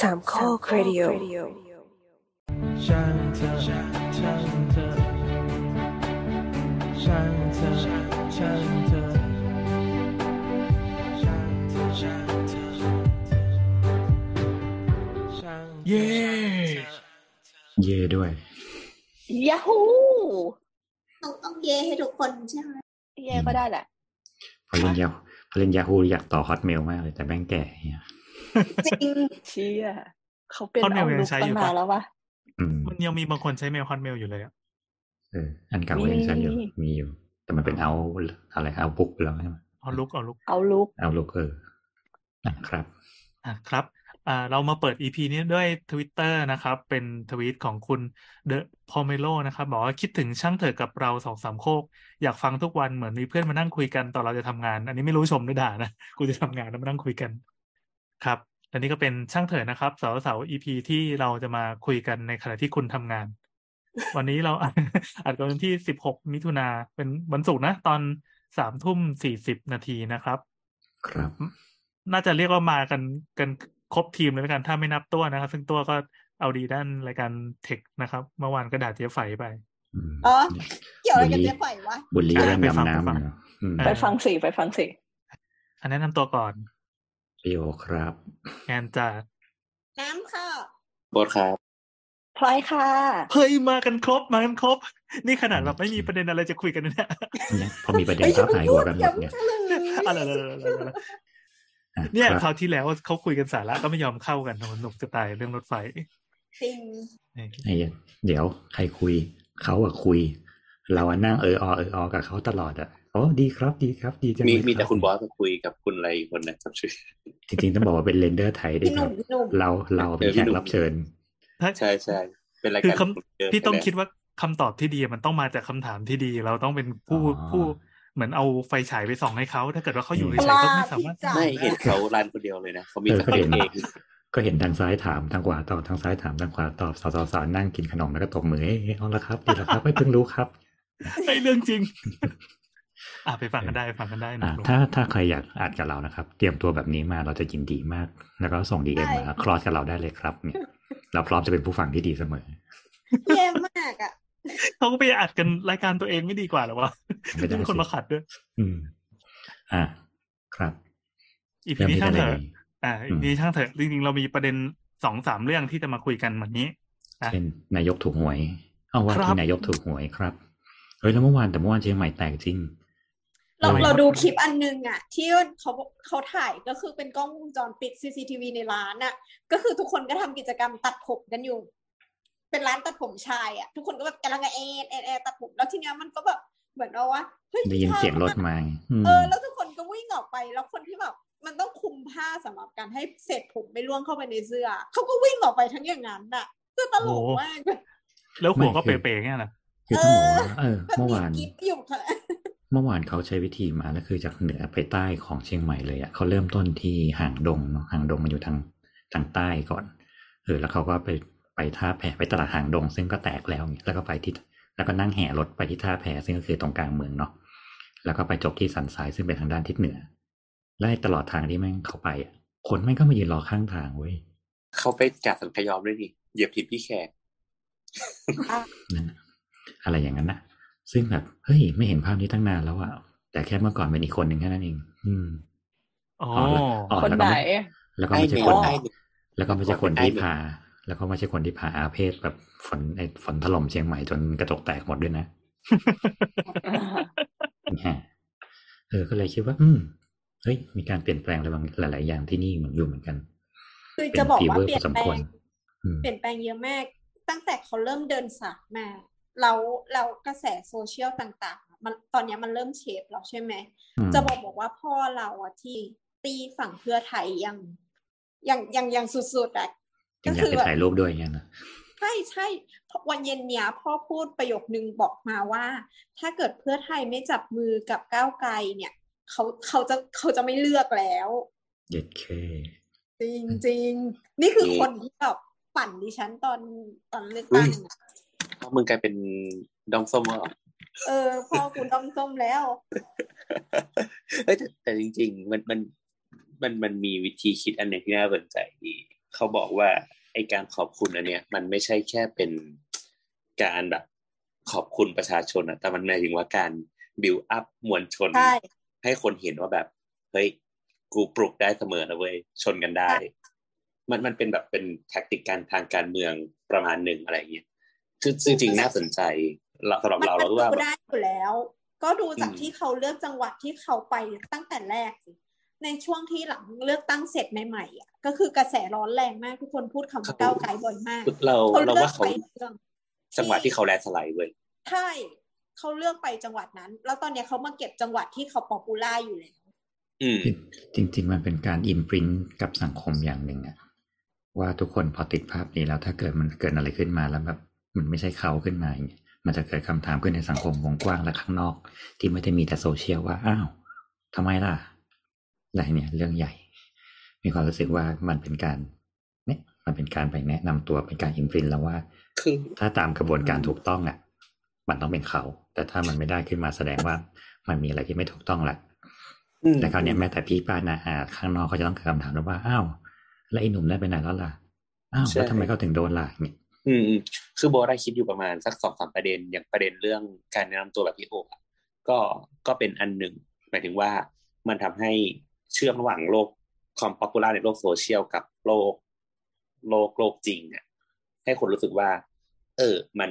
สามข้อครดิโอช่างเธอช่างเธอช่างเธอช่างเธอช่างเธอช่างเธอช่างเธอเย้เย่ด้วยยาฮูต้องต้องเย่ให้ทุกคนใช่ไหมเย่ก็ได้แหละพอเล่นยาพอเล่นยาฮูอยากต่อฮอตเมลมากเลยแต่แม่งแก่เนี่ย จริงเชี่ยเขาเป็น Hotmail เอายังลุกใช้ตั้อยู่งปะนานแล้ววะอืมมันยังมีบางคนใช้เมลฮอตเมลอยู่เลยอะเอออันเก่าก็ยังใช้อยู่มีมีอยู่ แต่มันเป็นเอาอะไรเอาบุ๊กไปแล้วใช่ไหมเอาลุกเอาลุกเอาลุกเอาลูกเอออะครับอะครับอ่าเรามาเปิด EP นี้ด้วย Twitter นะครับ เป็นทวีตของคุณเดอะพอเมโลนะครับ บอกว่าคิดถึงช่างเถอะกับเราสองสามโคก อยากฟังทุกวันเหมือนมีเพื่อนมานั่งคุยกันตอนเราจะทำงาน อันนี้ไม่รู้ชมหรือด่านะ กูจะทำงานแล้วมานั่งคุยกัน ครับ อันนี้ก็เป็นช่างเถอะนะครับเสาร์เสาร์ EP ที่เราจะมาคุยกันในขณะที่คุณทำงาน วันนี้เราอัดกันวันที่16มิถุนาเป็นวันศุกร์นะ ตอนสามทุ่มสี่สิบนาทีนะครับ ครับ น่าจะเรียกว่ามากันกันครบทีมเลยแล้วกันถ้าไม่นับตัวนะครับ ซึ่งตัวก็เอาดีด้านรายการเทคนะครับ เมื่อวานก็ด่าเจ๊ไฝไปอืมอ๋อเกี่ยวอะไรกับเจ๊ไฝวะบุลลี่อะเรื่องไปฟังดำน้ำไปฟังอะเนาะอืมเออไปฟังสิไปฟังสิอันแนะนำตัวก่อน พี่โอครับแอนจ่าน้ำค่ะโบทครับพลอยค่ะเฮ้ยมากันครบมากันครบ นี่ขนาดแบบไม่มีประเด็นอะไรจะคุยกันนะเนี่ยเนี่ยพอมีประเด็นก็หายหัวกันหมดเนี่ยอะไรๆๆๆอะๆเนี่ยครับคราวที่แล้วเขาคุยกันสาระก็ไม่ยอมเข้ากันสนุกจะตายเรื่องรถไฟจริงนี่ไอ้เดี๋ยวใครคุยเขาอะคุย เราอะนั่งเออออเอออกับเขาตลอดอะ โอ้ดีครับดีครับ ดีจังมีเลยมีแต่รับคุณบอสมาคุยกับคุณอะไรอีกคนนะครับชื่อจริงๆต้องบอกว่าเป็นเรนเดอร์ไทยด้วยพี่หคนุ่รับมพี่หนุ่มเราเราเป็นเออแขพี่กหนุ่มรับเชิญถ้าใช่ใช่เป็นรายคือการคของเดิมำพี่ต้องไปแล้วคิดว่าคำตอบที่ดีมันต้องมาจากคำถามที่ดี เราต้องเป็นผู้อ๋อผู้เหมือนเอาไฟฉายไปส่องให้เขาถ้าเกิดว่าเขาอยู่อืมเฉยๆก็ไม่สามารถจ้ะไม่เห็นเขารันคนเดียวเลยนะเขามีเออสก็คริเห็ปนต์เองก็เห็นทางซ้ายถามทางขวาตอบทางซ้ายถามทางขวาตอบสาวสาวนั่งกินขนมแล้วก็ตบมือเอ้ยเอาละครับ ดีแล้วครับไม่เพิ่งรู้ครับไอ้เรื่องจริง อะไปฟังกันได้ฟังกันได้นะอ่าถ้าถ้าใครอยากอ่านกับเรานะครับ เตรียมตัวแบบนี้มาเราจะยินดีมาก แล้วก็ส่งดีเอ็มมาคลอสกับเราได้เลยครับ เนี่ย เราพร้อมจะเป็นผู้ฟังที่ดีเสมอแย่มากอะเขาก็ไปอัดกันรายการตัวเองไม่ดีกว่าเหรอวะไม่ได้มีคนสิมาขัดด้วย อืม อ่าครับ อีพีเริ่มนี้ที่ช่างได้เถเลอะยอ่าอือีมพีนี้ช่างเถอะจริงๆเรามีประเด็นสองสามเรื่องที่จะมาคุยกันวันนี้อะเช่นนายกถูกหวย เอาว่าครับที่นายกถูกหวยครับเฮ้ยแล้วเมื่อวานแต่เมื่อวานเชียงใหม่แตกจริง เราทำไมเราดูคลิปอันนึงอะ ที่เขาเขาถ่ายก็คือเป็นกล้องวงจรปิด CCTV ในร้านอะ ก็คือทุกคนก็ทำกิจกรรมตัดผมกันอยู่ เป็นร้านตัดผมชายอะ ทุกคนก็แบบกำลังเอดเอดเอดตัดผมแล้วทีเนี้ยมันก็แบบเหมือนเราว่าเฮ้ยได้ยินเสียงรถมาอืมเออ แล้วทุกคนก็วิ่งออกไป แล้วคนที่แบบมันต้องคุมผ้าสำหรับการให้เศษผมไม่ร่วงเข้าไปในเสื้อเขาก็วิ่งออกไปทั้งอย่างนั้นอะคือตลกมากเลยแล้วหัวก็เป๋ๆเงี้ยนะคือต้องบอกว่าเออมันเมื่อมีวานกิ๊บอยู่ค่ะ เมื่อวานเขาใช้วิธีมาแล้วคือจากเหนือไปใต้ของเชียงใหม่เลยอะ่ะเขาเริ่มต้นที่หางดงเนาะหางดงมันอยู่ทางทางใต้ก่อนเออแล้วเขาก็ไปไปท่าแพไปตลาดหางดง ซึ่งก็แตกแล้วเนี่ยแล้วก็ไปที่แล้วก็นั่งแห่รถไปที่ท่าแพซึ่งก็คือตรงกลางเมืองเนาะแล้วก็ไปจบที่สันทรายซึ่งเป็นทางด้านทิศเหนือและตลอดทางที่แม่งเข้าไปอะคนแม่งก็มายืนรอข้างทางเว้ยเขาไปจัดสังขยอมด้วยนี่เหยียบผิดพี่แขกนั่นน่ะอะไรอย่างนั้นนะ ซึ่งแบบเฮ้ยไม่เห็นภาพนี้ตั้งนานแล้วอะแต่แค่เมื่อก่อนเป็นอีกคนหนึ่งแค่นั้นเอง อืมอ๋ออ๋อคนแล้วก็ไหนไม่แล้วก็ไอ้ไม่ใช่แมคนวไอ้แมวแล้วก็ไม่ใช่คนที่ไอ้แมวพา แล้วก็ไม่ใช่คนที่พาอาเพศแบบฝนไอ้ฝนถล่มเชียงใหม่จนกระจกแตกหมดด้วยนะแหมเออก็เลยคิดว่า อืมเฮ้ยมีการเปลี่ยนแปลงอะไรบางหลาย ๆ อย่างที่นี่เหมือนอยู่เหมือนกัน คือเป็นจะบอกฟีว่าเวอร์เปพลี่อยนสมแปลควรงอืมเปลี่ยนแปลงเยอะมาก ตั้งแต่เขาเริ่มเดินสายมา แล้วแล้วกระแสโซเชียลต่างๆ มันตอนเนี้ยมันเริ่มเชฟแล้วใช่ไหมอืมจะบอกบอกว่าพ่อเราอะที่ตีฝั่งเพื่อไทยยังยังยังยังสุดๆอะยังอยากไปถ่ายรูปด้วยอย่างเงี้ยนะใช่ใช่วันเย็นเนี้ยพ่อพูดประโยคนึงบอกมาว่า ถ้าเกิดเพื่อไทยไม่จับมือกับก้าวไกลเนี่ยเขาเขาจะเขาจะไม่เลือกแล้วเย็ดเคจริงจริงนี่คือเอ๊ะคนที่แบบปั่นดิฉันตอนตอนเลือกตั้ง อะเพราะมึงกลายเป็นดองส้มแล้วเหรอเออพ่อกูต้องส้มแล้วเฮ้ยแต่แต่จริง ๆ มันมันมันมันมีวิธีคิดอันหนึ่งที่น่าสนใจดีเขาบอกว่าไอการขอบคุณอันเนี้ย มันไม่ใช่แค่เป็นการแบบขอบคุณประชาชนอะแต่มันหมายถึงว่าการบิวอัพมวลชนใช่ให้คนเห็นว่าแบบ เฮ้ย กูปลุกได้เสมอนะเว้ย ชนกันได้ มันมันเป็นแบบเป็นแท็กติกการทางการเมืองประมาณหนึ่งอะไรอย่างเงี้ย คือจริงๆน่าสนใจเราสำหรับมันเรามันเราว่าดูแบบได้อยู่แล้ว ก็ดูจากอืมที่เขาเลือกจังหวัดที่เขาไปตั้งแต่แรกสิในช่วงที่หลังเลือกตั้งเสร็จใหม่ๆอะก็คือกระแสร้อนแรงมากทุกคนพูดคำว่าก้าวไกลบ่อยมาก เราเขาเราเลือกว่าเขาไปเรื่องจังหวะที่เขา landslide เว้ยใช่เขาเลือกไปจังหวัดนั้น แล้วตอนเนี้ยเขามาเก็บจังหวัดที่เขา popular อยู่แล้วอืมจริง ๆ มันเป็นการ imprint กับสังคมอย่างหนึ่งอะว่าทุกคนพอติดภาพนี้แล้วถ้าเกิดมันเกิดอะไรขึ้นมาแล้วแบบ มันไม่ใช่เขาขึ้นมาอย่างเงี้ยมันจะเกิดคำถามขึ้นในสังคมวงกว้างและข้างนอก ที่ไม่ได้มีแต่โซเชียลว่าอ้าวทำไมล่ะอะไรเนี่ยเรื่องใหญ่ มีความรู้สึกว่ามันเป็นการเนี่ยมันเป็นการไปแนะนำตัวเป็นการอิมพรินแล้วว่าคือถ้าตามกระบวนการถูกต้องอะ มันต้องเป็นเขา แต่ถ้ามันไม่ได้ขึ้นมาแสดงว่ามันมีอะไรที่ไม่ถูกต้องแหละอืมแต่คราวเนี้ยแม้แต่พี่ป้านาอาข้างนอกเขาจะต้องเกิดคำถามว่าอ้าวแล้วไอ้หนุ่มได้ไปไหนแล้วล่ะอ้าวแล้วทำไมเขาถึงโดนล่ะเนี่ย อืมอืมคือโบได้คิดอยู่ประมาณสักสองสามประเด็น อย่างประเด็นเรื่องการแนะนำตัวแบบพี่โอะก็ก็เป็นอันหนึ่งหมายถึงว่ามันทำให้เชื่อมระหว่างโลกความ popular ในโลกโซเชียลกับโลกโลกโลกจริงอะให้คนรู้สึกว่า เออ มัน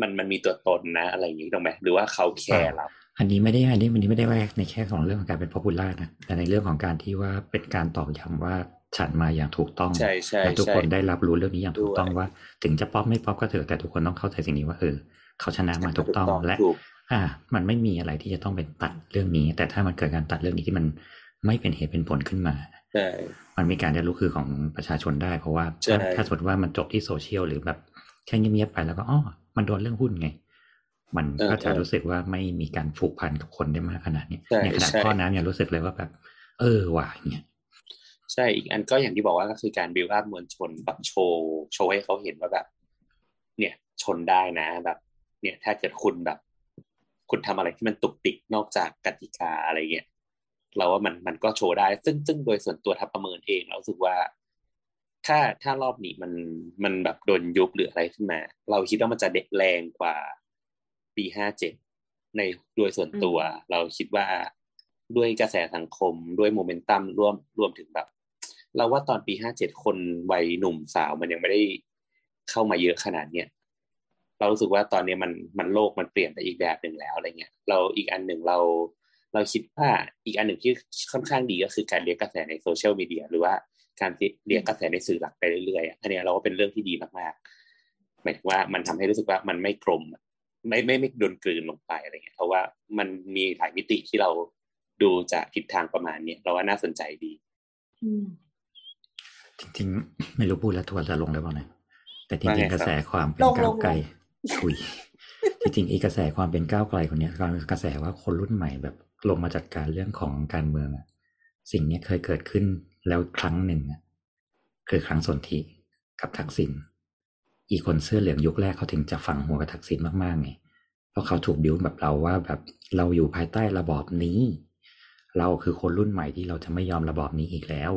มันมันมีตัวตนนะ อะไรอย่างนี้ถูกไหมหรือว่าเขาแคร์เราอันนี้ไม่ได้อันนี้อันนี้ไม่ได้แวกในแค่ของเรื่องของการเป็นพ o p ปูล่านะแต่ในเรื่องของการที่ว่าเป็นการตอกย้ำว่า ฉันมาอย่างถูกต้องใช่ใช่และทุกใช่คนได้รับรู้เรื่องนี้อย่างถูกต้องด้วยว่า ถึงจะป๊อปไม่ป๊อปก็เถอะแต่ทุกคนต้องเข้าใจสิ่งนี้ว่าเออเขาชนะมาถูกต้องและถูกอ่า มันไม่มีอะไรที่จะต้องเป็นตัดเรื่องนี้ แต่ถ้ามันเกิดการตัดเรื่องนี้ที่มันไม่เป็นเหตุเป็นผลขึ้นมาใช่มันมีการได้รู้คือของประชาชนได้ เพราะว่าใช่ถ้าถ้าสมมติว่ามันจบที่โซเชียลหรือแบบแค่เงียบๆไปแล้วก็อ๋อมันโดนเรื่องหุ้นไง มันก็จะรู้สึกว่าไม่มีการผูกพันกับคนได้มากขนาดนี้ใช่ในขนาดใช่พ่อน้ำยังรู้สึกเลยว่าแบบ เออว่ะเนี่ย ใช่อีกอันก็อย่างที่บอกว่าก็คือการบิวอัพมวลชนแบบโชว์ โชว์ให้เขาเห็นว่าแบบ เนี่ย ชนได้นะแบบ เนี่ย ถ้าเกิดคุณแบบ คุณทำอะไรที่มันตุกติกนอกจากกติกาอะไรเงี้ยเราว่ามันมันก็โชว์ได้ ซึ่งซึ่งโดยส่วนตัวทับประเมินเองเรารู้สึกว่า ถ้าถ้ารอบนี้มันมันแบบโดนยุบหรืออะไรขึ้นมา เราคิดว่ามันจะเด็ดแรงกว่าปีห้าเจ็ดในโดยส่วนตัว เราคิดว่าด้วยกระแสสังคมด้วยโมเมนตัมรวมรวมถึงแบบ เราว่าตอนปีห้าเจ็ดคนวัยหนุ่มสาวมันยังไม่ได้เข้ามาเยอะขนาดเนี้ยเรารู้สึกว่าตอนนี้มันมันโลกมันเปลี่ยนไปอีกแบบหนึ่งแล้วอะไรเงี้ย เราอีกอันหนึ่งเรา เราคิดว่าอีกอันหนึ่งที่ค่อนข้างดีก็คือการเรียกกระแสในโซเชียลมีเดียหรือว่าการเรียกกระแสในสื่อหลักไปเรื่อยๆอันนี้เราว่าเป็นเรื่องที่ดีมากๆหมายถึงว่ามันทำให้รู้สึกว่ามันไม่กลมไม่ไม่ไม่โดนกลืนลงไปอะไรเงี้ยเพราะว่ามันมีหลายมิติที่เราดูจากทิศทางประมาณเนี้ยเราว่าน่าสนใจดีอืม จริงๆ ไม่รู้พูดแล้วทัวร์จะลงได้บ้างนะแต่จว่าริไงงๆครับกระแสความเป็นลงก้าวลงไกลถุยจริงๆอีกระแสความเป็นก้าวไกลคนเนี้ยกระแสว่าคนรุ่นใหม่แบบลงมาจัดการเรื่องของการเมืองอะสิ่งเนี้ยเคยเกิดขึ้นแล้วครั้งหนึ่งอะคือครั้งสนธิกับทักษิณอีกคนเสื้อเหลืองยุคแรกเขาถึงจะฝังหัวกับทักษิณมากๆไงเพราะเขาถูกบิ้วแบบเราว่าแบบเราอยู่ภายใต้ระบอบนี้ เราคือคนรุ่นใหม่ที่เราจะไม่ยอมระบอบนี้อีกแล้ว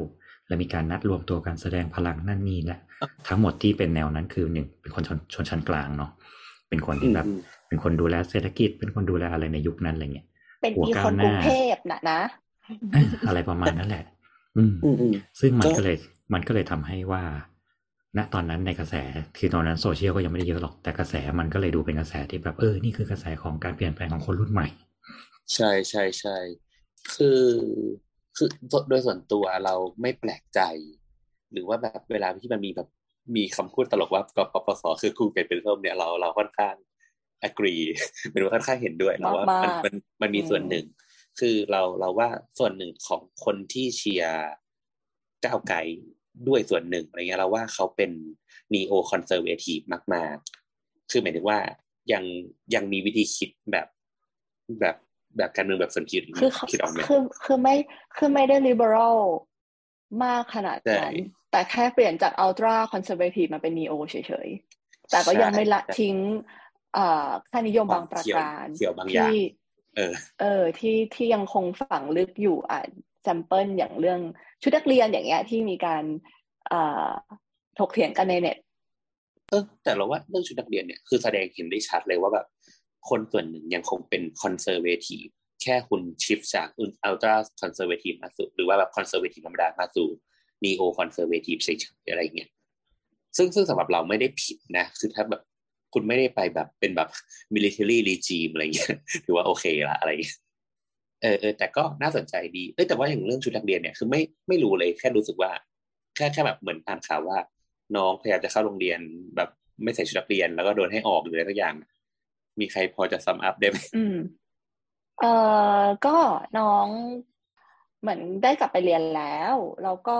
และมีการนัดรวมตัวกันแสดงพลังนั่นนี่และทั้งหมดที่เป็นแนวนั้นคือหนึ่งเป็นคนชนชนชั้นกลางเนาะเป็นคนที่แบบอืมเป็นคนดูแลเศรษฐกิจ เป็นคนดูแลอะไรในยุคนั้นอะไรเงี้ยเป็นหัวอีก้าวคนหกรุน้างเทพนะนะเอ้ยอะไรประมาณนั้นแหละ อืมอืมอืมซึ่งมันก็ก็เลย มันก็เลยทำให้ว่า ณตอนนั้นในกระแสคือตอนนั้นโซเชียลก็ยังไม่ได้เยอะหรอกแต่กระแสมันก็เลยดูเป็นกระแสที่แบบเออนี่คือกระแสของการเปลี่ยนแปลงของคนรุ่นใหม่ ใช่ใช่ใช่คือ คือโดยส่วนตัวเราไม่แปลกใจ หรือว่าแบบเวลาที่มันมีแบบมีคำพูดตลกว่ากปปสคือคู่เป็นเป็นร่มเนี่ยเราเราค่อนข้าง agree เป็นว่าค่อนข้างเห็นด้วยเราว่ามันมากๆมันมันมีส่วนหนึ่ง คือเราเราว่าส่วนหนึ่งของคนที่เชียร์ก้าวไกลด้วยส่วนหนึ่งอะไรเงี้ยเราว่าเขาเป็น neo conservative มาก ๆ คือหมายถึงว่ายังยังมีวิธีคิดแบบแบบ แบบการเมืองแบบสนคิดคือเขาคิดออกไหมคือคือไม่คือไม่ได้ liberal มากขนาดใช่นั้นแต่แค่เปลี่ยนจาก ultra conservative มาเป็น neo เฉยๆ แต่ก็ยังไม่ละใช่ทิ้งเอ่อค่านิยมความบางประเขียวการเขียวบางอย่างที่เออเออที่ที่ยังคงฝังลึกอยู่อะ sample อย่างเรื่องชุดนักเรียนอย่างเงี้ยที่มีการเอ่อถกเถียงกันในเน็ตเออแต่เราว่าเรื่องชุดนักเรียนเนี่ยคือแสดงเห็นได้ชัดเลยว่าแบบ คนส่วนหนึ่งยังคงเป็น conservative แค่คุณ shift จาก ultra conservative มาสู่หรือว่าแบบ conservative ธรรมดามาสู่neo conservative เฉยๆอะไรเงี้ยซึ่งซึ่งสำหรับเราไม่ได้ผิดนะ คือถ้าแบบคุณไม่ได้ไปแบบเป็นแบบ military regime อะไรเงี้ยถือว่าโอเคละอะไรเงี้ยเออเออแต่ก็น่าสนใจดีเอ้แต่ว่าอย่างเรื่องชุดนักเรียนเนี่ยคือไม่ไม่รู้เลยแค่รู้สึกว่า แค่แค่แบบเหมือนอ่านข่าวว่า น้องพยายามจะเข้าโรงเรียนแบบไม่ใส่ชุดนักเรียน แล้วก็โดนให้ออกหรืออะไรสักอย่าง มีใครพอจะ sum up ได้ไหมอืมเอ่อก็น้องเหมือนได้กลับไปเรียนแล้ว แล้วก็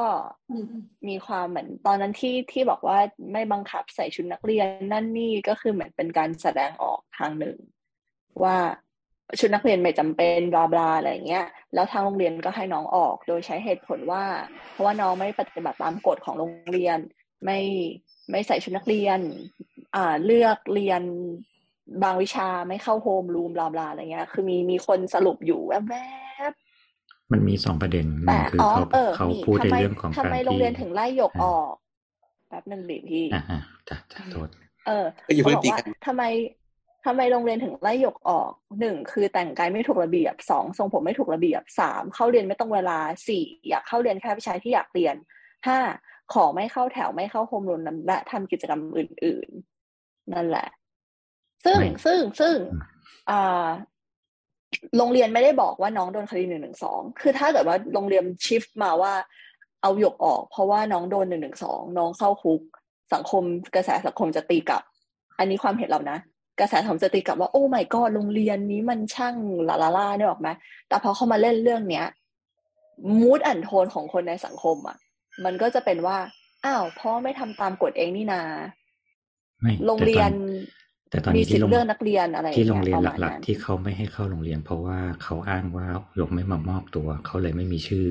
มีความเหมือนตอนนั้นที่ที่บอกว่าไม่บังคับใส่ชุดนักเรียนนั่นนี่ก็คือเหมือนเป็นการแสดงออกทางหนึ่ง ว่าชุดนักเรียนไม่จำเป็นบลาบลาอะไรเงี้ย แล้วทางโรงเรียนก็ให้น้องออก โดยใช้เหตุผลว่า เพราะว่าน้องไม่ปฏิบัติตามกฎของโรงเรียน ไม่ไม่ใส่ชุดนักเรียน อ่าเลือกเรียน บางวิชาไม่เข้าโฮมรูมบลาบลาอะไรเงี้ย คือมีมีคนสรุปอยู่แวบๆมันมีสองประเด็นหแต่นึ่งคืออ๋อเขาเออเขานี่พูดทำในไมเรื่องของทำการไมที่โรงเรียนถึงไล่หยกอ่าออกแป๊บหนึ่งดิพี่อ่าอ่าจ้ะจ้ะโทษเออเอ้ยอย่าเขาเพิ่งบอกตีว่ากันทำไมทำไมโรงเรียนถึงไล่หยกออกหนึ่งคือแต่งกายไม่ถูกระเบียบสองทรงผมไม่ถูกระเบียบสามเข้าเรียนไม่ตรงเวลาสี่อยากเข้าเรียนแค่วิชาที่อยากเรียนห้าขอไม่เข้าแถวไม่เข้าโฮมรูมและทำกิจกรรมอื่น ๆ นั่นแหละ ซึ่งไม่ซึ่งซึ่งอืมอ่าโรงเรียนไม่ได้บอกว่าน้องโดนคดีหนึ่งหนึ่งสองคือถ้าเกิดว่าโรงเรียนชิฟมาว่าเอาหยกออก เพราะว่าน้องโดนหนึ่งหนึ่งสองน้องเข้าคุก สังคมกระแสสังคมจะตีกลับ อันนี้ความเห็นเรานะ กระแสสังคมจะตีกลับว่าโอ้ my god โรงเรียนนี้มันช่างลาลาล่าเนี่ยหรอกไหมแต่พอเขามาเล่นเรื่องเนี้ยมูดอันโทนของคนในสังคมอะ มันก็จะเป็นว่า อ้าวพ่อไม่ทำตามกฎเองนี่นาไม่โรงเรียน แต่ตอนมีนี้สิทที่โรธิ์งเลือกนักเรียนอะไรอย่างที่เงี้ยโรงเรียนประมาณหลักนั้นๆที่เขาไม่ให้เข้าโรงเรียน เพราะว่าเขาอ้างว่าหยกไม่มามอบตัวเขาเลยไม่มีชื่อ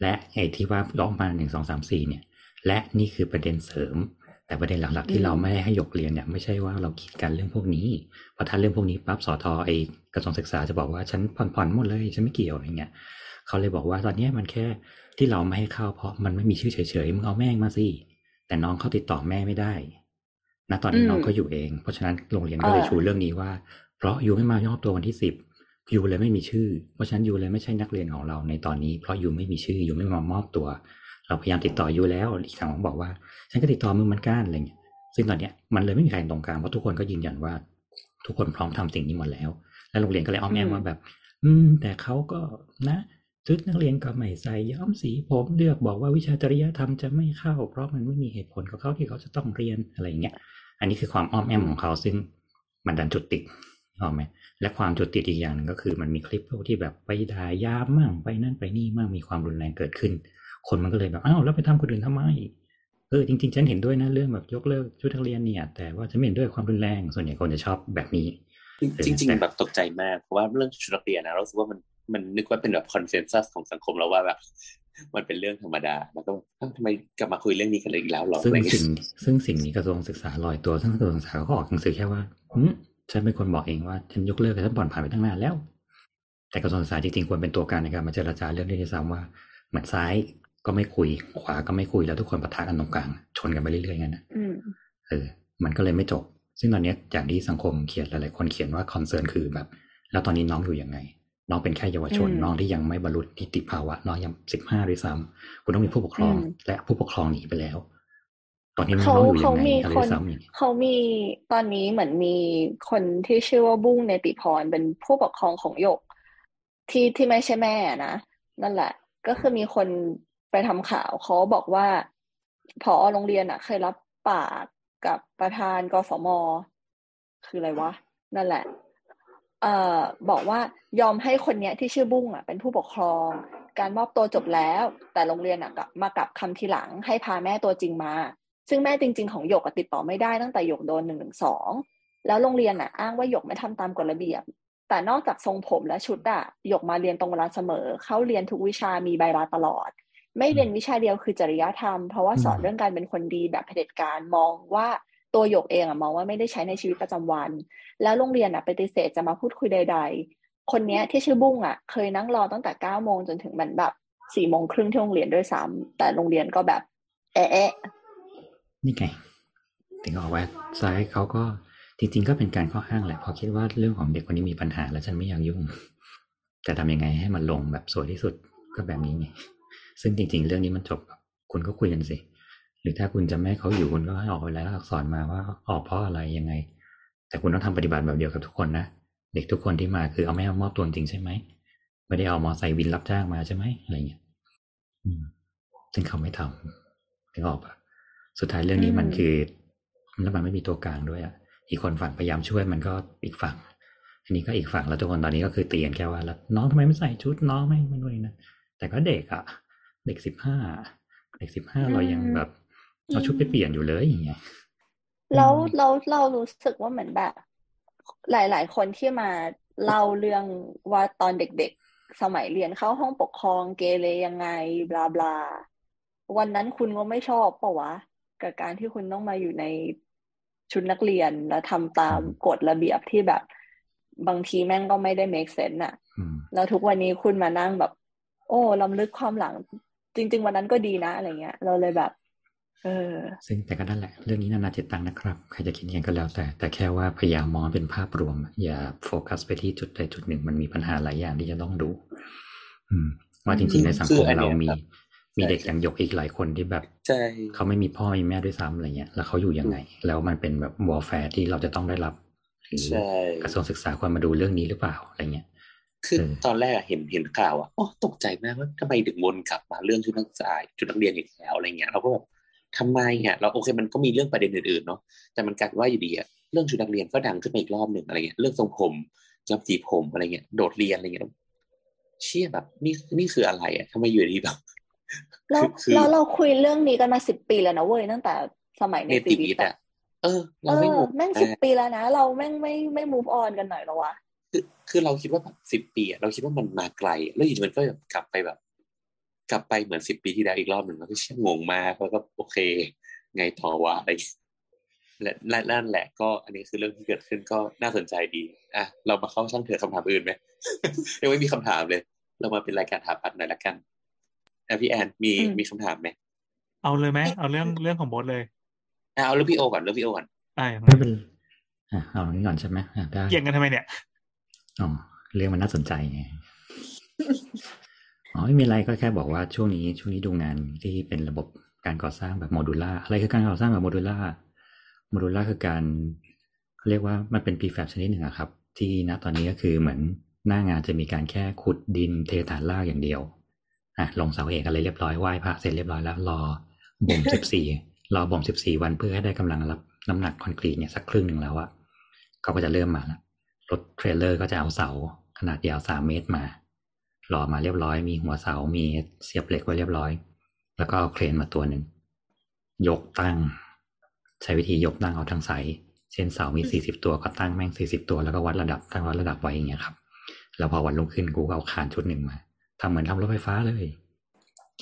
และไอ้ที่ว่าร้องมาหนึ่งสองสามสี่เนี่ย และนี่คือประเด็นเสริม แต่ประเด็นหลัก ๆ ที่เราไม่ให้หยกเรียนเนี่ยไม่ใช่ว่าเราคิดกันเรื่องพวกนี้เพราะถ้าเรื่องพวกนี้ปั๊บสอทอไอกระทรวงศึกษาจะบอกว่าฉันผ่อนผ่อนหมดเลยฉันไม่เกี่ยวอะไรเงี้ยเขาเลยบอกว่าตอนเนี้ยมันแค่ที่เราไม่ให้เข้าเพราะมันไม่มีชื่อเฉยๆมึงเอาแม่งมาสิแต่น้องเขาติดต่อแม่ไม่ได้ ณตอนนี้อืมน้องก็อยู่เอง เพราะฉะนั้นโรงเรียนก็เลยเออชูเรื่องนี้ว่า เพราะยูไม่มายอบตัววันที่สิบยูเลยไม่มีชื่อ เพราะฉะนั้นยูเลยไม่ใช่นักเรียนของเราในตอนนี้ เพราะยูไม่มีชื่อยูไม่มามอบตัว เราพยายามติดต่อยูแล้วอีกครั้งบอกว่า ฉันก็ติดต่อมึงเหมือนกันอะไรเงี้ยซึ่งตอนเนี้ยมันเลยไม่มีใครตรงกลางเพราะทุกคนก็ยืนยันว่า ทุกคนพร้อมทำสิ่งนี้หมดแล้ว แล้วโรงเรียนก็เลยอ้อมแอมอืมว่าแบบ อืม แต่เขาก็นะชุดนักเรียนก็ไม่ใส่ย้อมสีผมเลือกบอกว่าวิชาจริยธรรมจะไม่เข้า เพราะมันไม่มีเหตุผลของเขาที่เขาจะต้องเรียนอะไรอย่างเงี้ย อันนี้คือความอ้อมแอมของเขาซึ่งมันดันจุดติดออกไหมและความจุดติดอีกอย่างหนึ่งก็คือ มันมีคลิปพวกที่แบบไปด่ายามมั่งไปนั่นไปนี่มั่งมีความรุนแรงเกิดขึ้น คนมันก็เลยแบบอ้าวแล้วไปทำคนอื่นทำไมเออจริงๆฉันเห็นด้วยนะเรื่องแบบยกเลิกชุดนักเรียนเนี่ย แต่ว่าฉันไม่เห็นด้วยความรุนแรงส่วนใหญ่คนจะชอบแบบนี้ จริง ๆ แบบตกใจมากเพราะว่าเรื่องชุดนักเรียนนะเราสึกว่ามันมันนึกว่าเป็นแบบคอนเซนแซสของสังคมแล้วว่าแบบ มันเป็นเรื่องธรรมดาแล้วก็เอ้าทำไมกลับมาคุยเรื่องนี้กันเลยอีกแล้วหรอซึ่อะงไรเงี้สิ่งยซึ่งสิ่งนี้กระทรวงศึกษาลอยตัวซึ่งกระทรวงศึกษาก็ออกหนังสือแค่ว่าหืมฉันเป็นคนบอกเองว่าฉันยกเลิกกับฉันผ่อนผ่านไปตั้งนานแล้ว แต่กระทรวงศึกษาจริงๆควรเป็นตัวกลางในการมาเจรจาเรื่องนี้ด้วยซ้ำว่าเหมือนซ้ายก็ไม่คุย ขวาก็ไม่คุยแล้วทุกคนปะทะกันตรงกลาง ชนกันไปเรื่อยๆงั้นนะอืมเออ มันก็เลยไม่จบ ซึ่งตอนเนี้ยอย่างที่สังคมเขียนหลายๆคนเขียนว่าคอนเซิร์นคือแบบ แล้วตอนนี้น้องอยู่ยังไง น้องเป็นแค่เยาวชนอืมน้องที่ยังไม่บรรลุนิติภาวะ น้องยังสิบห้าด้วยซ้ำคุณต้องมีผู้ปกครองอืมและผู้ปกครองหนีไปแล้ว ตอนนี้น้เขาองอยู่ยัเขางไงมีอะไรคด้วนยซ้ำอย่างเงี้ยเขามีตอนนี้เหมือนมีคนที่ชื่อว่าบุ้งเนติพรเป็นผู้ปกครองของหยก ที่ที่ไม่ใช่แม่นะนั่นแหละ ก็คือมีคนไปทำข่าวเขาบอกว่าผอโรงเรียนอะ เคยรับปากกับประธานกฟมคืออะไรวะ นั่นแหละ เอ่อบอกว่ายอมให้คนเนี้ยที่ชื่อบุ้งอะเป็นผู้ปกครอง การมอบตัวจบแล้ว แต่โรงเรียนอะกลับมากลับคำทีหลังให้พาแม่ตัวจริงมา ซึ่งแม่จริง ๆ ของหยกอะติดต่อไม่ได้ตั้งแต่หยกโดนหนึ่งหนึ่งสองแล้วโรงเรียนอะอ้างว่าหยกไม่ทำตามกฎระเบียบ แต่นอกจากทรงผมและชุดอะหยกมาเรียนตรงเวลาเสมอ เข้าเรียนทุกวิชามีใบลาตลอด ไม่เรียนวิชาเดียวคือจริยธรรมเพราะว่าสอนอืมเรื่องการเป็นคนดีแบบเผด็จการมองว่า ตัวหยกเองอะมองว่าไม่ได้ใช้ในชีวิตประจำวัน แล้วโรงเรียนอะปฏิเสธจะมาพูดคุยใด ๆ คนเนี้ยที่ชื่อบุ้งอะเคยนั่งรอตั้งแต่เก้าโมงจนถึงมันแบบสี่โมงครึ่งที่โรงเรียนด้วยซ้ำแต่โรงเรียนก็แบบเอ๊ะนี่ไงถึงบอกว่าซ้ายเขาก็จริงๆก็เป็นการข้ออ้างแหละพอคิดว่าเรื่องของเด็กคนนี้มีปัญหาแล้วฉันไม่อยากยุ่งจะทำยังไงให้มันลงแบบสวยที่สุดก็แบบนี้ไงซึ่งจริง ๆ เรื่องนี้มันจบคุณก็คุยกันสิ หรือถ้าคุณจะไม่ให้เขาอยู่คุณก็ให้ออกไปแล้วอักษรมาว่าออกเพราะอะไรยังไง แต่คุณต้องทำปฏิบัติแบบเดียวกับทุกคนนะเด็กทุกคนที่มาคือเอาไม่เอามอบตัวจริงใช่ไหมไม่ได้เอามอไซค์วินรับจ้างมาใช่ไหมอะไรเงี้ยอืมซึ่งเขาไม่ทำถึงออกปะสุดท้ายเรื่องนี้มันคือแล้วมันไม่มีตัวกลางด้วยอะอีกคนฝั่งพยายามช่วยมันก็อีกฝั่ง อันนี้ก็อีกฝั่งแล้วทุกคนตอนนี้ก็คือเตียนแค่ว่าแล้วน้องทำไมไม่ใส่ชุดน้องไม่ไม่ด้วยนะแต่ก็เด็กอะ เด็กสิบห้าเด็กสิบห้าเรายังแบบ เอาชุดไปเปลี่ยนอยู่เลยอย่างเงี้ยแล้วเราเรารู้สึกว่าเหมือนแบบ หลาย ๆ คนที่มาเล่าเรื่องว่าตอนเด็ก ๆ สมัยเรียนเข้าห้องปกครองเกเรยังไงบลาบลาวันนั้นคุณก็ไม่ชอบเปล่าวะ กับการที่คุณต้องมาอยู่ในชุดนักเรียนแล้วทำตามกฎระเบียบที่แบบ บางทีแม่งก็ไม่ได้ make sense อะอืมแล้วทุกวันนี้คุณมานั่งแบบ โอ้ลำลึกความหลัง จริง ๆ วันนั้นก็ดีนะอะไรเงี้ย เราเลยแบบเออ ซึ่งแต่ก็นั่นแหละ เรื่องนี้นานาจิตตังนะครับ ใครจะคิดยังไงก็แล้วแต่ แต่แค่ว่าพยายามมองเป็นภาพรวม อย่าโฟกัสไปที่จุดใดจุดหนึ่ง มันมีปัญหาหลายอย่างที่จะต้องดู อืม ว่าจริงๆในสังคืคอมอันเนี้เรายมีครับมีเด็กใช่อย่างหยกอีกหลายคนที่แบบใช่เขาไม่มีพ่อมีแม่ด้วยซ้ำอะไรเงี้ย แล้วเขาอยู่ยังไง แล้วมันเป็นแบบ welfare ที่เราจะต้องได้รับหรือใช่กระทรวงศึกษาควรมาดูเรื่องนี้หรือเปล่าอะไรเงี้ยคือเออตอนแรกอะเห็นเห็นข่าวอะโอ้ตกใจมากว่าทำไมถึงวนกลับมาเรื่องชุดนักศึกษาชุดนักเรียนอีกแล้วอะไรเงี้ยเราก็แบบ ทำไมอะเราโอเคมันก็มีเรื่องประเด็นอื่นๆเนาะแต่มันกลายเป็นว่าอยู่ดีอะเรื่องชุดนักเรียนก็ดังขึ้นมาอีกรอบหนึ่งอะไรเงี้ยเรื่องทรงผมจำสีผมอะไรเงี้ยโดดเรียนอะไรเงี้ยเชี่ยแบบนี่นี่คืออะไรอะทำไมอยู่ดีแบบแล้วคือแล้วเราคุยเรื่องนี้กันมาสิบปีแล้วนะเว้ยตั้งแต่สมัยในเนตีติวิวิททย์ย์อะอะเออเอเราไม่องงแม่งนะสิบปีแล้วนะเราแม่งไม่ไม่ move on กันหน่อยเหรอวะคือคือเราคิดว่าแบบสิบ10ปีอะเราคิดว่ามันมาไกล แล้วอยู่ดีมันก็แบบกลับไปแบบ กลับไปเหมือนสิบปีที่แล้วอีกรอบหนึ่งแล้วก็เชี่ยงงมากแล้วก็โอเค ไงต่อวะอะไรและและนั่นแหละก็อันนี้คือเรื่องที่เกิดขึ้นก็น่าสนใจดีอะเรามาเข้าช่างเถอะคำถามอื่นไหมยังไม่มีคำถามเลย เรามาเป็นรายการถามปัดหน่อยละกันอะพี่แอนมีอืมมีคำถามไหมเอาเลยไหมเอาเรื่องเรื่องของโบทเลยอะเอาเรื่องพี่โอก่อนเรื่องพี่โอก่อนอ่าอย่างไม่นั้นเป็นอะเอาอันนี้ก่อนใช่ไหมอะได้เกี่ยงกันทำไมเนี่ยอ๋อเรื่องมันน่าสนใจไง อ๋อไม่มีอะไรก็แค่บอกว่าช่วงนี้ช่วงนี้ดูงานที่เป็นระบบการก่อสร้างแบบโมดูล่าอะไรคือการก่อสร้างแบบโมดูล่าโมดูล่าคือการเขาเรียกว่ามันเป็น prefab ชนิดหนึ่งอะครับ ที่ณตอนนี้ก็คือเหมือนหน้างานจะมีการแค่ขุดดินเทฐานรากอย่างเดียวอะลงเสาเอกอะไรเรียบร้อยไหว้พระเสร็จเรียบร้อยแล้วรอบ่มสิบสี่รอบ่มสิบสี่วันเพื่อให้ได้กำลังรับน้ำหนักคอนกรีตเนี่ยสักครึ่งหนึ่งแล้วอะเขาก็จะเริ่มมาแล้วรถเทรลเลอร์ก็จะเอาเสาขนาดยาวสามเมตรมา รอมาเรียบร้อย มีหัวเสา มีเสียบเหล็กไว้เรียบร้อย แล้วก็เอาเครนมาตัวหนึ่ง ยกตั้ง ใช้วิธียกตั้งเอาทั้ง site เช่นเสามีสี่สิบตัวก็ตั้งแม่งสี่สิบตัวแล้วก็วัดระดับตั้งวัดระดับไว้อย่างเงี้ยครับ แล้วพอวันรุ่งขึ้นกูก็เอาคานชุดหนึ่งมาทำเหมือนทำรถไฟฟ้าเลย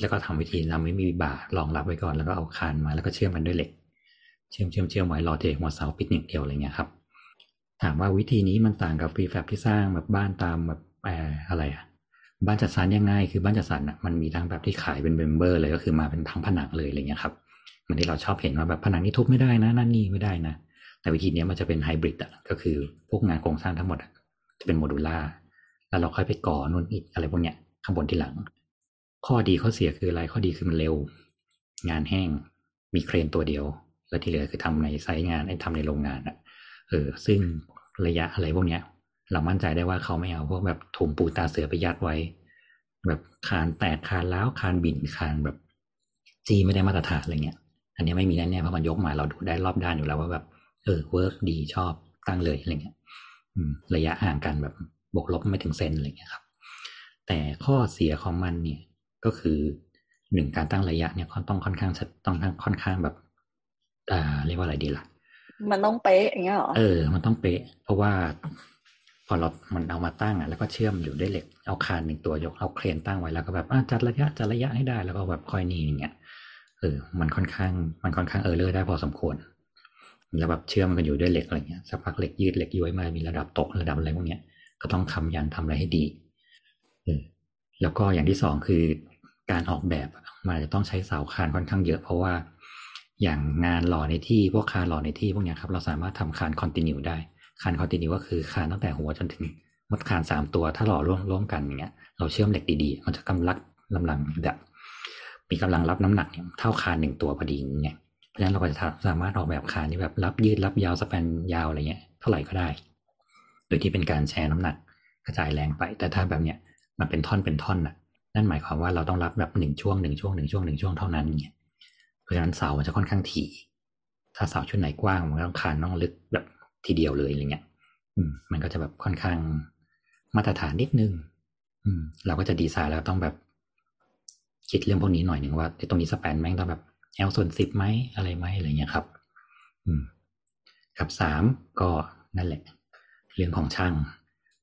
แล้วก็ทำวิธีทำไม่มีบ่ารองรับไว้ก่อน แล้วก็เอาคานมาแล้วก็เชื่อมมันด้วยเหล็ก เชื่อมเชื่อมเชื่อมไว้รอเทหัวเสาปิดอย่างเดียวอะไรเงี้ยครับ ถามว่าวิธีนี้มันต่างกับ prefab ที่สร้างแบบบ้านตามแบบเอ่ออะไรอะ บ้านจัดสรรยังไง คือบ้านจัดสรรอะมันมีทั้งแบบที่ขายเป็น member เลยก็คือมาเป็นทั้งผนังเลยอะไรเงี้ยครับเหมือนที่เราชอบเห็นว่าแบบผนังนี้ทุบไม่ได้นะนั่นนี่ไม่ได้นะแต่วิธีนี้มันจะเป็นไฮบริดอะก็คือพวกงานโครงสร้างทั้งหมดจะเป็น modular แล้วเราค่อยไปก่อนู่นนี่อะไรพวกเนี้ยข้างบนที่หลัง ข้อดีข้อเสียคืออะไรข้อดีคือมันเร็ว งานแห้งมีเครนตัวเดียว แล้วที่เหลือคือทำใน site งานไอ้ทำในโรงงานอะเออซึ่งระยะอะไรพวกเนี้ย เรามั่นใจได้ว่าเขาไม่เอาพวกแบบถุงปูนตราเสือไปยัดไว้ แบบคานแตกคานร้าวคานบิ่นคานแบบจีไม่ได้มาตรฐานอะไรเงี้ย อันนี้ไม่มีแน่ๆเพราะมันยกมาเราดูได้รอบด้านอยู่แล้วว่าแบบเออ work ดีชอบตั้งเลยอะไรเงี้ยอืมระยะห่างกันแบบบวกลบไม่ถึงเซนอะไรเงี้ยครับ แต่ข้อเสียของมันเนี่ยก็คือหนึ่งการตั้งระยะเนี่ยต้องค่อนข้างชัดต้องค่อนข้างแบบ อ่า เรียกว่าอะไรดีล่ะ มันต้องเป๊ะอย่างเงี้ยเหรอเออ มันต้องเป๊ะ เพราะว่า พอเรา มันเอามาตั้งอะแล้วก็เชื่อมอยู่ด้วยเหล็ก เอาคานหนึ่งตัวยก เอาเครนตั้งไว้แล้วก็แบบจัดระยะจัดระยะให้ได้ แล้วก็แบบค่อยนี่อย่างเงี้ย เออ มันค่อนข้าง มันค่อนข้างเออเลอร์ได้พอสมควร แล้วแบบเชื่อมกันอยู่ด้วยเหล็กอะไรเงี้ย สักพักเหล็กยืดเหล็กย้วยมา มีระดับตกระดับอะไรพวกเนี้ย ก็ต้องทำยันทำอะไรให้ดี เออ แล้วก็อย่างที่สองคือการออกแบบมันอาจะต้องใช้เสาคานค่อนข้างเยอะ เพราะว่าอย่างงานหล่อในที่พวกคานหล่อในที่พวกเนี้ยครับเราสามารถทำคานคอนติเนียได้ คานคอนติเนียก็คือคานตั้งแต่หัวจนถึงมดคานสามตัวถ้าหล่อร่วมร่วมกันอย่างเงี้ยเราเชื่อมเหล็กดีๆ มันจะกำลังกำลังแบบมีกำลังรับน้ำหนักเนี่ยเท่าคานหนึ่งตัวพอดีอย่างเงี้ยเพราะฉะนั้นเราก็จะสามารถออกแบบคานที่แบบรับยืดรับยาวสแปนยาวอะไรเงี้ยเท่าไหร่ก็ได้ โดยที่เป็นการแชร์น้ำหนักกระจายแรงไป แต่ถ้าแบบเนี้ยมันเป็นท่อนเป็นท่อนน่ะ นั่นหมายความว่าเราต้องรับแบบหนึ่งช่วงหนึ่งช่วงหนึ่งช่วงหนึ่งช่วงเท่านั้นเนี่ยเพราะฉะนั้นเสามันจะค่อนข้างถี่ ถ้าเสาชุดไหนกว้างมันก็ต้องคานต้องลึกแบบ ทีเดียวเลยอะไรเงี้ยมันก็จะแบบค่อนข้างมาตรฐานนิดนึง อืม เราก็จะดีไซน์แล้วต้องแบบ คิดเรื่องพวกนี้หน่อยหนึ่งว่าตรงนี้สแปนแม่งต้องแบบแอลส่วนสิบไหมอะไรไหมอะไรเงี้ยครับ อืม กับสามก็นั่นแหละ เรื่องของช่าง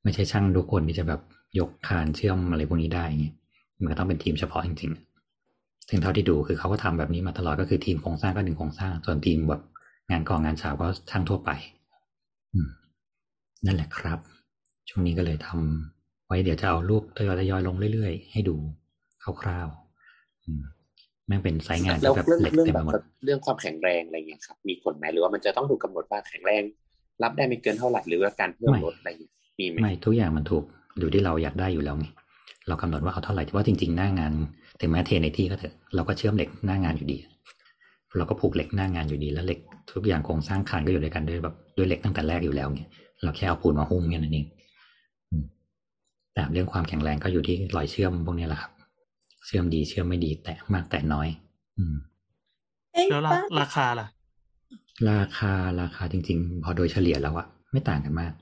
ไม่ใช่ช่างทุกคนที่จะแบบยกคานเชื่อมอะไรพวกนี้ได้เงี้ยมันก็ต้องเป็นทีมเฉพาะจริงๆซึ่งเท่าที่ดูคือเขาก็ทำแบบนี้มาตลอดก็คือทีมโครงสร้างก็หนึ่งโครงสร้าง ส่วนทีมแบบงานก่องงานฉาบก็ช่างทั่วไป นั่นแหละครับ ช่วงนี้ก็เลยทำไว้เดี๋ยวจะเอารูปทยอยทยอยลงเรื่อยๆ ให้ดูคร่าวๆอืมแม่งเป็นไซต์งานแล้วที่แบบเรื่องเหล็กเรื่องเต็มแบไปบหมดเรื่องความแข็งแรงอะไรอย่างเงี้ยครับมีผลไหมหรือว่ามันจะต้องถูกกำหนดว่าแข็งแรง รับได้ไม่เกินเท่าไหร่หรือว่าการเพิ่มไม่ลดอะไรอย่างเงี้ยมีไหมไม่ทุกอย่างมันถูกอยู่ที่เราอยากได้อยู่แล้วไงเรากำหนดว่าเอาเท่าไหร่เพราะว่าจริงๆหน้างานถึงแม้เทในที่ก็เถอะเราก็เชื่อมเหล็กหน้างานอยู่ดี เราก็ผูกเหล็กหน้างานอยู่ดีแล้วเหล็กทุกอย่างโครงสร้างคานก็อยู่ด้วยกันด้วยแบบด้วยเหล็กตั้งแต่แรกอยู่แล้วไง เราแค่เอาปูนมาหุ้มแค่นั้นเองอืมแต่เรื่องความแข็งแรงก็อยู่ที่รอยเชื่อมพวกนี้แหละครับ เชื่อมดีเชื่อมไม่ดี แตะมากแตะน้อย อืมเอ้ยแล้วราป้าราคาล่ะ ราคาราคาจริง ๆ พอโดยเฉลี่ยแล้วอะไม่ต่างกันมาก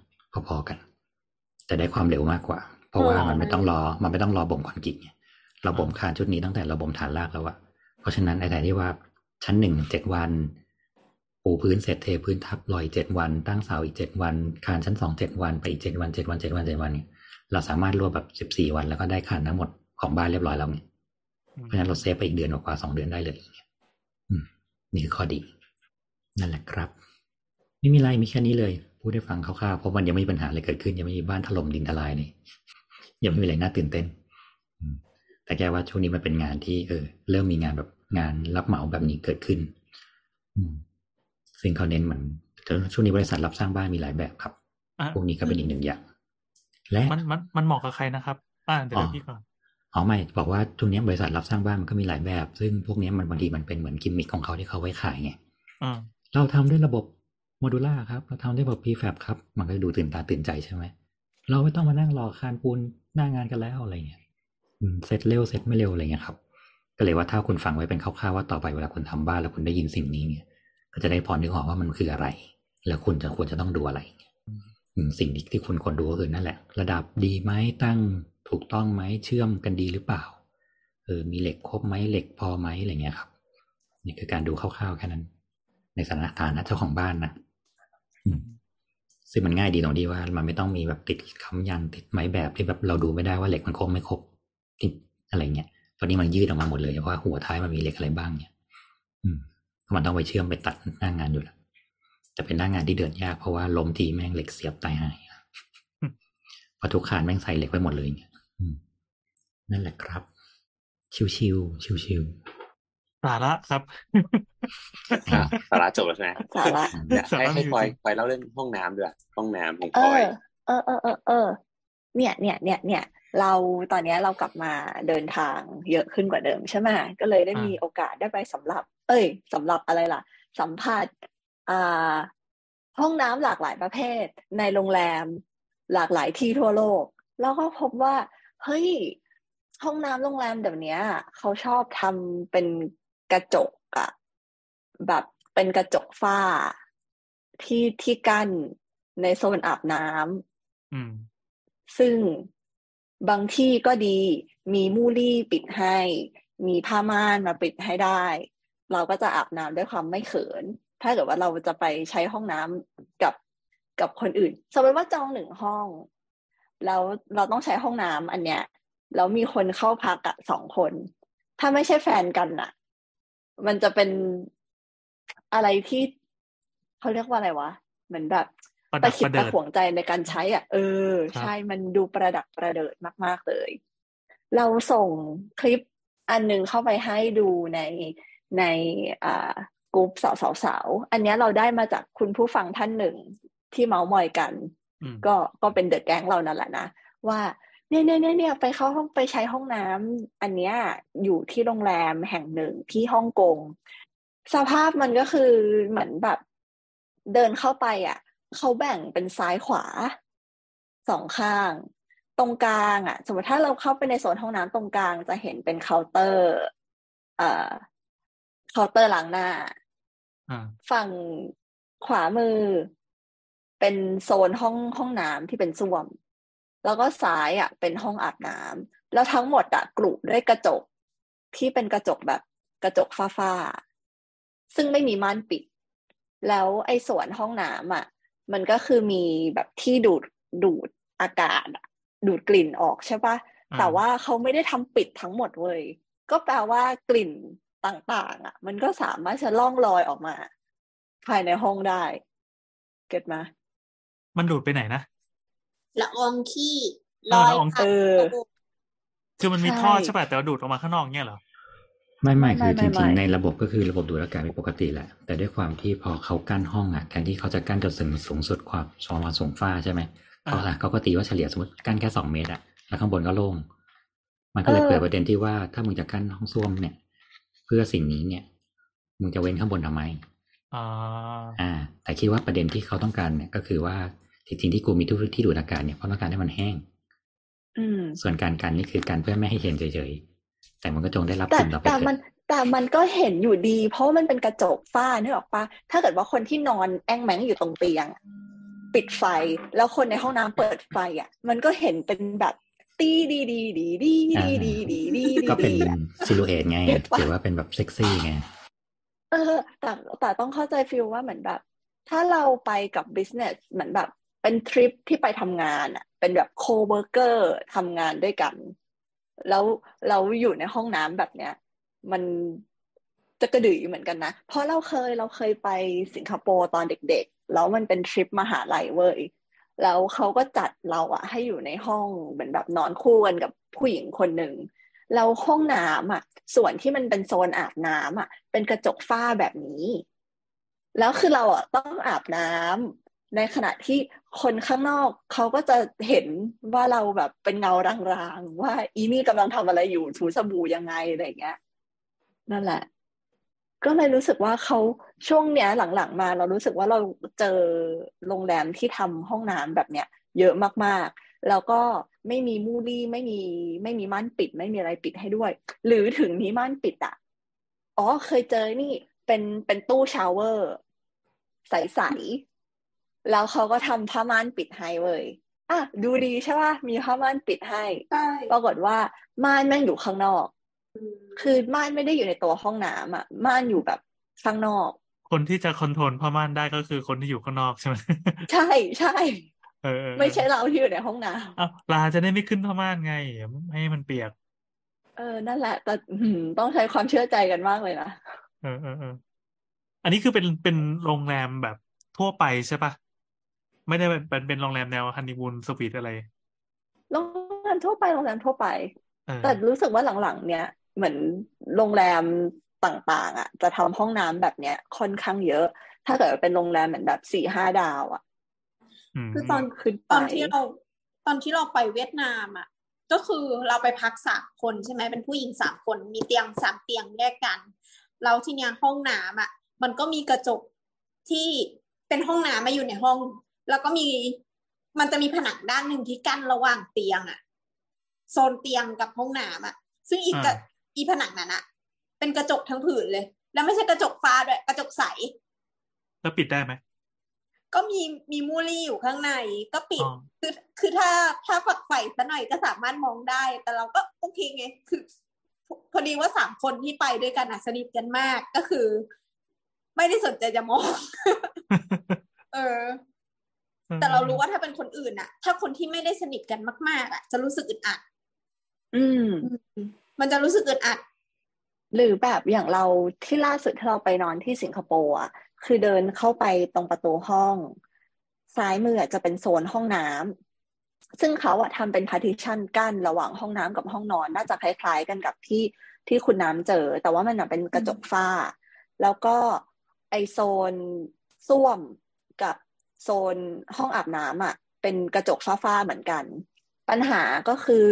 พอๆกัน แต่ได้ความเร็วมากกว่า เพราะว่ามันไม่ต้องรอ มันไม่ต้องรอบ่มคอนกรีตไงเราบ่มคานชุดนี้ตั้งแต่เราบ่มฐานรากแล้วอะเพราะฉะนั้นไอ้แต่ที่ว่าชั้นหนึ่งเจ็ดวัน ปูพื้นเสร็จเทพื้นทับลอยเจ็ดวัน ตั้งเสาอีกเจ็ดวัน คานชั้นสองเจ็ดวันไปอีกเจ็ดวันเจ็ดวันเจ็ดวันเจ็ดวันเนี่ยเราสามารถรวบแบบสิบสี่วันแล้วก็ได้คานทั้งหมดของบ้านเรียบร้อยแล้วเนี่ยเพราะฉะนั้นเราเซฟไปอีกเดือนกว่าๆสองเดือนได้เลยอย่างเงี้ยอืมนี่คือข้อดี นั่นแหละครับ ไม่มีอะไรมีแค่นี้เลย พูดให้ฟังคร่าวๆเพราะมันยังไม่มีปัญหาอะไรเกิดขึ้นยังไม่มีบ้านถล่มดินทลายเลยยังไม่มีอะไรน่าตื่นเต้นอืมแต่แกว่าช่วงนี้มันเป็นงานที่เออ เริ่มมีงานแบบงานรับเหมาแบบนี้เกิดขึ้น อืม ซึ่งเขาเน้นเหมือนช่วงนี้บริษัทรับสร้างบ้านมีหลายแบบครับอะพวกนี้ก็เป็นอีกหนึ่งอย่าง และมันมันมันเหมาะกับใครนะครับอ่าเดี๋ยวอ๋อเดี๋ยวพี่ก่อนอ๋อไม่บอกว่าช่วงนี้บริษัทรับสร้างบ้านมันก็มีหลายแบบ ซึ่งพวกนี้มันบางทีมันเป็นเหมือนกิมมิคของเขาที่เขาไว้ขายไงอ่าเราทำด้วยระบบโมดูล่าครับ เราทำด้วยระบบ prefab ครับ มันก็ดูตื่นตาตื่นใจใช่ไหมเราไม่ต้องมานั่งรอคานปูนหน้างานกันแล้วอะไรเงี้ยอืมเสร็จเร็วเสร็จไม่เร็วอะไรเงี้ยครับ ก็เลยว่าถ้าคุณฟังไว้เป็นคร่าวๆว่าต่อไปเวลาคุณทำบ้านแล้วคุณได้ยินสิ่งนี้เนี่ย ก็จะได้พอนึกออกว่ามันคืออะไร แล้วคุณจะควรจะต้องดูอะไรอืมสิ่งที่ที่คุณควรดูก็คือนั่นแหละ ระดับดีไหมตั้งถูกต้องไหมเชื่อมกันดีหรือเปล่าเออมีเหล็กครบไหมเหล็กพอไหมอะไรเงี้ยครับ นี่คือการดูคร่าวๆแค่นั้น ในสถานฐานะเจ้าของบ้านนะอืมซึ่งมันง่ายดีตรงที่ว่า มันไม่ต้องมีแบบติดคำยันติดไม้แบบที่แบบเราดูไม่ได้ว่าเหล็กมันครบไม่ครบติดอะไรเงี้ยตอนนี้มันยืดออกมาหมดเลยว่าหัวท้ายมันมีเหล็กอะไรบ้างเนี่ย อืม มันต้องไปเชื่อมไปตัดหน้างานอยู่แล้วแต่เป็นหน้างานที่เดินยากเพราะว่าลมทีแม่งเหล็กเสียบตายหายเพราะทุกคานแม่งใส่เหล็กไว้หมดเลยเนี่ยอืมนั่นแหละครับ ชิวชิวชิวชิวสาระครับอะสาระจบแล้วใช่ไหมสาระเดี๋ยวสาให้ระให้มีพลอยจริงพลอยเล่าเรื่องห้องน้ำด้วยห้องน้ำของเอพลอยอเออเออเออเออเนี่ยเนี่ยเนี่ยเนี่ย เราตอนเนี้ยเรากลับมาเดินทางเยอะขึ้นกว่าเดิมใช่ไหมก็เลยได้มีโอกาสได้ไปสำหรับ เอ้ยสำหรับอะไรล่ะ สัมผัสอ่าห้องน้ำหลากหลายประเภท ในโรงแรม หลากหลายที่ทั่วโลก แล้วก็พบว่า เฮ้ย ห้องน้ำโรงแรมเดี๋ยวเนี้ยเขาชอบทำเป็นกระจกอะแบบเป็นกระจกฝ้าที่ที่กั้นในโซนอาบน้ำอืมซึ่ง บางที่ก็ดีมีมูลี่ปิดให้ มีผ้าม่านมาปิดให้ได้ เราก็จะอาบน้ำด้วยความไม่เขิน ถ้าเกิดว่าเราจะไปใช้ห้องน้ำกับกับคนอื่น สมมติว่าจองหนึ่งห้อง แล้วเราต้องใช้ห้องน้ำอันเนี้ยแล้วมีคนเข้าพักอะสองคน ถ้าไม่ใช่แฟนกันอะมันจะเป็นอะไรที่เขาเรียกว่าอะไรวะ เหมือนแบบ ประตะดับขิปดระเดิตะดขวงใจในการใช้อะ เออครับใช่มันดูประดับประเดิดมาก ๆ เลย เราส่งคลิปอันหนึ่งเข้าไปให้ดูในในอ่ากลุ่มสาวสาวสาวอันเนี้ยเราได้มาจากคุณผู้ฟังท่านหนึ่งที่เมาส์มอยกันอืมก็ก็เป็นเดอะแก๊งเรานั่นแหละนะ ว่าเนี่ยเนี่ยเนี่ยเนี่ยไปเข้าห้องไปใช้ห้องน้อันเนี้ยอยู่ที่โรงแรมแห่งหนึ่งที่ฮ่องกงสภาพมันก็คือเหมือนแบบเดินเข้าไปอะ เขาแบ่งเป็นซ้ายขวาสองข้าง ตรงกลางอะ สมมติถ้าเราเข้าไปในโซนห้องน้ำตรงกลางจะเห็นเป็นเคาน์เตอร์ เอ่อเคาน์เตอร์ล้างหน้าอ่าฝั่งขวามือ เป็นโซนห้องห้องน้ำที่เป็นส้วม แล้วก็ซ้ายอะ เป็นห้องอาบน้ำแล้วทั้งหมดอะกลุ่ด้วยกระจกที่เป็นกระจกแบบกระจกฝ้าๆซึ่งไม่มีม่านปิด แล้วไอ้ส่วนห้องน้ำอะ มันก็คือมีแบบที่ดูดดูดอากาศอะดูดกลิ่นออกใช่ปะอ่าแต่ว่าเขาไม่ได้ทำปิดทั้งหมดเว้ยก็แปลว่ากลิ่นต่างๆ อะ มันก็สามารถจะล่องลอยออกมา ภายในห้องได้ เก็ตมา มันดูดไปไหนนะละอองขี้เอลออยละอองผ่านเออระบบคือมันมีใช่ท่อใช่ป่ะแต่ว่าดูดออกมาข้างนอกเนี่ยเหรอ ไม่ไม่ไม่คือไม่จไม่ริงๆ ในระบบก็คือระบบดูดอากาศเป็นปกติแหละ แต่ด้วยความที่พอเขากั้นห้องอะแทนที่เขาจะกั้นจนถึงสูงสุดความสองวันสูงฟ้าใช่ไหมอ่าเขาละเขาก็ตีว่าเฉลี่ยสมมติกั้นแค่สองเมตรอะแล้วข้างบนก็โล่งมันก็เลยเกิดประเด็นที่ว่าถ้ามึงจะกั้นห้องส้วมเนี่ย เพื่อสิ่งนี้เนี่ย มึงจะเว้นข้างบนทำไมอ่าอ่า แต่คิดว่าประเด็นที่เขาต้องการเนี่ยก็คือว่าจริงๆที่กูมีทุกที่ดูดอากาศเนี่ยเพราะต้องการให้มันแห้งอืมส่วนการกันนี่คือการเพื่อไม่ให้เห็นเฉยๆ แต่มันก็จงได้รับแต่สิ่งต่อไปแต่เถิมันดแต่มันก็เห็นอยู่ดี เพราะว่ามันเป็นกระจกฝ้านึกออกปะถ้าเกิดว่าคนที่นอนแอ้งแมงอยู่ตรงเตียง ปิดไฟแล้วคนในห้องน้ำเปิดไฟอะ มันก็เห็นเป็นแบบตีดีดีดีดีดีดีดีดีก็เป็นดีอะ silhouette ไงเห็นปะถือว่าเป็นแบบเซ็กซี่ไงเออแต่แต่ต้องเข้าใจ feel ว่าเหมือนแบบ ถ้าเราไปกับ business เหมือนแบบเป็นทริปที่ไปทำงานอะ เป็นแบบ co-worker ทำงานด้วยกัน แล้วเราอยู่ในห้องน้ำแบบเนี้ย มันจะกระดือเหมือนกันนะ เพราะเราเคยเราเคยไปสิงคโปร์ตอนเด็ก ๆ แล้วมันเป็นทริปมหาลัยเว้ยแล้วเขาก็จัดเราอะให้อยู่ในห้องเหมือนแบบนอนคู่กันกับผู้หญิงคนหนึ่งแล้วห้องน้ำอะส่วนที่มันเป็นโซนอาบน้ำอะเป็นกระจกฝ้าแบบนี้ แล้วคือเราอะต้องอาบน้ำ ในขณะที่คนข้างนอกเขาก็จะเห็นว่าเราแบบเป็นเงารางๆ ว่าอีนี่กำลังทำอะไรอยู่ถูสบู่ยังไงอะไรเงี้ยนั่นแหละ ก็เลยรู้สึกว่าเขาช่วงเนี้ยหลังๆมา เรารู้สึกว่าเราเจอโรงแรมที่ทำห้องน้ำแบบเนี้ย เยอะมากๆ แล้วก็ไม่มีมูลี่ไม่มีไม่มีม่านปิด ไม่มีอะไรปิดให้ด้วย หรือถึงมีม่านปิดอะอ๋อเคยเจอนี่เป็นเป็นตู้ shower ใสๆ แล้วเขาก็ทำผ้าม่านปิดให้เว้ยอะดูดีใช่ป่ะมีผ้าม่านปิดให้ใช่ปรากฏว่าม่านแม่งอยู่ข้างนอก คือม่านไม่ได้อยู่ในตัวห้องน้ำอะม่านอยู่แบบข้างนอก คนที่จะ control ผ้าม่านได้ก็คือคนที่อยู่ข้างนอกใช่ไหมใช่ใช่เออเออเออไม่ใช่เราที่อยู่ในห้องน้ำอ้าวลาจะได้ไม่ขึ้นผ้าม่านไงไม่ให้มันเปียก เออนั่นแหละแต่อื้อหือต้องใช้ความเชื่อใจกันมากเลยนะเออเออเอออันนี้คือเป็นเป็นโรงแรมแบบทั่วไปใช่ปะ ไม่ได้เป็นเป็นเป็นโรงแรมแนวฮันนีมูนสวีทอะไรโรงแรมทั่วไปโรงแรมทั่วไปเออแต่รู้สึกว่าหลังๆ เนี้ยเหมือนโรงแรมต่างๆ อะ จะทำห้องน้ำแบบเนี้ยค่อนข้างเยอะ ถ้าเกิดเป็นโรงแรมเหมือนแบบสี่ห้าดาวอะอืมคือตอนขึ้นไปตอนที่เรา ตอนที่เราไปเวียดนามอะ ก็คือเราไปพักสามคนใช่ไหมเป็นผู้หญิงสามคน มีเตียงสามเตียงแยกกันแล้วที่เนี้ยห้องน้ำอะ มันก็มีกระจกที่เป็นห้องน้ำมาอยู่ในห้อง แล้วก็มีมันจะมีผนังด้านหนึ่งที่กั้นระหว่างเตียงอะโซนเตียงกับห้องน้ำอะซึ่งอีกกระอีผนังนั้นอะเป็นกระจกทั้งผืนเลย แล้วไม่ใช่กระจกฟ้าด้วยกระจกใส แล้วปิดได้ไหมก็มีมีมูลี่อยู่ข้างในก็ปิดอ๋อคือคือถ้าถ้าฝักใฝ่ซะหน่อยก็สามารถมองได้ แต่เราก็โอเคไงคือ พอดีว่าสามคนที่ไปด้วยกันอะสนิทกันมากก็คือ ไม่ได้สนใจจะมอง เออ แต่เรารู้ว่าถ้าเป็นคนอื่นอะถ้าคนที่ไม่ได้สนิทกันมาก ๆอะจะรู้สึกอึดอัด อืม มันจะรู้สึกอึดอัด หรือแบบอย่างเราที่ล่าสุดที่เราไปนอนที่สิงคโปร์อะคือเดินเข้าไปตรงประตูห้อง ซ้ายมืออะจะเป็นโซนห้องน้ซึ่งเขาอะทำเป็น partition กั้นระหว่างห้องน้ำกับห้องนอน น่าจะคล้าย ๆ กันกับที่ที่คุณน้ำเจอ แต่ว่ามันอะเป็นกระจกฝ้า แล้วก็ไอโซนส้วมกับ โซนห้องอาบน้ำอะเป็นกระจกฝ้าๆเหมือนกัน ปัญหาก็คือ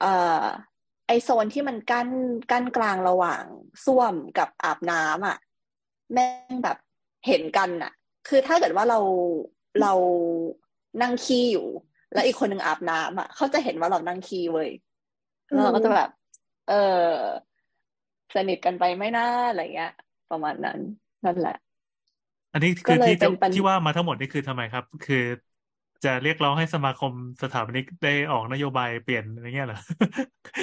เอ่อไอโซนที่มันกั้นกั้นกลางระหว่างส้วมกับอาบน้ำอะ แม่งแบบเห็นกันอะ คือถ้าเกิดว่าเราเรานั่งขี้อยู่ แล้วอีกคนหนึ่งอาบน้ำอะ เขาจะเห็นว่าเรานั่งขี้เว้ยแล้วเราก็จะแบบ เออสนิทกันไปไม่น่าอะไรเงี้ย ประมาณนั้นนั่นแหละ อันนี้ก็คือเลยที่เป็นปัญที่ว่ามาทั้งหมดนี่คือทำไมครับ คือจะเรียกร้องให้สมาคมสถาปนิกได้ออกนโยบายเปลี่ยนอะไรเงี้ยเหรอ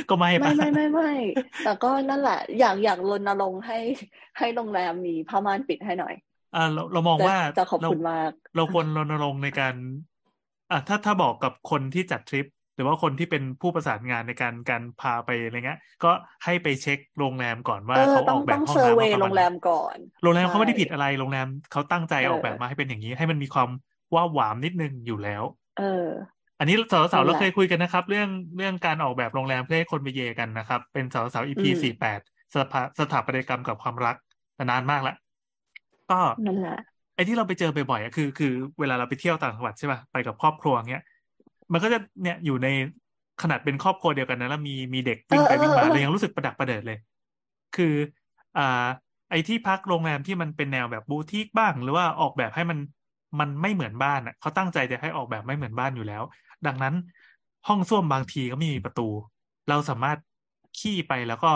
ก็ไม่ไม่ปะไม่ไม่ไม่ แต่ก็นั่นแหละ อยากอยากรณรงค์ให้ให้โรงแรมมีผ้าม่านปิดให้หน่อย อ่าเราเรามองจะว่าจะขอบเราคุณมาก เราควรรณรงค์ในการ อะถ้าถ้าบอกกับคนที่จัดทริป หรือว่าคนที่เป็นผู้ประสานงานในการการพาไปอะไรเงี้ย ก็ให้ไปเช็คโรงแรมก่อนว่าเออเขาต้อองอกแบต้บองห้องเซอร์น้ำเวมาย์ประโรมาณงไหแรนมก่อน โรงแรมเขาไม่ได้ใช่ผิดอะไรโรงแรมเขาตั้งใจเออออกแบบมาให้เป็นอย่างนี้ ให้มันมีความว่าหวามนิดนึงอยู่แล้ว เออ อันนี้สาวสาวนั่นเราแหละเคยคุยกันนะครับ เรื่องเรื่องการออกแบบโรงแรมเพื่อให้คนไปเยกันนะครับ เป็นสาวสาว EP อืมสี่แปดสถาสถาปัตยกรรมกับความรักนานมากละก็นั่นแหละไอ้ที่เราไปเจอบ่อยๆอะคือ คือเวลาเราไปเที่ยวต่างจังหวัดใช่ป่ะไปกับครอบครัวเงี้ย มันก็จะเนี่ยอยู่ในขนาดเป็นครอบครัวเดียวกันนะแล้วมีมีเด็กวิ่งไปเออวิ่งมาเออเออเรายังรู้สึกประดักประเดิดเลย คืออ่าไอ้ที่พักโรงแรมที่มันเป็นแนวแบบบูติกบ้าง หรือว่าออกแบบให้มันมันไม่เหมือนบ้านอะเขาตั้งใจจะให้ออกแบบไม่เหมือนบ้านอยู่แล้ว ดังนั้นห้องส้วมบางทีก็ไม่มีประตู เราสามารถขี้ไปแล้วก็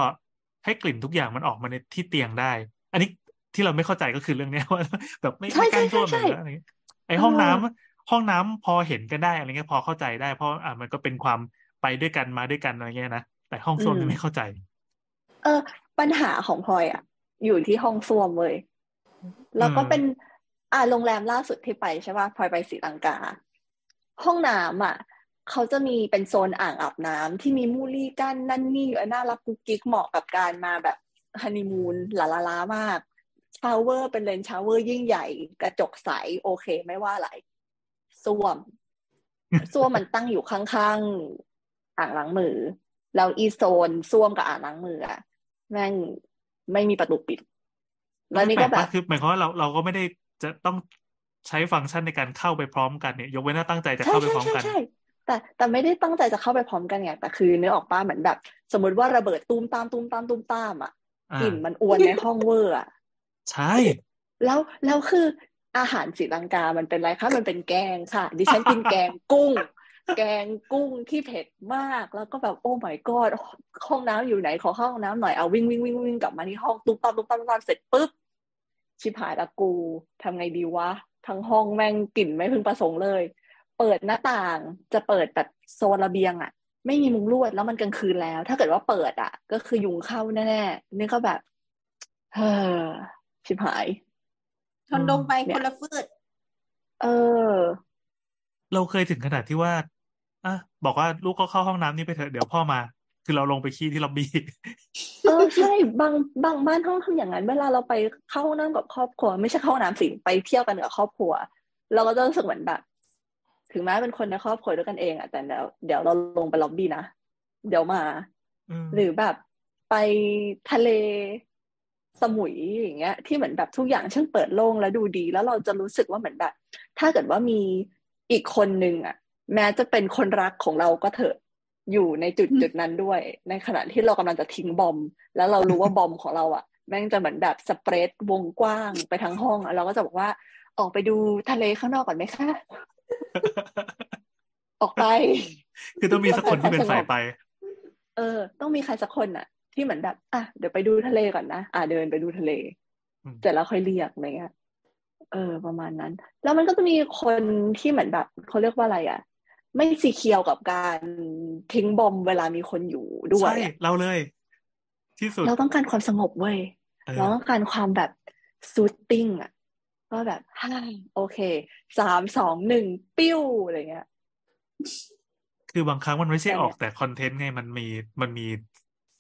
ให้กลิ่นทุกอย่างมันออกมาในที่เตียงได้ อันนี้ที่เราไม่เข้าใจก็คือเรื่องเนี้ยว่าแบบไม่ใช่ไม่กั้นใช่ส้วมใช่เลยใช่นะอะไรเงี้ยไอห้องเออน้ำ ห้องน้ำพอเห็นกันได้อะไรเงี้ยพอเข้าใจได้ เพราะอ่ามันก็เป็นความไปด้วยกันมาด้วยกันอะไรเงี้ยนะแต่ห้องส้วมนี่ไม่เข้าใจ เออ ปัญหาของพลอยอะ อยู่ที่ห้องส้วมเว้ยแล้วก็อืมเป็น อ่าโรงแรมล่าสุดที่ไปใช่ป่ะพลอยไปศรีลังกา ห้องน้ำอะเขาจะมีเป็นโซนอ่างอาบน้ำที่มีมูลี่กั้นนั่นนี่เออน่ารักกุ๊กกิ๊กเหมาะกับการมาแบบฮันนีมูนลาลาลามาก shower เป็น rain shower ยิ่งใหญ่ กระจกใสโอเคไม่ว่าอะไร ส้วมส้วมมันตั้งอยู่ข้างๆอ่างล้างมือ แล้วอีโซนส้วมกับอ่างล้างมืออะแม่งไม่มีประตูปิด แล้วนี่ก็แปลแบปะบคือหมายความว่าเราเราก็ไม่ได้จะต้องใช้ฟังก์ชันในการเข้าไปพร้อมกันเนี่ย ยกเว้นว่าตั้งใจจะใช่เข้าไปใช่พร้อมใช่กันใช่แต่แต่ไม่ได้ตั้งใจจะเข้าไปพร้อมกันไงแต่คือนึกออกปะเหมือนแบบ สมมติว่าระเบิดตูมตามตูมตามตูมตามอะอ่ากลิ่นมันอวนในห้องเวอร์อะใช่ แล้วแล้วคือ อาหารศรีลังกา มันเป็นอะไรคะ มันเป็นแกงค่ะ ดิฉันกินแกงกุ้ง แกงกุ้งที่เผ็ดมาก แล้วก็แบบโอ้ my god ห้องน้ำอยู่ไหน ขอเข้าห้องน้ำหน่อย เอาวิ่งวิ่งวิ่งวิ่งกลับมาที่ห้องตุ๊บตับตุ๊บตับตุ๊บตับเสร็จปุ๊บ ชิบหายละกูทำไงดีวะ ทั้งห้องแม่งกลิ่นไม่พึงประสงค์เลย เปิดหน้าต่าง จะเปิดแบบโซนระเบียงอะไม่มีมุงลวดแล้วมันกลางคืนแล้ว ถ้าเกิดว่าเปิดอะ ก็คือยุงเข้าแน่ๆนี่ก็แบบ เฮ้อชิบหาย ทนดมไปเนี่คยนละฟืด เออ เราเคยถึงขนาดที่ว่าอะบอกว่าลูกก็เข้าห้องน้ำนี่ไปเถอะเดี๋ยวพ่อมา คือเราลงไปขี้ที่ล็อบบี้เออใช่บางบางบ้านห้องทำอย่างนั้น เวลาเราไปเข้าห้องน้ำกับครอบครัว ไม่ใช่เข้าห้องน้ำสิไปเที่ยวกันกับครอบครัว เราก็จะรู้สึกเหมือนแบบถึงแม้เป็นคนในครอบครัวด้วยกันเองอะแต่เดี๋ยวเดี๋ยวเราลงไปล็อบบี้นะเดี๋ยวมาอืมหรือแบบไปทะเล สมุยอย่างเงี้ย ที่เหมือนแบบทุกอย่างช่างเปิดโล่งแล้วดูดี แล้วเราจะรู้สึกว่าเหมือนแบบ ถ้าเกิดว่ามีอีกคนนึงอะ แม้จะเป็นคนรักของเราก็เถอะอยู่ในจุดจุดนั้นด้วย ในขณะที่เรากำลังจะทิ้งบอม แล้วเรารู้ว่าบอมของเราอะแม่งจะเหมือนแบบสเปรดวงกว้างไปทั้งห้องอะเราก็จะบอกว่า ออกไปดูทะเลข้างนอกก่อนไหมคะออกไป คือต้องมีสักคนที่เป็นสายไป เออ ต้องมีใครสักคนน่ะ ที่เหมือนแบบอะเดี๋ยวไปดูทะเลก่อนนะอะเดินไปดูทะเลอืมเสร็จแล้วค่อยเรียกอะไรเงี้ยเออ ประมาณนั้น แล้วมันก็จะมีคนที่เหมือนแบบเขาเรียกว่าอะไรอะ ไม่สีเคียวกับการทิ้งบอมเวลามีคนอยู่ด้วย ใช่อะเราเลย ที่สุด เราต้องการความสงบเว้ยเออเราต้องการความแบบซูตติ้งอะก็แบบฮ่าโอเค สามสองหนึ่งปิ้วอะไรเงี้ย คือบางครั้งมันไม่ใช่แต่อเนี่อยกแต่คอนเทนต์ไงมันมีมันมี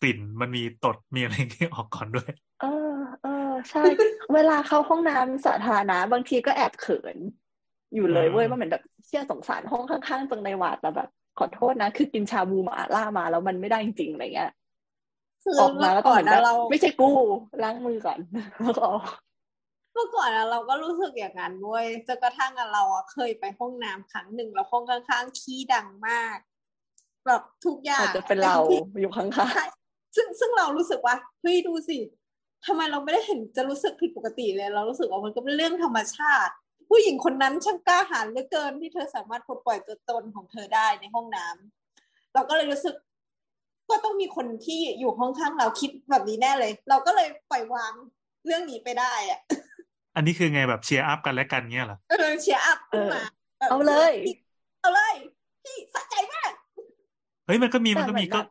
กลิ่นมันมีตดมีอะไรที่ออกก่อนด้วย เออ เออ ใช่ เวลาเข้าห้องน้ำสาธารณะบางทีก็แอบเขิน อยู่เลยเว้ยอ่าว่าเหมือนแบบชี่ยสงสารห้องข้างๆจังเลยว่ะแต่แบบ ขอโทษนะ คือกินชาบูหมาล่ามาแล้วมันไม่ได้จริงๆอะไรเงี้ยคือออกมาเมื่อแล้วก็ก่อเหนมือนแบนะบเราไม่ใช่กูล้างมือก่อนแล้วก็ออกเมื่อก่อนอะเราก็รู้สึกอย่างนั้นเว้ยจนกระทั่งอะเราอะเคยไปห้องน้ำครั้งหนึ่งแล้วห้องข้างๆขี้ดังมาก แบบทุกอย่างอาจจะเป็นเราที่อยู่ข้างใช่ ซึ่งซึ่งเรารู้สึกว่าเฮ้ยดูสิทำไมเราไม่ได้เห็นจะรู้สึกผิดปกติเลย เรารู้สึกว่ามันก็เป็นเรื่องธรรมชาติ ผู้หญิงคนนั้นช่างกล้าหาญเหลือเกินที่เธอสามารถปลดปล่อยตัวตนของเธอได้ในห้องน้เราก็เลยรู้สึก ก็ต้องมีคนที่อยู่ห้องข้างเราคิดแบบนี้แน่เลย เราก็เลยปล่อยวางเรื่องนี้ไปได้อะอันนี้คือไงแบบ cheer up กันและกันเงี้ยเหรอเออ cheer up ขึ้นมาแบบเอาเลย เอาเลยพี่สะใจมากเฮ้ยมันก็มีแต่มันก็ก็มีเหมือนแบบ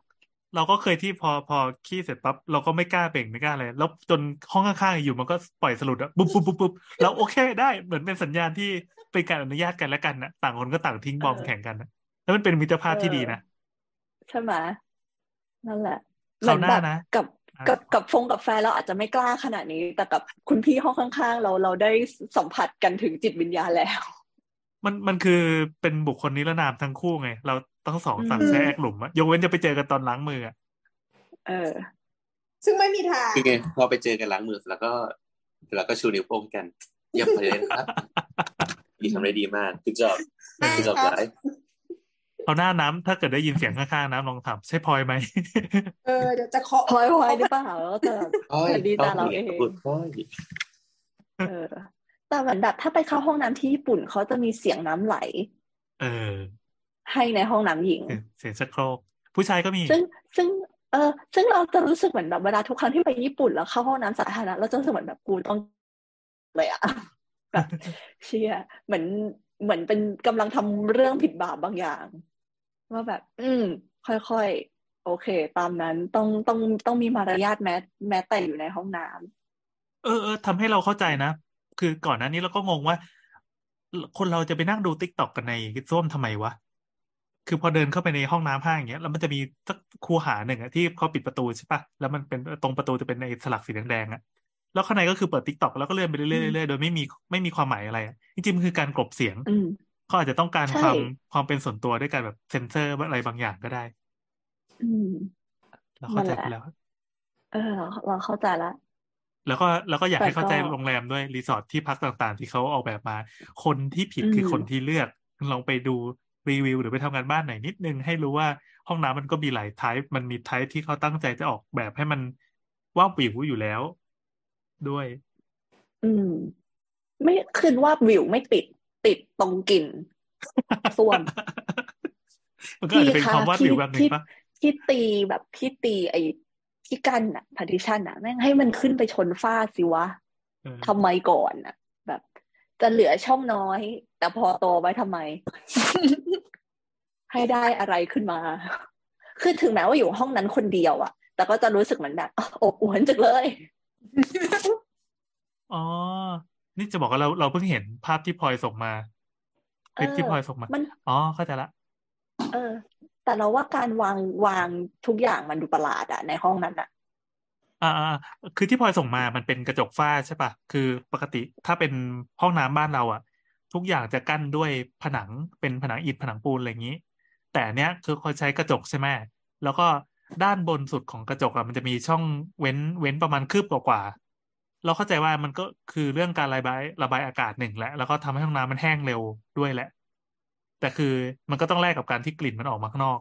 เราก็เคยที่พอพอขี้เสร็จปั๊บเราก็ไม่กล้าเบ่งไม่กล้าอะไรแล้วจนห้องข้างๆอยู่มันก็ปล่อยสลุดอะปุ๊บปุ๊บปุ๊บปุ๊บแล้วโอเคได้เหมือนเป็นสัญญาณที่เป็นการอนุญาตกันและกันนะต่างคนก็ต่างทิ้งบอมเออแข่งกันนะแล้วมันเป็นมิตรภาพที่ดีนะใช่ไหมนั่นแหละคราวหน้าแบบนะกับอ่ากับกับฟงกับแฟนเราอาจจะไม่กล้าขนาดนี้ แต่กับคุณพี่ห้องข้างๆ เราเราได้สัมผัสกันถึงจิตวิญญาณแล้ว มันมันคือเป็นบุคคลนิรนามทั้งคู่ไง เรา ต้องสองสั่งอืมแช่แอกหลุมอะยกเว้นจะไปเจอกันตอนล้างมืออะเออ ซึ่งไม่มีทางคือไงพอไปเจอกันล้างมือแล้วก็แล้วก็ชูนิ้วโป้งกันเยี่ยมเลยนะครับดีทำได้ดีมากคือจอบคือจอบไลฟ์เอาหน้าน้ำถ้าเกิดได้ยินเสียงข้างๆน้ำลองถามใช่พลอยไหมเออเดี๋ยวจะเคาะพลอยพลอยหรือเปล่าแล้วแต่โอ้ยแต่ดีตาเราเองพูดโอ้ยเออแต่เหมือนแบบถ้าไปเข้าห้องน้ำที่ญี่ปุ่นเขาจะมีเสียงน้ำไหล เออ ให้ในห้องน้ำหญิงเสียงเสียงชักโครกผู้ชายก็มี ซึ่งซึ่งเออซึ่งเราจะรู้สึกเหมือนแบบเวลาทุกครั้งที่ไปญี่ปุ่นแล้วเข้าห้องน้ำสาธารณะเราจะรู้สึกเหมือนแบบกูต้องเลยอะแบบเชี่ยเหมือนเหมือนเป็นกำลังทำเรื่องผิดบาปบางอย่างว่าแบบ อืม ค่อยๆ โอเค ตามนั้นต้องต้องต้องมีมารยาทแม้แม้แต่อยู่ในห้องน้ำเออเออทำให้เราเข้าใจนะ คือก่อนหน้านี้เราก็งงว่า คนเราจะไปนั่งดูติ๊กต็อกกันในส้วมทำไมวะ คือพอเดินเข้าไปในห้องน้ำห้างอย่างเงี้ยแล้วมันจะมีสักคูหาหนึ่งอะที่เขาปิดประตูใช่ปะแล้วมันเป็นตรงประตูจะเป็นในสลักสีแดงๆอะแล้วข้างในก็คือเปิด TikTok แล้วก็เลื่อนไปเรื่อยๆเรื่อยๆโดยไม่มีไม่มีความหมายอะไรอะจริงๆมันคือการกลบเสียงอืมเขาอาจจะต้องการใช่ความความเป็นส่วนตัวด้วยการแบบเซ็นเซอร์อะไรบางอย่างก็ได้ อืมเราเข้าใจนั่นแหละไปแล้ว เออเราเราเข้าใจละแล้วก็แล้วก็อยากแต่ให้เข้าใจก็โรงแรมด้วยรีสอร์ทที่พักต่างๆ ที่เขาออกแบบมา คนที่ผิดคือมคนที่เลือกลองไปดู รีวิวหรือไปทำงานบ้านหน่อยนิดนึง ให้รู้ว่าห้องน้ำมันก็มีหลายไทป์มันมีไทป์ที่เขาตั้งใจจะออกแบบให้มันว่าบวิวอยู่แล้ว ด้วย อืม ไม่คือว่าวิวไม่ติด ติดตรงกลิ่นส้วมมันก็อาจจะเป็นพี่ความวาดพี่วิวแบบหนึ่งพี่ปะพี่ตีแบบพี่ตีไอ้ที่กั้นอะพาร์ติชันอะแม่งให้มันขึ้นไปชนฝ้าสิวะเออทำไมก่อนอะแบบ จะเหลือช่องน้อย แต่พอโตไว้ทำไม ให้ได้อะไรขึ้นมา คือถึงแม้ว่าอยู่ห้องนั้นคนเดียวอะแต่ก็จะรู้สึกเหมือนแบบอบอวลจังเลย อ๋อ นี่จะบอกว่าเราเราเพิ่งเห็นภาพที่พลอยส่งมาคลิปที่พลอยส่งมามันอ๋อเข้าใจละ เออ แต่เราว่าการวางวางทุกอย่างมันดูประหลาดอะในห้องนั้นอะ อ่าอ่าคือที่พลอยส่งมามันเป็นกระจกฝ้าใช่ปะคือปกติถ้าเป็นห้องน้ำบ้านเราอะทุกอย่างจะกั้นด้วยผนังเป็นผนังอิฐผนังปูนอะไรอย่างนี้ แต่เนี้ยคือเขาใช้กระจกใช่ไหมแล้วก็ด้านบนสุดของกระจกอะมันจะมีช่องเว้นเว้นประมาณคืบกว่าๆเราเข้าใจว่ามันก็คือเรื่องการระบายระบายอากาศหนึ่งแหละแล้วก็ทำให้ห้องน้ำมันแห้งเร็วด้วยแหละ แต่คือมันก็ต้องแลกกับการที่กลิ่นมันออกมาข้างนอก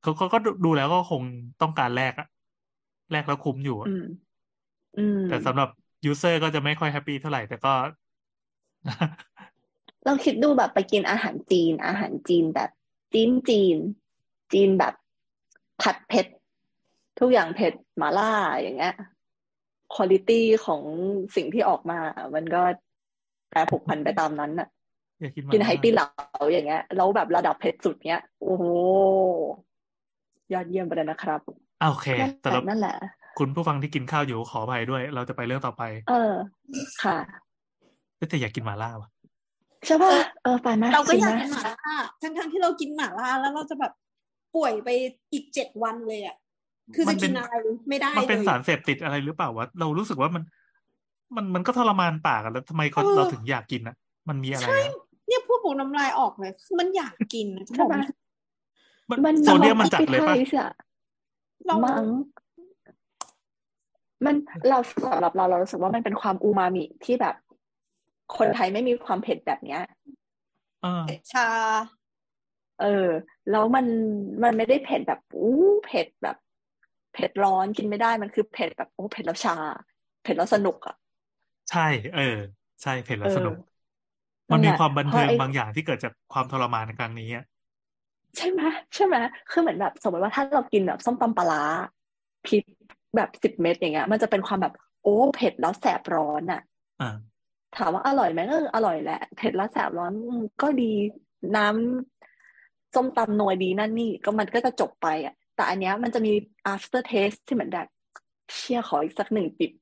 เขาเขาก็ดูดูแล้วก็คงต้องการแลกอะ แลกแล้วคุ้มอยู่อะอืมอืมแต่สำหรับ user ก็จะไม่ค่อย happy เท่าไหร่แต่ก็ เราคิดดูแบบไปกินอาหารจีน อาหารจีนแบบจีนจีน จีนแบบผัดเผ็ด ทุกอย่างเผ็ดหมาล่าอย่างเงี้ยคุณ i t y ของสิ่งที่ออกมา มันก็แปรผกผันไปตามนั้นน่ะอยากกินหมากินไหล่าตี้เหลาอย่างเงี้ย แล้วแบบระดับเผ็ดสุดเนี้ย โอ้โห ยอดเยี่ยมไปเลยนะครับอะ โอเคนั่นแหสำหรัละบนั่นแหละ คุณผู้ฟังที่กินข้าวอยู่ขออภัยด้วย เราจะไปเรื่องต่อไป เออ ค่ะเอ้ยแต่อยากกินหมาล่าว่ะใช่ป่ะเออไปไหมเราก็จริงอยากไหมกินหม่าล่าทั้งทั้งๆที่เรากินหม่าล่าแล้วเราจะแบบป่วยไปอีกเจ็ดวันเลยอะคือมัจะนเป็กินนอะไรไม่ได้มันเป็นเลยสารเสพติดอะไรหรือเปล่าวะเรารู้สึกว่ามัน มันมันก็ทรมานปากอะแล้วทำไมเขาเออเราถึงอยากกินอะมันมีอะไรใช่อะเนี่ยผู้ปคูน้ำลายออกเลยคือมันอยากกินนะจะบใช่อกไหมไม่มันโซเดียมมันจัดเลยปะ appetize อะ เรามั้งมันเราสำหรับเราเรารู้สึกว่ามันเป็นความอูมามิที่แบบ คนไทยไม่มีความเผ็ดแบบเนี้ยเออชา เออ แล้วมันมันไม่ได้เผ็ดแบบอู้เผ็ดแบบ เผ็ดร้อนกินไม่ได้มันคือเผ็ดแบบโอ้เผ็ดแล้วชา เผ็ดแล้วสนุกอะ ใช่ เออ ใช่เผ็ดแล้เอวอสนุกนั่มันนแหมีละความบันเพเทิราะงไอ้บางอย่างที่เกิดจากความทรมานในครั้งนี้อะ ใช่ไหมใช่ไหมคือเหมือนแบบสมมติว่าถ้าเรากินแบบส้มตำปลาร้าพริกแบบสิบเม็ดอย่างเงี้ย มันจะเป็นความแบบโอ้เผ็ดแล้วแสบร้อนอะอ่าถามว่าอร่อยไหมก็อร่อยแหละเผ็ดแล้วแสบร้อนอืมก็ดีน้ำส้มตำนวยดีนั่นนี่ก็มันก็จะจบไปอะ แต่อันเนี้ยมันจะมี after taste ที่เหมือนแบบเชี่ยขออีกสักหนึ่งจิบ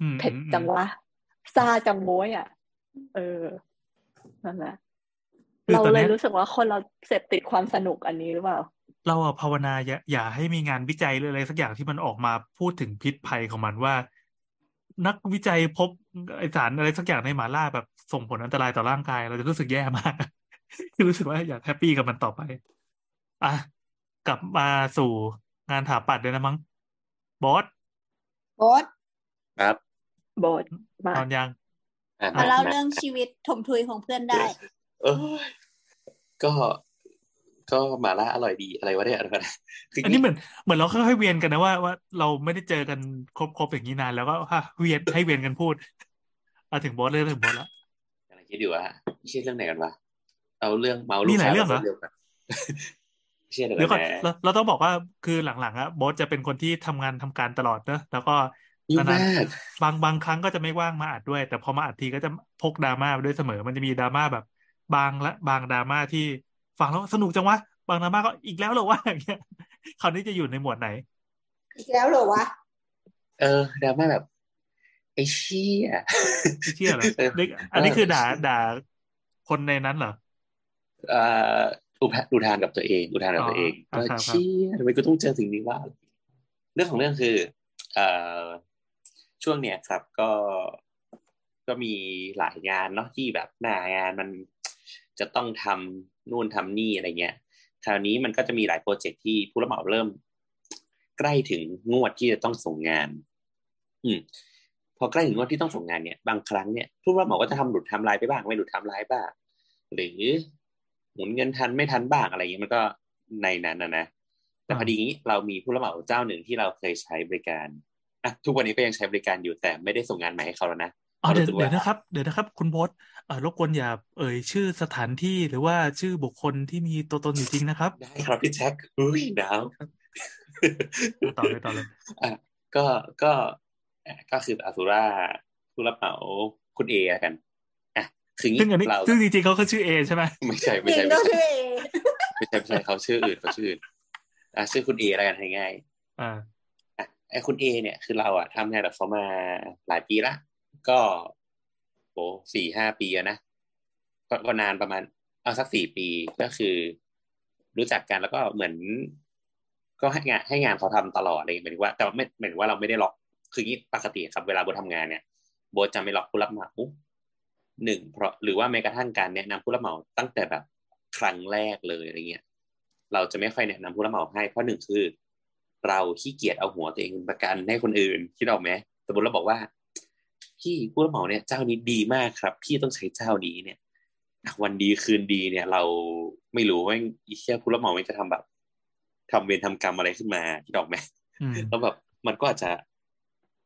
อืมเผ็ดอืมจังวะซาจังโว้ยอะ เออนั่นแหละคือ เราตอนเลยเนี้ยรู้สึกว่าคนเราเสพติดความสนุกอันนี้หรือเปล่า เราอะภาวนาอย่าอย่าให้มีงานวิจัยหรืออะไรสักอย่างที่มันออกมาพูดถึงพิษภัยของมันว่า นักวิจัยพบไอสารอะไรสักอย่างในหมาล่าแบบส่งผลอันตรายต่อร่างกาย เราจะรู้สึกแย่มากรู้สึกว่าอยากแฮปปี้กับมันต่อไป อะ กลับมาสู่งานถาปัดเลยนะมั้งบอสโบ๊ทครับโบทมาตอนยังอะมาเล่ามาเรื่องชีวิตถมทุยของเพื่อนได้ เออก็ก็หมาล่าอร่อยดีอะไรวะเนี่ยอะไรวะเนี่ยคืออันนี้เหมือนเหมือนเราค่อยๆเวียนกันนะว่าว่าเราไม่ได้เจอกันครบๆอย่างนี้นานแล้วก็ฮะเวียนให้เวียนกันพูดเอาถึงบอสเลยถึงบอสแล้วกำลังคิดอยู่ว่าชื่อเรื่องไหนกันวะเอาเรื่องเมาลูมีกหลายค้าเรื่องเหรอเดียวกันเชื่อเดี๋ยวเดี๋ยวก่อนนะเราเราต้องบอกว่าคือหลังๆอะบอสจะเป็นคนที่ทำงานทำการตลอดเนอะแล้วก็ยุ่งนานมากๆบางบางครั้งก็จะไม่ว่างมาอัดด้วย แต่พอมาอัดทีก็จะพกดราม่าไปด้วยเสมอ มันจะมีดราม่าแบบ บางและบางดราม่าที่ฟังแล้วสนุกจังวะบางดราม่าก็อีกแล้วเหรอวะอย่างเงี้ยคราวนี้จะอยู่ในหมวดไหน อีกแล้วเหรอวะเออดราม่าแบบไอ้เชี่ยไม่เชื่อเหรอเออนี่อันนี้คือด่าด่าคนในนั้นเหรอเอ่ออุทานอุทานกับตัวเองอุทานกับตัวเองอ๋อครับว่าครับเชี่ยทำไมกูต้องเจอสิ่งนี้วะเรื่องของเรื่องคือเอ่อช่วงเนี้ยครับก็ก็มีหลายงานเนาะที่แบบหน้างานมัน จะต้องทำนู่นทำนี่อะไรเงี้ย คราวนี้มันก็จะมีหลายโปรเจกต์ที่ผู้รับเหมาเริ่ม ใกล้ถึงงวดที่จะต้องส่งงาน อืม พอใกล้ถึงงวดที่ต้องส่งงานเนี่ย บางครั้งเนี่ยผู้รับเหมาก็จะทำหลุดไทำลายไปบ้าง ไม่หลุดไทำลายบ้าง หรือหมุนเงินทันไม่ทันบ้างอะไรอย่างเงี้ยมันก็ในนั้นนะนะแต่พอดีนี้เรามีผู้รับเหมาเจ้าหนึ่งที่เราเคยใช้บริการอะทุกวันนี้ก็ยังใช้บริการอยู่แต่ไม่ได้ส่งงานใหม่ให้เขาแล้วนะอ๋อเดี๋ยวรู้สึกเดี๋ยวว่านะครับ เดี๋ยวนะครับ คุณโบอสเออ รบกวนอย่าเอ่ยชื่อสถานที่หรือว่าชื่อบุคคลที่มีตัวตนอยู่จริงนะครับ ได้ครับพี่แจ็คอุ้ยหนาวอะต่อเลยต่อเลยอะก็ก็อะก็คืออาสุราผู้รับเหมาคุณเอละกันอะคืองี้ซึ่งอันนี้เราซึ่งจริงๆเขาคือชื่อเอใช่ไหมไม่ใช่จไม่ริงใช่ก็ไม่ใช่ชื่อเอไม่ใช่ไม่ใช่เขาชื่ออื่นเขาชื่ออื่นอะชื่อคุณเอแล้วกันให้ง่ายอ่าอะไอ้คุณเอเนี่ยคือเราอะทำงานกับเขามาหลายปีละก็ โอ้สี่ห้าปีอะนะก็ก็นานประมาณ เอาสักสี่ปีก็คือ รู้จักกันแล้วก็เหมือน ก็ให้งานให้งานเขาทำตลอดอะไรอย่างเงี้ยหมายถึงว่า แต่ไม่หมายถึงว่าเราไม่ได้ล็อกคืองี้ปกติครับ เวลาโบททำงานเนี่ยโบทจะไม่ล็อกผู้รับเหมาหนึ่งเพราะหรือว่าแม้กระทั่งการแนะนำผู้รับเหมาตั้งแต่แบบครั้งแรกเลยอะไรเงี้ยเราจะไม่ค่อยแนะนำผู้รับเหมาให้เพราะหนึ่งคือ เราขี้เกียจเอาหัวตัวเองเป็นประกันให้คนอื่นคิดออกไหมสมมติเราบอกว่า พี่ผู้รับเหมาเนี่ยเจ้านี้ดีมากครับ พี่ต้องใช้เจ้านี้เนี่ยอะวันดีคืนดีเนี่ย เราไม่รู้ว่าอีเชี่ยผู้รับเหมามันจะทำแบบทำเวรทำกรรมอะไรขึ้นมาคิดออกไหมอืมแล้วแบบมันก็อาจจะ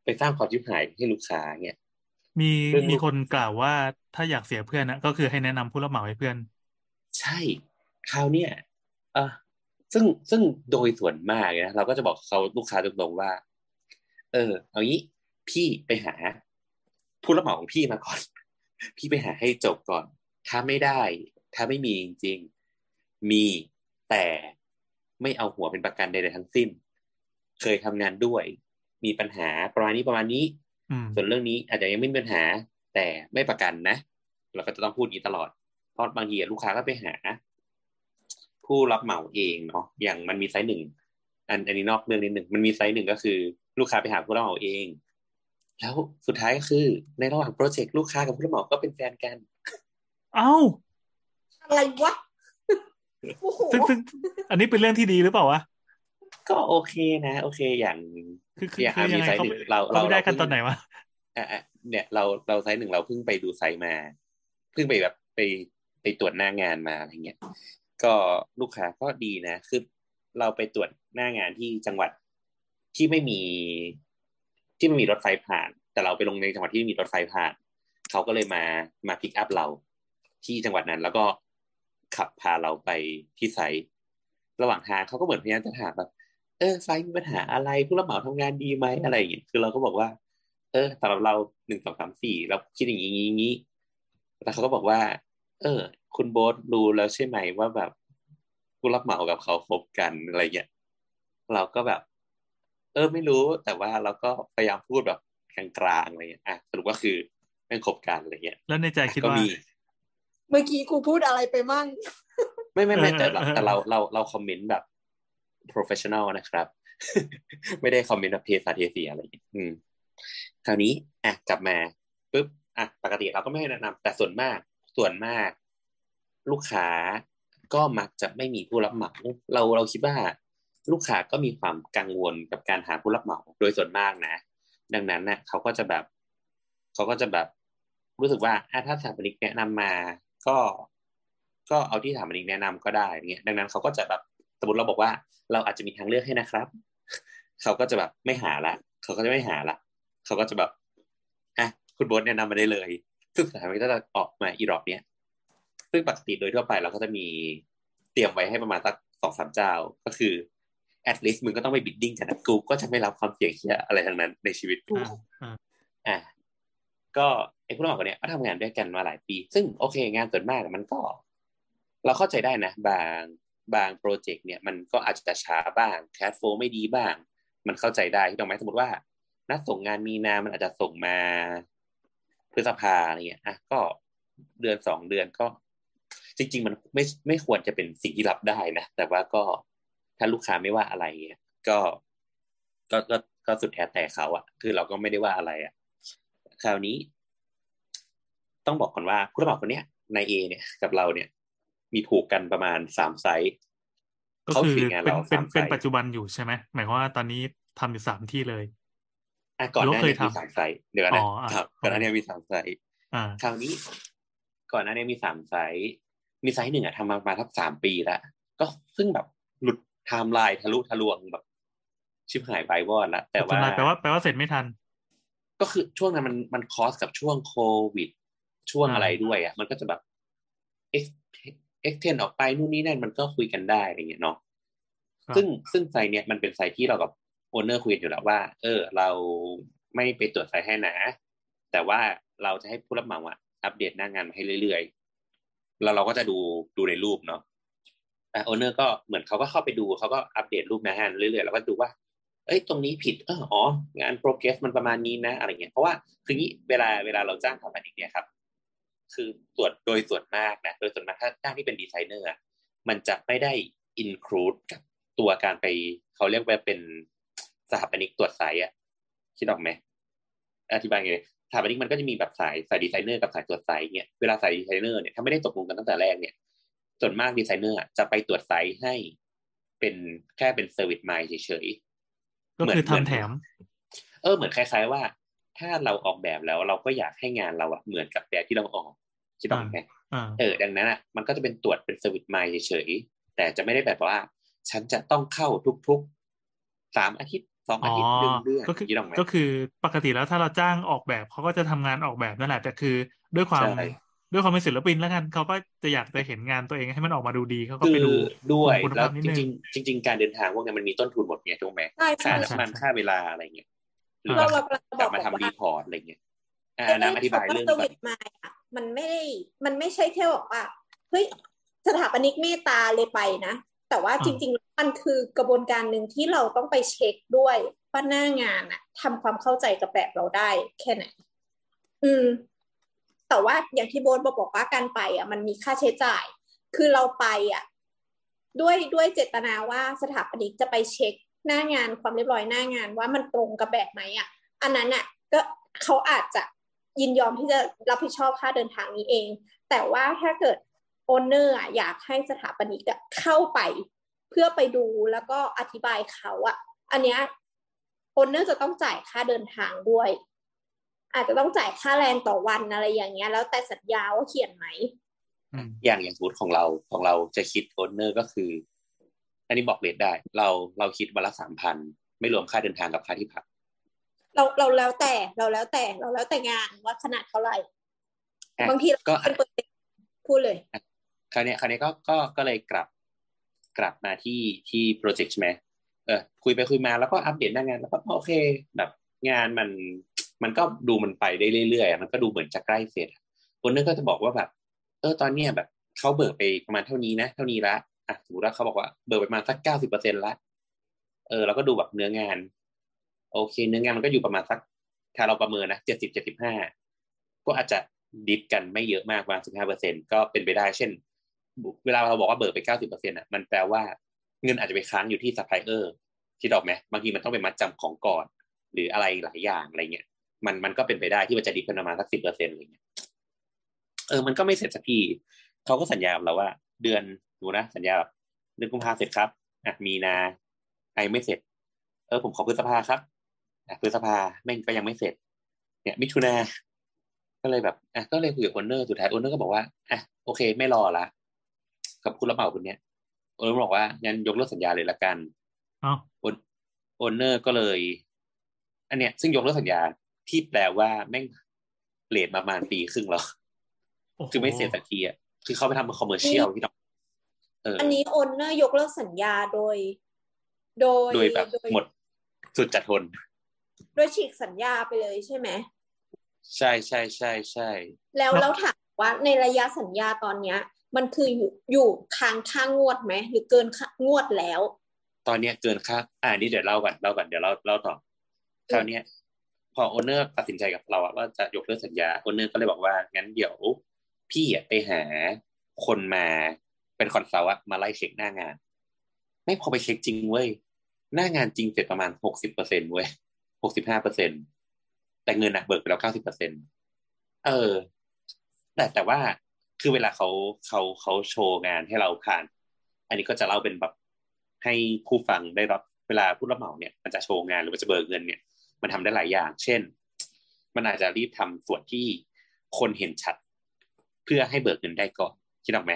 ไปสร้างความชิบหายให้ลูกค้าเนี่ยมีเรื่องมีคนกล่าวว่าถ้าอยากเสียเพื่อนนะก็คือให้แนะนำผู้รับเหมาให้เพื่อน ใช่คราวเนี้ยเออซึ่งซึ่งโดยส่วนมากนะเราก็จะบอกเขาลูกค้าตรงๆว่า เออ เอางี้พี่ไปหา ผู้รับเหมาของพี่มาก่อน พี่ไปหาให้จบก่อน ถ้าไม่ได้ ถ้าไม่มีจริงๆ มีแต่ไม่เอาหัวเป็นประกันใดๆทั้งสิ้น เคยทำงานด้วย มีปัญหาประมาณนี้ประมาณนี้อืมส่วนเรื่องนี้อาจจะยังไม่มีปัญหา แต่ไม่ประกันนะ เราก็จะต้องพูดอย่างนี้ตลอด เพราะบางทีลูกค้าก็ไปหา ผู้รับเหมาเองเนาะ อย่างมันมี site หนึ่งอันอันนี้นอกเรื่องนิดหนึ่ง มันมี site หนึ่งก็คือ ลูกค้าไปหาผู้รับเหมาเอง แล้วสุดท้ายก็คือ ในระหว่างโปรเจกต์ลูกค้ากับผู้รับเหมาก็เป็นแฟนกัน เอ้า อะไรวะโอ้โหซึ่งซึ่งอันนี้เป็นเรื่องที่ดีหรือเปล่าวะ ก็โอเคนะ โอเคอย่างคือคืออย่างคืออายัมีงไงไซส์เขาหไม่นึ่งเราเขาเราไม่ได้กันเราตอนไหนวะอะอะเนี่ยเราเราไซส์หนึ่งเราเพิ่งไปดูไซส์มา เพิ่งไปแบบไปไปตรวจหน้างานมาอะไรเงี้ย ก็ลูกค้าก็ดีนะ คือเราไปตรวจหน้างานที่จังหวัดที่ไม่มี ที่ม่มีรถไฟผ่าน แต่เราไปลงในจังหวัดที่มีรถไฟผ่านเขาก็เลยมามาพิกอัพเรา ที่จังหวัดนั้น แล้วก็ขับพาเราไปที่ไซต์ระหว่างทางเขาก็เหมือนพยายามจะถามแบบเออไซต์มีปัญหาอะไรผู้รับเหมาทำงานดีไหมอะไรอย่างเงี้ยคือเราก็บอกว่า เออสำหรับเราหนึ่งสองสามสี่เราคิดอย่างนี้งี้แล้วเขาก็บอกว่า เออ คุณโบ๊ทรู้แล้วใช่ไหมว่าแบบผู้รับเหมากับเขาคบกันอะไรเงี้ยเราก็แบบ เออไม่รู้แต่ว่าเราก็พยายามพูดแบบกลางๆอะไรเงี้ยอะสรุปก็คือไม่คบกันอะไรเงี้ยแล้วในใจคิดก็ว่ามีเมื่อกี้กูพูดอะไรไปมั่ง ไม่ไม่ไม่เออแต่เราเออแต่เราเราเราคอมเมนต์แบบ professional นะครับ ไม่ได้คอมเมนต์แบบเทสาเทเสียอะไรอย่างเงี้ยอืม คราวนี้อะกลับมาปุ๊บอะปกติเราก็ไม่ให้แนะนำแต่ส่วนมากส่วนมาก ลูกค้าก็มักจะไม่มีผู้รับเหมาเราเราคิดว่า ลูกค้าก็มีความกังวลกับการหาผู้รับเหมาโดยส่วนมากนะ ดังนั้นนะเขาก็จะแบบเขาก็จะแบบรู้สึกว่าถ้าสถาปนิกแนะนำมา ก็ก็เอาที่สถาปนิกแนะนำก็ได้เงี้ยดังนั้นเขาก็จะแบบสมมติเราบอกว่า เราอาจจะมีทางเลือกให้นะครับ เขาก็จะแบบไม่หาละเขาก็จะไม่หาละเขาก็จะแบบอะคุณโบทแนะนำมาได้เลยซึ่งสถาปนิกก็จะออกมาอีรอบเนี้ยซึ่งปกติโดยทั่วไปเราก็จะมีเตรียมไว้ให้ประมาณสักสองสามเจ้า ก็คือ at least มึงก็ต้องไปบิดดิ้งกันนะกูก็จะไม่รับความเสี่ยงเหี้ยอะไรทั้งนั้นในชีวิตกูอ่าอ่าอะก็ไอ้ผู้รับเหมาคนเนี้ยก็ทำงานด้วยกันมาหลายปี ซึ่งโอเค งานส่วนมากมันก็ เราเข้าใจได้นะ บางบางโปรเจกต์เนี่ยมันก็อาจจะช้าบ้างแคสโฟไม่ดีบ้าง มันเข้าใจได้ที่ตรงไหมสมมติว่า นัดส่งงานมีนา มันอาจจะส่งมาพฤษภาอะไรเงี้ยอะก็เดือนสองเดือนก็ จริง ๆ มันไม่ไม่ควรจะเป็นสิ่งที่รับได้นะ แต่ว่าก็ ถ้าลูกค้าไม่ว่าอะไรเงี้ยก็ก็ก็ก็สุดแท้แต่เขาอะคือเราก็ไม่ได้ว่าอะไรอะคราวนี้ ต้องบอกก่อนว่าผู้รับเหมาคนเนี้ยนายเอเนี่ยกับเราเนี่ย มีผูกกันประมาณสามไซส์ก็เขาคือถืองานเป็นเราเป็นสามไซเป็นส์ปัจจุบันอยู่ใช่ไหมหมายความว่าตอนนี้ทำอยู่สามที่เลยอะก่อนหน้าเราเคยนี้มีทำสามไซส์เดี๋ยวก่อนนะอ๋ออะครับก่อนหน้านี้มีสามไซส์อ่าคราวนี้ ก่อนหน้านี้มีสามไซส์มี site หนึ่งอะทำมาประมาณสักสามปีแล้วก็ซึ่งแบบหลุด ไทม์ไลน์ทะลุทะลวงแบบ ชิบหายไปวอดแล้วแต่ว่าแปลว่าแปลว่าเสร็จไม่ทัน ก็คือช่วงนั้นมันมัน cross กับช่วงโควิด ช่วงอ่าอะไรด้วยอะ มันก็จะแบบ ex extend ออกไปนู่นนี่นั่นมันก็คุยกันได้อะไรเงี้ยเนาะครับซึ่งซึ่ง site เนี้ยมันเป็น site ที่เรากับ owner คุยกันอยู่แล้วว่า เออ เราไม่ไปตรวจ site ให้นะ แต่ว่าเราจะให้ผู้รับเหมาอะอัปเดตหน้างานมาให้เรื่อยๆแล้วเราก็จะดูดูในรูปเนาะแต่ owner ก็เหมือนเขาก็เข้าไปดูเขาก็อัปเดตรูปหน้างานเรื่อยๆแล้วก็ดูว่า เอ้ยตรงนี้ผิดเอออ๋องาน progress มันประมาณนี้นะ อะไรเงี้ยเพราะว่าคืองี้เวลาเวลาเราจ้างสถาปนิกเนี่ยครับ คือตรวจโดยส่วนมากนะโดยส่วนมากถ้าจ้างที่เป็นดีไซเนอร์มันจะไม่ได้ include กับตัวการไปเขาเรียกว่าเป็นสถาปนิกตรวจ site อะคิดออกไหมอธิบายไงสถาปนิกมันก็จะมีแบบสายสายดีไซเนอร์กับสายตรวจ site เนี่ยเวลาสายดีไซเนอร์เนี่ยถ้าไม่ได้ตกลงกันตั้งแต่แรกเนี่ย ส่วนมากดีไซเนอร์อะจะไปตรวจ site ให้เป็นแค่เป็น service mind เฉยๆก็คือเหมือนทำแถม เออเหมือนคล้ายๆว่า ถ้าเราออกแบบแล้วเราก็อยากให้งานเราอะเหมือนกับแบบที่เราออกคิดออกไหมอ่าเออ ดังนั้นอะมันก็จะเป็นตรวจเป็น service mind เฉยๆแต่จะไม่ได้แบบว่า ฉันจะต้องเข้าทุกๆสามอาทิตย์สองอาอ๋อทิตย์หนึ่งเดือนก็คือคิดออกไหมก็คือปกติแล้วถ้าเราจ้างออกแบบเขาก็จะทำงานออกแบบนั่นแหละแต่คือด้วยความใช่ ด้วยความเป็นศิลปินแล้วกันเขาก็จะอยากจะเห็นงานตัวเองให้มันออกมาดูดีเขาก็คืไปอดูด้วยคุณแล้วภาพนิดจนึริงงๆจริงๆการเดินทางพวกเนี้ยมันมีต้นทุนหมดเนี่ยถูกไหมใช่ค่าใช่น้ำมันใช่ค่าเวลาอะไรเงี้ยหรือเราว่าเรากำลังจะกบลัอบกมาบอกทำว่ารีพอร์ตอะไรเงี้ยอ่าน้ำอธิบายเรื่องเซอร์ก่อวินสมาอะมันไม่ได้มันไม่ใช่แค่บอกว่าเฮ้ยสถาปนิกเมตตาเลยไปนะ แต่ว่าอ่าจริง ๆ มันคือกระบวนการหนึ่งที่เราต้องไปเช็คด้วยว่าหน้างานอะทำความเข้าใจกับแบบเราได้แค่ไหน อืม แต่ว่าอย่างที่โบนบอกว่าการไปอะมันมีค่าใช้จ่าย คือเราไปอะด้วยด้วยเจตนาว่าสถาปนิกจะไปเช็คหน้างานความเรียบร้อยหน้างานว่ามันตรงกับแบบไหมอะ อันนั้นอะก็เขาอาจจะยินยอมที่จะรับผิดชอบค่าเดินทางนี้เอง แต่ว่าถ้าเกิด owner อยากให้สถาปนิกเข้าไป เพื่อไปดูแล้วก็อธิบายเขาอะ อันเนี้ย owner จะต้องจ่ายค่าเดินทางด้วย อาจจะต้องจ่ายค่าแรงต่อวันอะไรอย่างเงี้ย แล้วแต่สัญญาว่าเขียนไหมอืมอย่างอย่างสมมติของเราของเราจะคิด owner ก็คือ อันนี้บอก rate ได้ เราเราคิดวันละสามพันไม่รวมค่าเดินทางกับค่าที่พักเราเราแล้วแต่เราแล้วแต่เราแล้วแต่งานว่าขนาดเท่าไหร่อะบางทีเราก็เป็นเปอร์เซ็นต์พูดเลยคราวเนี้ยคราวเนี้ยก็ก็ก็เลยกลับกลับมาที่ที่โปรเจกต์ใช่ไหมเออคุยไปคุยมาแล้วก็อัปเดตหน้างานแล้วก็โอเค แบบงานมัน มันก็ดูมันไปได้เรื่อยๆมันก็ดูเหมือนจะใกล้เสร็จคนนึงก็จะบอกว่าแบบ เออตอนเนี้ยแบบเขาเบิกไปประมาณเท่านี้นะ เท่านี้ละอะสมมติว่าเขาบอกว่าเบิกไปประมาณสักเก้าสิบเปอร์เซ็นต์ละเออเราก็ดูแบบเนื้องาน โอเค เนื้องานมันก็อยู่ประมาณสักถ้าเราประเมินนะเจ็ดสิบเจ็ดสิบห้าก็อาจจะ diff กันไม่เยอะมากประมาณสิบห้าเปอร์เซ็นต์ก็เป็นไปได้เช่น เวลาเราบอกว่าเบิกไปเก้าสิบเปอร์เซ็นต์อะมันแปลว่าเงินอาจจะไปค้างอยู่ที่ซัพพลายเออร์คิดออกไหมบางทีมันต้องไปมัดจำของก่อน หรืออะไรหลายอย่างอะไรเงี้ย มันมันก็เป็นไปได้ที่มันจะ diff กันประมาณสักสิบเปอร์เซ็นต์อะไรเงี้ยเออมันก็ไม่เสร็จสักทีเขาก็สัญญากับเราว่า เดือนนู้นนะสัญญาแบบเดือนกุมภาเสร็จครับอะมีนาไอไม่เสร็จ เออผมขอพฤษภาครับอะพฤษภาแม่งก็ยังไม่เสร็จ เนี่ย มิถุนาก็เลยแบบอะก็เลยคุยกับ owner สุดท้าย owner ก็บอกว่าอะโอเค ไม่รอละกับผู้รับเหมาคนเนี้ย owner บอกว่างั้นยกเลิกสัญญาเลยละกันเอ้า own owner ก็เลย อันเนี้ยซึ่งยกเลิกสัญญา ที่แปลว่าแม่ง late ประมาณปีครึ่งแล้วโอ้โหคือไม่เสร็จสักทีอะคือเขาไปทำเป็น commercial ที่น้องเอออันนี้โอ er ยกเลิกสัญญาโดย โดยโดยแบบหมดสุดจะทน โดยฉีกสัญญาไปเลยใช่ไหมใช่ใช่ใช่ใช่แล้วแล้วถามว่าในระยะสัญญาตอนเนี้ย มันคืออยู่อยู่ค้างค่างวดไหมหรือเกินค่างวดแล้ว ตอนเนี้ยเกินค่าอ่านี่เดี๋ยวเล่าก่อนเล่าก่อนเดี๋ยวเล่าเล่าต่อคราวเนี้ยพ อ owner ตัดสินใจกับเราอะว่าจะยกเลิกสัญญา owner ก็เลยบอกว่างั้นเดี๋ยว พี่ไปหาคนมาเป็น consult มาไล่เช็คหน้างาน ไม่พอไปเช็คจริงเว้ยหน้างานจริงเสร็จประมาณหกสิบเปอร์เซ็นต์เว้ยหกสิบห้าเปอร์เซ็นต์แต่เงินอะเบิกไปแล้วเก้าสิบเปอร์เซ็นต์เออ แต่แต่ว่าคือเวลาเขาเขาเขาโชว์งานให้เราผ่าน อันนี้ก็จะเล่าเป็นแบบให้ผู้ฟังได้รับเวลาผู้รับเหมาเนี่ย มันจะโชว์งานหรือมันจะเบิกเงินเนี่ย มันทำได้หลายอย่าง เช่น มันอาจจะรีบทำส่วนที่คนเห็นชัด เพื่อให้เบิกเงินได้ก่อนคิดออกไหม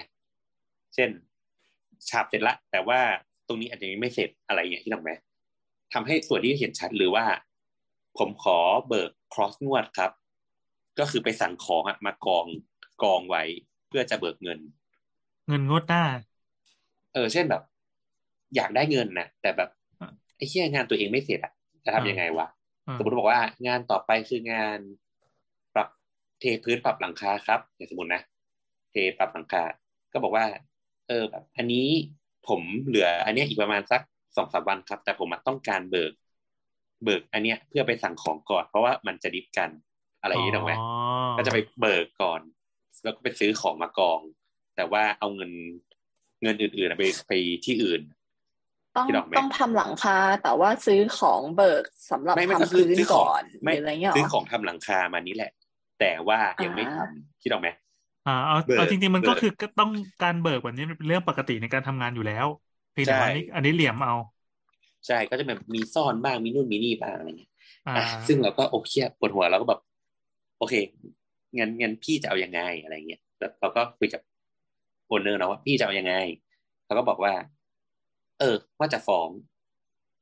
เช่น ฉาบเสร็จละ แต่ว่าตรงนี้อาจจะยังไม่เสร็จอะไรเงี้ยคิดออกไหมทำให้ส่วนที่เห็นชัดหรือว่า ผมขอเบิก cross นวดครับ ก็คือไปสั่งของอะมากองกองไว้เพื่อจะเบิกเงิน เงินงวดหน้า เออ เช่นแบบ อยากได้เงินนะแต่แบบอะไอ้เหี้ยงานตัวเองไม่เสร็จอะจะทำยังไงวะอ่า สมมติบอกว่างานต่อไปคืองานปรับเทพื้นปรับหลังคาครับอย่างสมมตินะ เทปรับหลังคา ก็บอกว่า เออแบบอันนี้ผมเหลือ อันเนี้ยอีกประมาณสักสองสามวันครับ แต่ผมอะต้องการเบิก เบิกอันเนี้ย เพื่อไปสั่งของก่อน เพราะว่ามันจะดิฟกันอะไรอย่างนี้ถูกไหมอ๋อก็จะไปเบิกก่อน แล้วก็ไปซื้อของมากอง แต่ว่าเอาเงินเงินอื่นๆอะไปไปที่อื่น ต้องคิดออกไหมต้องทำหลังคาแต่ว่าซื้อของเบิกสำหรับไม่ไม่ก็ทำคือพื้นซื้อของก่อนหไม่รืออะไรเงี้ยหรซื้ออ ของทำหลังคามานี้แหละ แต่ว่ายังไม่ทอ่าำคิดออกไหม อ่าเอาเบิกเอาจริงๆมันก็เบิกคือก็ต้องการเบิกแบบนี้เป็นเรื่องปกติในการทำงานอยู่แล้วเพียงแต่ว่าใช่อันนี้อันนี้เหลี่ยมเอา ใช่ก็จะแบบมีซ่อนบ้างมีนู่นมีนี่บ้างอะไรเงี้ย อ่า อะซึ่งเราก็โอเคปวดหัวเราก็แบบ โอเคงั้นงั้นพี่จะเอายังไงอะไรเงี้ยแล้วเราก็คุยกับโอนเนอร์นะว่าพี่จะเอายังไงเขาก็บอกว่า เออ ว่าจะฟ้อง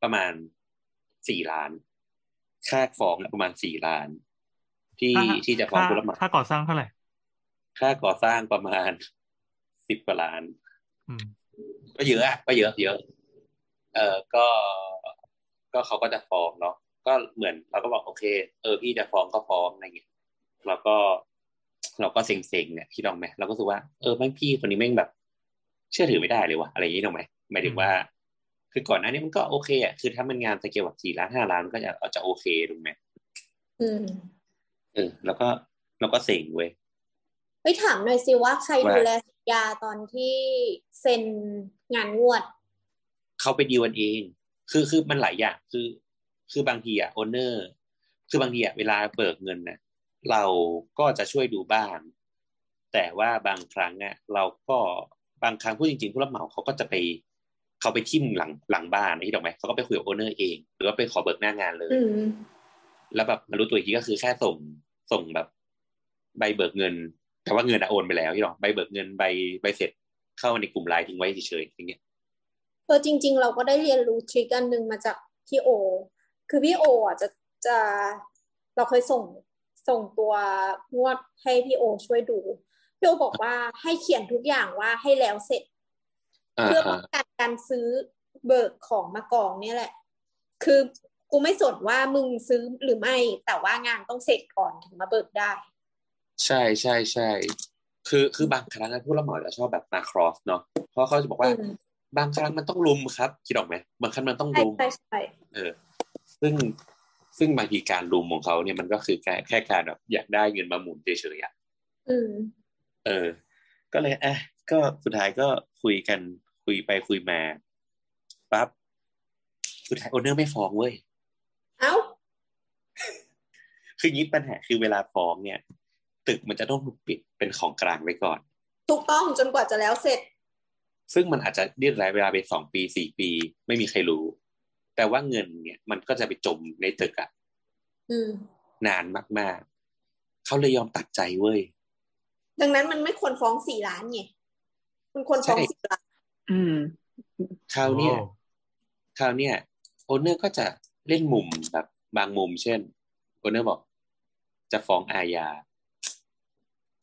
ประมาณสี่ล้าน ค่าฟ้องอะประมาณสี่ล้าน ที่ค่าที่จะฟ้องค่าผู้รับเหมาค่าก่อสร้างเท่าไหร่ ค่าก่อสร้างประมาณสิบกว่าล้านอืมก็เยอะอะก็เยอะเยอะ เออก็ก็เขาก็จะฟ้องเนาะก็เหมือนเราก็บอกโอเค เออพี่จะฟ้องก็ฟ้องอะไรเงี้ยเราก็ เราก็เซ็งๆเนี่ยคิดออกไหมเราก็รู้สึกว่าเออแม่งพี่คนนี้แม่งแบบ เชื่อถือไม่ได้เลยว่ะอะไรอย่างนี้ถูกไหม หมายถึงว่า คือก่อนหน้านี้มันก็โอเคอะคือถ้ามันงานสเกลแบบสี่ล้านห้าล้านมันก็จะจะโอเคถูกไหมอืมเออแล้วก็เราก็เซ็งเว้ยไปถามหน่อยสิว่าใครว่าดูแลสัญญาตอนที่เซ็นงานงวด เขาไปดีลกันเอง คือคือมันหลายอย่างคือ คือบางทีอะ owner คือบางทีอะเวลาเบิกเงินเนี่ยเราก็จะช่วยดูบ้าง แต่ว่าบางครั้งอะเราก็บางครั้งพูดจริงๆผู้รับเหมาเขาก็จะไป เขาไปทิมหลังหลังบ้านที่ดอกไหมเขาก็ไปคุยกับ owner เอง หรือว่าไปขอเบิกหน้างานเลยอืมแล้วแบบมารู้ตัวอีกทีก็คือแค่ส่งส่งแบบ ใบเบิกเงิน แต่ว่าเงินอะโอนไปแล้วที่หรอกใบเบิกเงินใบใบเสร็จเข้าในกลุ่มไลน์ทิ้งไว้เฉยๆอย่างเงี้ยเออจริง ๆ เราก็ได้เรียนรู้ทริคอันหนึ่งมาจากพี่โอ คือพี่โออะจะจะเราเคยส่งส่งตัวงวดให้พี่โอช่วยดูพี่โอบอกว่าให้เขียนทุกอย่างว่าให้แล้วเสร็จอ่า เพื่อป้อ่าองกันการซื้อเบิกของมากองเนี่ยแหละ คือกูไม่สนว่ามึงซื้อหรือไม่แต่ว่างานต้องเสร็จก่อนถึงมาเบิกได้ ใช่ใช่ใช่คือคือบางครั้งอะผู้รับเหมาจะชอบแบบมาครอสเนาะเพราะเขาจะบอกว่าอืมบางครั้งมันต้องรุมครับ คิดออกไหมบางครั้งมันต้องใช่รุมใช่ใช่เออ ซึ่งซึ่งบางทีการรุมของเขาเนี่ยมันก็คือแค่แค่การแบบอยากได้เงินมาหมุนเฉยๆอะอืมเออ ก็เลยอะก็สุดท้ายก็คุยกัน คุยไปคุยมาปั๊บสุดท้ายโอเนอร์ไม่ฟ้องเว้ย เอ้า คืออย่างนี้ปัญหาคือเวลาฟ้องเนี่ย ตึกมันจะต้องถูกปิดเป็นของกลางไว้ก่อน ถูกต้องจนกว่าจะแล้วเสร็จ ซึ่งมันอาจจะยืดระยะเวลาไปสองปีสี่ปี ไม่มีใครรู้ แต่ว่าเงินเนี่ยมันก็จะไปจมในตึกอะอืมนานมากๆ เขาเลยยอมตัดใจเว้ย ดังนั้นมันไม่ควรฟ้องสี่ล้านไงมันควรฟ้องใช่สิบล้าน อืมคราวเนี้ยโอ้คราวเนี้ย owner ก็จะเล่นมุมแบบบางมุมเช่น owner บอก จะฟ้องอาญา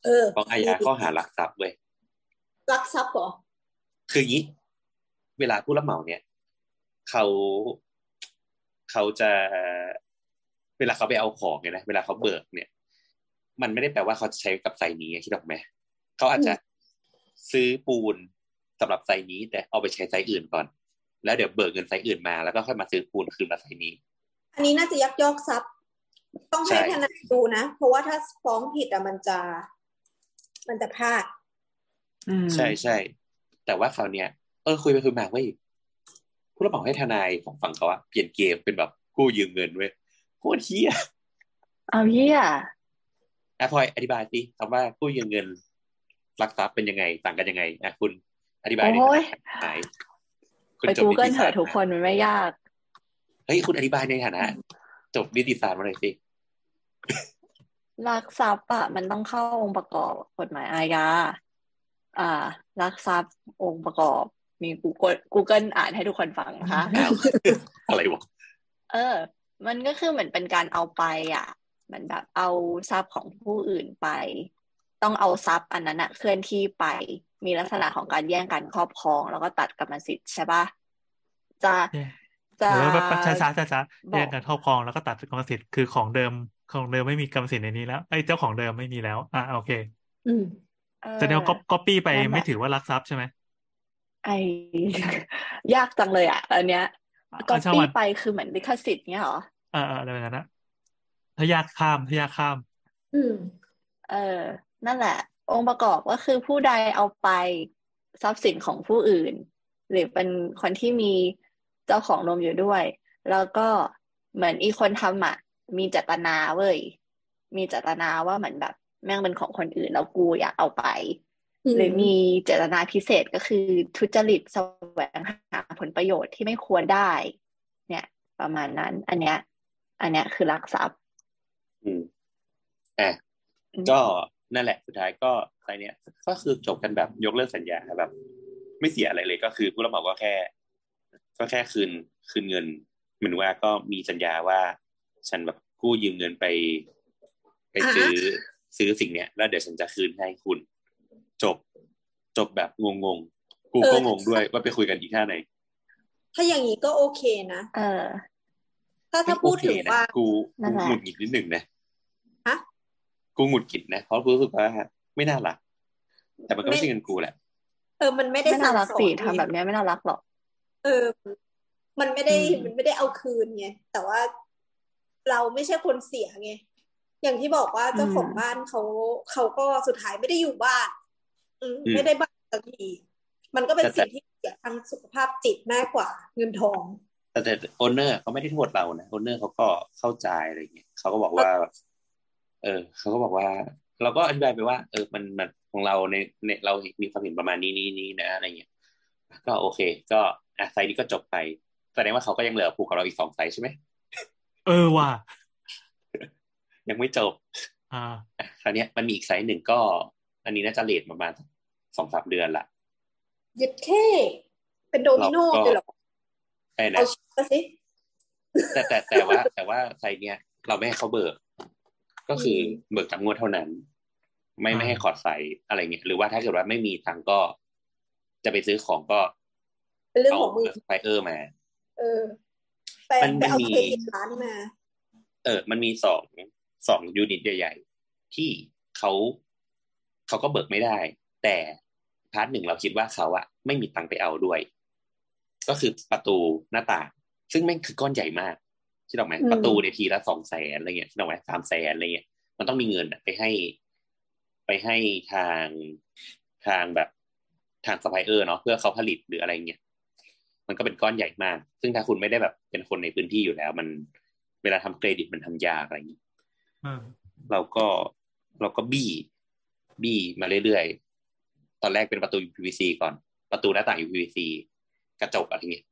เออฟ้องอาญาข้อหาลักทรัพย์เว้ยลักทรัพย์เหรอคืออย่างนี้ เวลาผู้รับเหมาเนี่ยเขาเขาจะเวลาเขาไปเอาของเนี่ยนะเวลาเขาเบิกเนี่ย มันไม่ได้แปลว่าเขาจะใช้กับ site นี้คิดออกไหมเขาอาจจะซื้อปูน สำหรับ site นี้ แต่เอาไปใช้ site อื่นก่อน แล้วเดี๋ยวเบิกเงิน site อื่นมาแล้วก็ค่อยมาซื้อปูนคืนมา site นี้ อันนี้น่าจะยักยอกทรัพย์ต้องให้ใช่ทนายดูนะ เพราะว่าถ้าฟ้องผิดอะมันจะ มันจะพลาดอืมใช่ใช่แต่ว่าคราวเนี้ยเออคุยไปคุยมาเว้ยผู้รับเหมาให้ทนายของฝั่งเขาอะเปลี่ยนเกมเป็นแบบกู้ยืมเงินเว้ยโคตรเฮี้ยเอาเหี้ยอะพลอยอธิบายสิคำว่ากู้ยืมเงินรักทรัพย์เป็นยังไงต่างกันยังไงอะคุณอ ธิบายในโอ้ยฐานะไหนคุณไปจบกูนิเกิติลเถศาสตอะร์ทุกคนมันไม่ยาก เฮ้ย คุณอธิบายในฐานะ จบนิติศาสตร์มาหน่อยสิลักทรัพย์อะมันต้องเข้าองค์ประกอบกฎหมายอาญาอ่าลักทรัพย์องค์ประกอบ มี Google Google อ่านให้ทุกคนฟังนะคะอ้าวอะไรวะเออ มันก็คือเหมือนเป็นการเอาไปอะเหมือนแบบเอาทรัพย์ของผู้อื่นไป ต้องเอาทรัพย์อันนั้นอะเคลื่อนที่ไป มีลักษณะของการแย่งกันครอบครอง แล้วก็ตัดกรรมสิทธิ์ใช่ปะจะแย่จะหรือว่าแบบช้าช้าช้าช้าบอกแย่งกันครอบครองแล้วก็ตัดกรรมสิทธิ์คือของเดิมของเดิมไม่มีกรรมสิทธิ์ในนี้แล้วไอ้ยเจ้าของเดิมไม่มีแล้ว อะโอเค อืมเออแสดงว่าก๊อปก๊อปปี้ไปนั่นแหละไม่ถือว่าลักทรัพย์ใช่ไหมไอยากจังเลยอะอันเนี้ยอะก๊อปช่างปี้มันไปคือเหมือนลิขสิทธิ์เนี้ยเหรอเออเอออะไรแบบนั้นนะถ้ายากข้ามถ้ายากข้าม อืม เออ นั่นแหละ องค์ประกอบก็คือผู้ใดเอาไปทรัพย์สินของผู้อื่น หรือเป็นคนที่มีเจ้าของรวมอยู่ด้วย แล้วก็เหมือนอีคนทำอะมีเจตนาเว้ยมีเจตนาว่าเหมือนแบบแม่งเป็นของคนอื่นแล้วกูอยากเอาไปอืมหรือมีเจตนาพิเศษก็คือทุจริตแสวงหาผลประโยชน์ที่ไม่ควรได้ เนี่ย ประมาณนั้น อันเนี้ย อันเนี้ยคือลักทรัพย์ อืมอะอืมก็ นั่นแหละสุดท้ายก็อะไรเนี้ยก็คือจบกันแบบยกเลิกสัญญาแบบ ไม่เสียอะไรเลยก็คือผู้รับเหมาก็แค่ ก็แค่คืนคืนเงินเหมือนว่าก็มีสัญญาว่า ฉันแบบกู้ยืมเงินไป ไปซื้อซื้อสิ่งเนี้ย แล้วเดี๋ยวฉันจะคืนให้คุณ จบจบแบบงงๆกูก็งงด้วยว่าไปคุยกันอีกท่าไหนถ้าอย่างนี้ก็โอเคนะเออ ถ้าถ้าพูดถึงไม่โอเคนะว่ากูนั่กูนแหละหงุดหงิดนิดหนึ่งนะฮะ กูหงุดหงิดนะเพราะรู้สึกว่าไม่น่ารัก แต่มันก็ไม่ใช่เงินกูแหละ เออ มันไม่ได้ไม่น่ารักสั่งสอนสิไงทำแบบเนี้ยไม่น่ารักหรอก เออ มันไม่ได้อืมมันไม่ได้เอาคืนไงแต่ว่าเราไม่ใช่คนเสียไงอย่างที่บอกว่าเจ้าของบ้านเขาเขาก็สุดท้ายไม่ได้อยู่บ้านอืมอืมไม่ได้บ้านสักทีมันก็เป็นแต่สิ่งที่เสียทางสุขภาพจิตมากกว่าเงินทอง แต่แต่โอนเนอร์เขาไม่ได้โทษเรานะโอนเนอร์เขาก็เข้าใจอะไรเงี้ยเขาก็บอกว่า เออเขาก็บอกว่า เราก็อธิบายไปว่า เออมันมันของเราในในเรามีความเห็นประมาณนี้นี้นี้นะอะไรเงี้ยก็โอเค ก็อะ site นี้ก็จบไปแสดงว่าเขาก็ยังเหลือผูกกับเราอีกสอง site ใช่ไหมเออว่ะยังไม่จบ อ่าอะคราวเนี้ยมันมีอีก site หนึ่งก็ อันนี้น่าจะ late ประมาณสองสามเดือนละยึดแค่เป็นโดมิโนเราก็เลยเหรอไอ้นะเอาชื่อมาสิแต่แต่แต่ว่า แต่ว่า site เนี้ยเราไม่ให้เขาเบิก ก็คือเบิกตามงวดเท่านั้น ไม่อ่าไม่ให้ขอด site อะไรเงี้ยหรือว่าถ้าเกิดว่าไม่มีตังค์ก็ จะไปซื้อของก็เป็นเรื่องเอาของมึงไฟเออร์มา เออไปมันไปเอามีเครดิตร้านมา เออ มันมีสองสอง unit ใหญ่ ๆ ที่เขาเขาก็เบิกไม่ได้ แต่ part หนึ่งเราคิดว่าเขาอะไม่มีตังค์ไปเอาด้วย ก็คือประตูหน้าต่างซึ่งแม่งคือก้อนใหญ่มาก คิดออกไหมอืมประตูในยทีละสองแสนอะไรเงี้ยคิดออกไหมสามแสนอะไรเงี้ยมันต้องมีเงินอะไปให้ ไปให้ทางทางแบบทางซัพพลายเออร์เนาะเพื่อเขาผลิตหรืออะไรเงี้ยมันก็เป็นก้อนใหญ่มาก ซึ่งถ้าคุณไม่ได้แบบเป็นคนในพื้นที่อยู่แล้ว มันเวลาทำเครดิตมันทำยากอะไรอย่างนี้อ่าเราก็เราก็บี้บี้มาเรื่อยๆ ตอนแรกเป็นประตู UPVC ก่อน ประตูหน้าต่าง UPVC กระจกอะไรเงี้ย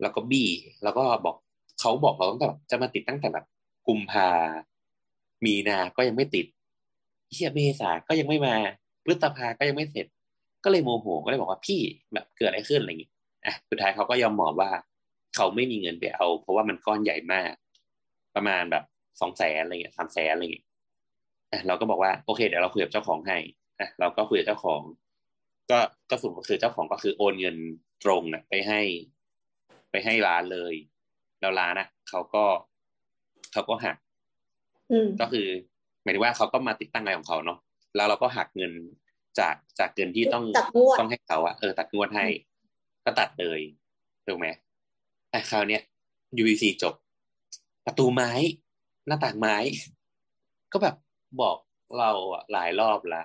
แล้วก็บี้ แล้วก็บอก เขาบอกเราตั้งแต่จะมาติดตั้งแต่แบบกุมภา มีนาก็ยังไม่ติดเฮียเมษาก็ยังไม่มาพฤษภาก็ยังไม่เสร็จ ก็เลยโมโหก็เลยบอกว่าพี่แบบเกิดอะไรขึ้นอะไรอย่างงี้อะสุดท้ายเขาก็ยอมหมอบว่า เขาไม่มีเงินไปเอา เพราะว่ามันก้อนใหญ่มาก ประมาณแบบสองแสนอะไรเงี้ยสามแสนอะไรเงี้ยอะเราก็บอกว่าโอเคเดี๋ยวเราคุยกับเจ้าของให้อะเราก็คุยกับเจ้าของ ก็ก็สรุปก็คือเจ้าของก็คือโอนเงินตรงนะไปให้ ไปให้ร้านเลย แล้วร้านอะเขาก็เขาก็หักอืมก็คือหมายถึงว่าเขาก็มาติดตั้งอะไรของเขาเนาะแล้วเราก็หักเงินจากจากเงินที่ต้องจากงวดต้องให้เขาอะเออตัดงวดให้ ก็ตัดเลยถูกไหมแต่คราวเนี้ย UVC จบ ประตูไม้ หน้าต่างไม้ ก็แบบบอกเราอะหลายรอบละ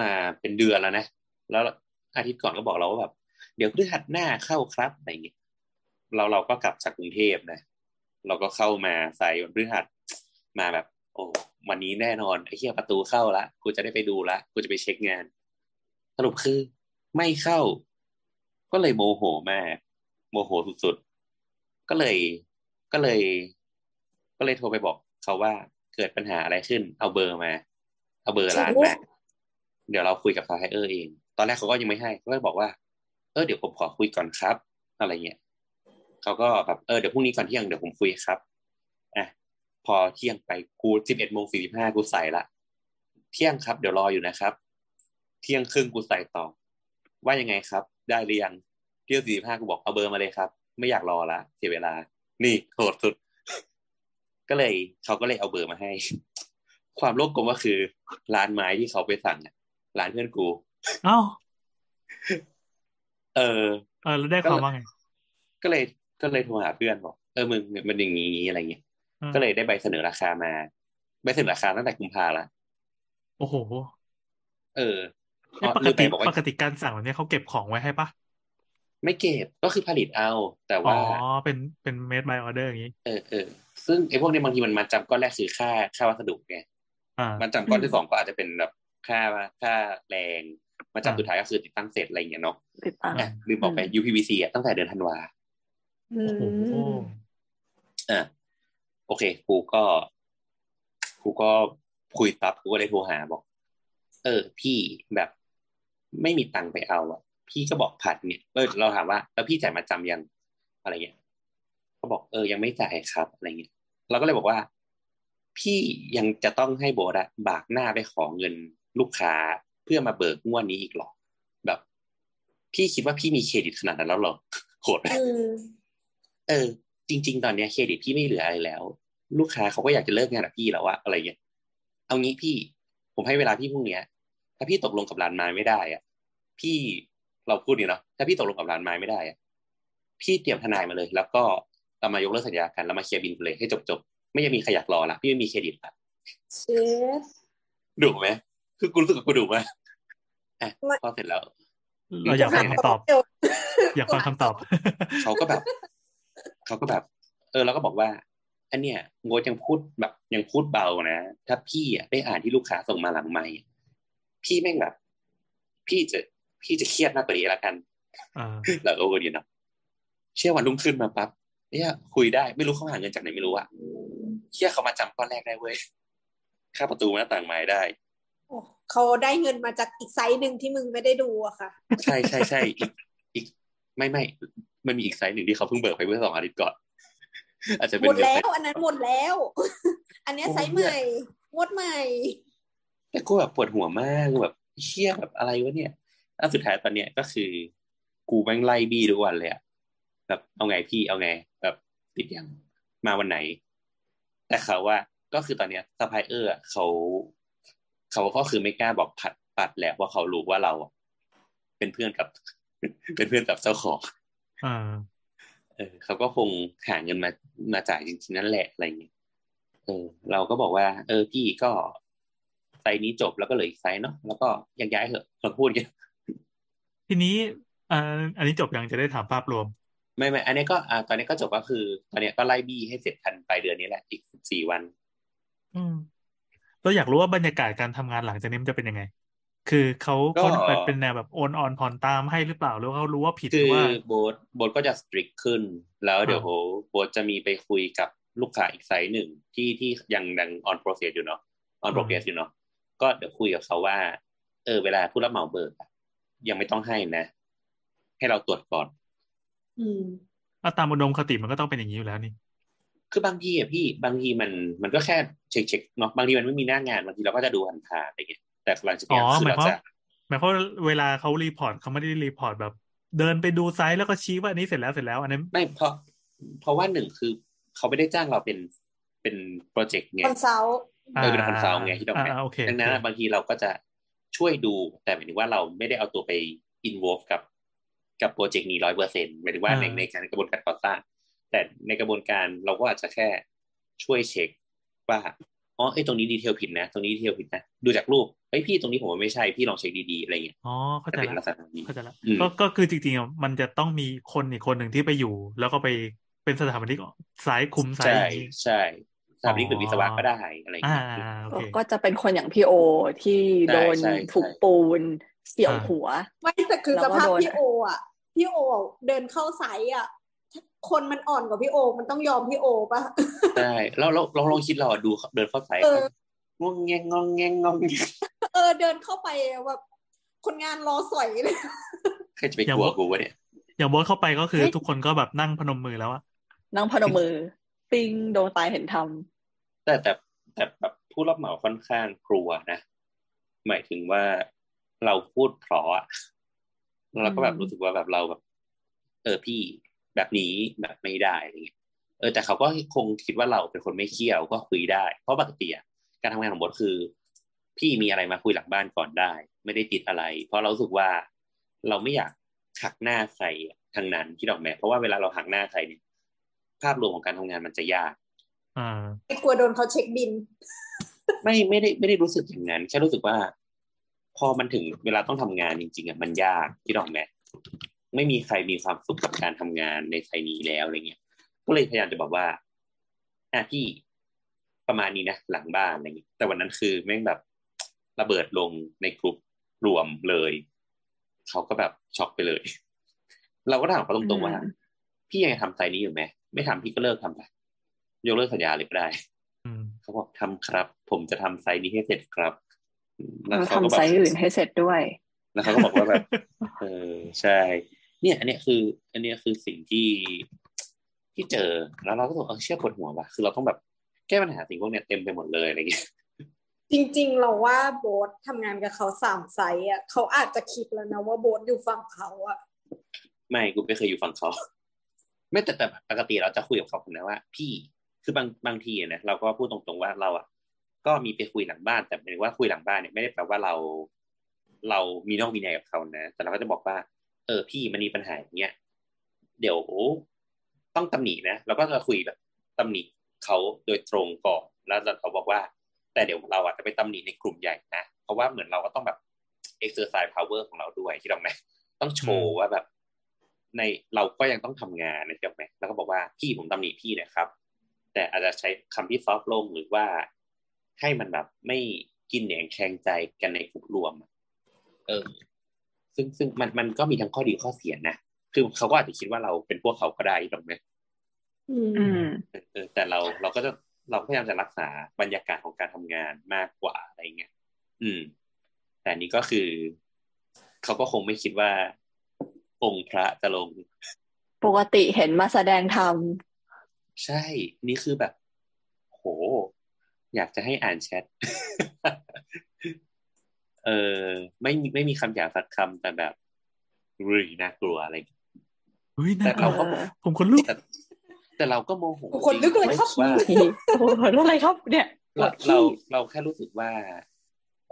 มาเป็นเดือนแล้วนะ แล้วอาทิตย์ก่อนก็บอกเราว่าแบบ เดี๋ยวพฤหัสหน้าเข้าครับอะไรอย่างเงี้ย เราเราก็กลับจากกรุงเทพนะ เราก็เข้ามาใส่วันพฤหัสมาแบบ โอ้วันนี้แน่นอนไอ้เหี้ยประตูเข้าละกูจะได้ไปดูละกูจะไปเช็คงาน สรุปคือไม่เข้า ก็เลยโมโหมากโมโหสุดๆก็เลยก็เลย ก็เลยโทรไปบอกเขาว่าเกิดปัญหาอะไรขึ้น เอาเบอร์มา เอาเบอร์ร้านมาเดี๋ยวเราคุยกับซาไฮเออร์เอง ตอนแรกเขาก็ยังไม่ให้เขาก็บอกว่า เออเดี๋ยวผมขอคุยก่อนครับ อะไรเงี้ย เขาก็แบบเออเดี๋ยวพรุ่งนี้ก่อนเที่ยงเดี๋ยวผมคุยครับอะพอเที่ยงไปกูสิบเอ็ดโมงสี่สิบห้ากูใส่ละ เที่ยงครับ เดี๋ยวรออยู่นะครับ เที่ยงครึ่งกูใส่ต่อ ว่ายังไงครับ ได้หรือยังเที่ยงสี่สิบห้ากูบอกเอาเบอร์มาเลยครับ ไม่อยากรอละเสียเวลา นี่โหดสุด ก็เลยเขาก็เลยเอาเบอร์มาให้ ความโลภกลมก็คือร้านไม้ที่เขาไปสั่งอะร้านเพื่อนกูเอ้าเออ เออแล้วได้ความว่าไง ก็เลย ก็เลยโทรหาเพื่อนบอกเออมึงมันอย่างนี้อะไรเงี้ยอืมก็เลยได้ใบเสนอราคามาใบเสนอราคาตั้งแต่กุมภาละโอ้โห เออเอ้ยปกลืมติบอกว่าปกติการสั่งแบบนี้เขาเก็บของไว้ให้ปะไม่เก็บก็คือผลิตเอา แต่อ๋ว่าอเป็นเป็น made by order อย่างนี้ เออเออซึ่งไอ้พวกนี้บางทีมันมาจำก้อนแรกคือค่าค่าวัสดุไงอ่ามันจำก้อนที่สองก็อาจจะเป็นแบบค่าค่าแรงมาอ่าจำสุดท้ายก็คือติดตั้งเสร็จอะไรอย่างเงี้ยเนาะติดตั้งอะลืมบอกไปอืม UPVC อะตั้งแต่เดือนธันวา อืโอ้โหมอะโอเคครูก็ครูก็คุยปั๊บครูก็เลยโทรหาบอก เออ พี่แบบไม่มีตังค์ไปเอาอะ พี่ก็บอกผัดเนี่ยเออเราถามว่า แล้วพี่จ่ายมาจำยังอะไรเงี้ยเขาบอกเออยังไม่จ่ายครับอะไรเงี้ยเราก็เลยบอกว่า พี่ยังจะต้องให้โบสอะบากหน้าไปขอเงินลูกค้าเพื่อมาเบิกงวดนี้อีกหรอแบบ พี่คิดว่าพี่มีเครดิตขนาดนั้นแล้วเหรอโหดไหมอืม เออ จริง ๆ ตอนเนี้ยเครดิตพี่ไม่เหลืออะไรแล้ว ลูกค้าเขาก็อยากจะเลิกงานกับพี่แล้วว่าอะไรเงี้ยเอางี้พี่ ผมให้เวลาพี่พรุ่งเนี้ย ถ้าพี่ตกลงกับร้านไม้ไม่ได้อะ พี่เราพูดนี่เนาะถ้าพี่ตกลงกับร้านไม้ไม่ได้อะพี่เตรียมทนายมาเลย แล้วก็เรามายกเลิกสัญญากันแล้วมาเคลียร์บินกันเลยให้จบๆไม่ยังมีใครอยากรอละพี่ไม่มีเครดิตละเชฟดุไหมคือกูรู้สึกว่ากูดุไหมอะไม่พอเสร็จแล้วเราอยากฟังคำตอบเดี๋ยวอยากฟังคำตอบ เขาก็แบบ เขาก็แบบ เออเราก็บอกว่าไออันเนี้ยโงดยังพูดแบบยังพูดเบานะถ้าพี่อะได้อ่านที่ลูกค้าส่งมาหลังไม่พี่แม่งแบบ พี่จะพี่จะเครียดมากกว่านี้ละกันอ่าแล้วโอ้ดีเนาะเชื่อวันรุ่งขึ้นมาปั๊บเนี่ยคุยได้ไม่รู้เขาหาเงินจากไหนไม่รู้อะเชื่อเขามาจำก้อนแรกได้เว้ยค่าประตูหน้าต่างไม้ได้โอ้เขาได้เงินมาจากอีกไซต์หนึ่งที่มึงไม่ได้ดูอะค่ะ ใช่ใช่ใช่อีกอีกไม่ไม่ มันมีอีกไซต์หนึ่งที่เขาเพิ่งเบิกไปเมื่อสองอาทิตย์ก่อน อาจจะหเป็มนดแล้ว อันนั้นหมดแล้ว อันเนี้ยไซต์ใหม่งวดใหม่ แต่กูแบบปวดหัวมากกูแบบเชี่ยแบบอะไรวะเนี่ยแล้วสุดท้ายตอนเนี้ยก็คือ กูแม่งไล่บี้ทุกวันเลยอะแบบเอาไงพี่เอาไง แบบติดยังมาวันไหน แต่เขาว่าก็คือตอนเนี้ยซัพพลายเออร์อะเขาเขาก็คือไม่กล้าบอกผัดปัดแหละว่าเขารู้ว่าเราอะเป็นเพื่อนกับ เป็นเพื่อนกับเจ้าของ อ่าเออเขาก็คงหาเงินมามาจ่ายจริงๆนั่นแหละอะไรอย่างเงี้ยเออ เราก็บอกว่า เออพี่ก็ site นี้จบแล้วก็เหลืออีก site เนาะแล้วก็แยังย้ายเถอะเราพูดกันทีนี้อ่าอันนี้จบยังจะได้ถามภาพรวม ไม่ไม่อันนี้ก็อ่าตอนนี้ก็จบก็คือ ตอนนี้ก็ไล่บี้ให้เสร็จทันปลายเดือนนี้แหละอีกสิบสี่วัน อืมเราอยากรู้ว่าบรรยากาศการทำงานหลังจากนี้มันจะเป็นยังไง คือเขาก็เขาแบบเป็นแนวแบบโอนออนผ่อนตามให้หรือเปล่าหรือว่าเขารู้ว่าผิดหคืรืออว่าโบทโบทก็จะ strict ขึ้น แล้วเดี๋ยวอ่าโบทจะมีไปคุยกับลูกค้าอีก site หนึ่งที่ที่ยังยัง on process อยู่เนาะ on process อยู่เนาะก็เดี๋ยวคุยกับเขาว่า เออ เวลาผู้รับเหมาเบิกอะยังไม่ต้องให้นะ ให้เราตรวจก่อน อืมอะตามอุดมคติมันก็ต้องเป็นอย่างนี้อยู่แล้วนี่คือบางทีอะพี่บางทีมันมันก็แค่เช็คเช็คเนาะบางทีมันไม่มีหน้างานบางทีเราก็จะดูผ่านๆอะไรเงี้ย แต่หลังจากอ๋อเนี้ยคือหมายเราความจะหมายความว่าเวลาเขา report เขาไม่ได้ report แบบ เดินไปดู site แล้วก็ชี้ว่าอันนี้เสร็จแล้วเสร็จแล้ว อันนั้นไม่เพราะเพราะว่าหนึ่งคือเขาไม่ได้จ้างเราเป็นเป็น projectไงคอนซัลท์เออเป็น consult ไงที่ต้องอ่าไหมอ่าโอเคดังนั้นโออะเคบางทีเราก็จะช่วยดูแต่หมายถึงว่าเราไม่ได้เอาตัวไป involve กับกับ project นี้ร้อยเปอร์เซ็นต์หมายถึงว่าในในการกระบวนการก่อสร้างแต่ในกระบวนการเราก็อาจจะแค่ช่วยเช็คว่า อ๋อไอ้ยตรงนี้ detail ผิดนะตรงนี้ detail ผิดนะดูจากรูปเฮ้ยพี่ตรงนี้ผมว่าไม่ใช่พี่ลองเช็คดีๆอะไรเงี้ยอ๋อเข้าจะใจเป็นละลักษณะนี้เข้าใจละอืมก็ก็คือจริงๆอะมันจะต้องมีคนอีกคนหนึ่งที่ไปอยู่ แล้วก็ไปเป็นสถาปนิกสายคุมสายใช่อย่างนี้ใช่สถาปนิกหรืออ๋อวิศวะก็ได้อะไรอ่าเงี้ยอ่าโอเคก็จะเป็นคนอย่างพี่โอที่ใช่โดนใช่ถูกใช่ปูนเสี่ยวอ่าหัวไม่แต่คือแล้สวก็ภาพโดนพี่โออะพี่โอเดินเข้าไซต์อะ คนมันอ่อนกว่าพี่โอ มันต้องยอมพี่โอป่ะใช่แล้วเราเราลองคิดเราอะดูเดินเข้าสายเอองงแงงงงแงงงงแงงเออเดินเข้าไปแบบคนงานรอสอยเลยใครจะไปกลัวกูวะเนี่ยอย่างโบอสเข้าไปก็คือเฮ้ยทุกคนก็แบบนั่งพนมมือแล้วอะนั่งพนมมือ ปิ้งโดนตายเห็นทแต่แต่แต่แบบผู้รับเหมาค่อนข้างกลัวนะ หมายถึงว่าเราพูดเพราะอะเราก็แบบรู้สึกว่าแบบเราแบบ เออพี่ แบบนี้แบบไม่ได้อะไรเงี้ยเออแต่เขาก็คงคิดว่าเราเป็นคนไม่เขี้ยวก็คุยได้ เพราะปกติอะการทำงานของบดคือ พี่มีอะไรมาคุยหลังบ้านก่อนได้ ไม่ได้ติดอะไร เพราะเรารู้สึกว่าเราไม่อยากหักหน้าใครทางนั้นที่ดอกแม้เพราะว่าเวลาเราหักหน้าใครเนี่ย ภาพรวมของการทำงานมันจะยากอ่าไม่กลัวโดนเขาเช็คบิน ไม่ไม่ได้ไม่ได้รู้สึกอย่างนั้นแค่รู้สึกว่า พอมันถึงเวลาต้องทำงานจริงๆอะมันยากที่ดอกแม้ ไม่มีใครมีความสุขกับการทำงานในไทยนี้แล้วอะไรเงี้ย ก็เลยพยายามจะบอกว่าอะพี่ประมาณนี้นะหลังบ้านอะไรเงี้ยแต่วันนั้นคือแม่งแบบระเบิดลงในกลุ่มรวมเลยเขาก็แบบช็อกไปเลย เราก็ถามเขาตรงๆว่า พี่ยังทำไซต์นี้อยู่ไหมไม่ทำพี่ก็เลิกทำไปยกเลิกสัญญาเลยก็ได้อืมเขาบอกทำครับ ผมจะทำไซต์นี้ให้เสร็จครับอืมำแล้วเราเขาก็ทำแบไซบต์อื่นให้เสร็จด้วย แล้วเขาก็บอกว่าแบบเออใช่ เนี่ย อันเนี้ยคือ อันเนี้ยคือสิ่งที่ที่เจอแล้วเราก็บอกเออเชื่อปวดหัวว่ะคือเราต้องแบบแก้ปัญหาสิ่งพวกเนี้ยเต็มไปหมดเลยอะไรเงี้ยจริงๆ เราว่าโบ๊ททำงานกับเขาสามไซต์อะเขาอาจจะคิดแล้วนะว่าโบ๊ทอยู่ฝั่งเขาอะไม่กูไม่เคยอยู่ฝั่งเขา ไม่แต่แต่ปกติเราจะคุยกับเขาผมนะว่า พี่คือบางบางทีอะนะเราก็พูดตรงๆว่าเราอะก็มีไปคุยหลังบ้านแต่หมายถึงว่าคุยหลังบ้านเนี่ยไม่ได้แปลว่าเรา เรามีนอกมีในกับเขานะแต่เราก็จะบอกว่า เออพี่มันมีปัญหาอย่างเงี้ยเดี๋ยวต้องตำหนินะเราก็จะคุยแบบตำหนิเขาโดยตรงก่อนแล้วเขาบอกว่า แต่เดี๋ยวเราอาจจะไปตำหนิในกลุ่มใหญ่นะเพราะว่าเหมือนเราก็ต้องแบบ exercise power ของเราด้วยที่เราไหมต้องโชว์ว่าแบบ ในเราก็ยังต้องทำงานนะใช่ไหมแล้วก็บอกว่าพี่ผมตำหนิพี่นะครับ แต่อาจจะใช้คำที่ซอฟต์ลงหรือว่าให้มันแบบไม่กินเหนียงแข็งใจกันในกลุ่มรวมเออ ซึ่งซึ่งมันมันก็มีทั้งข้อดีข้อเสียนะคือเขาก็อาจจะคิดว่าเราเป็นพวกเขาก็ได้ถูกไหมอืมอืมเออเออแต่เราเราก็จะเราก็พยายามจะรักษาบรรยากาศของการทำงานมากกว่าอะไรเงี้ยอืม แต่อันนี้ก็คือ เขาก็คงไม่คิดว่า องค์พระจะลง ปกติเห็นมาแสดงธรรมใช่ นี่คือแบบ โห อยากจะให้อ่านแชท เออไม่มีไม่มีคำหยาบสักคำแต่แบบรุยน่ากลัวอะไรอย่างเงี้ยเฮ้ยแต่น่ากลัเราวก็เออผมคนลุกแต่แต่เราก็โมโหคนลึกเลยครับจงๆว่าโอ้โหอะไรครับ เนี่ยปวเราดเราขี้เราแค่รู้สึกว่า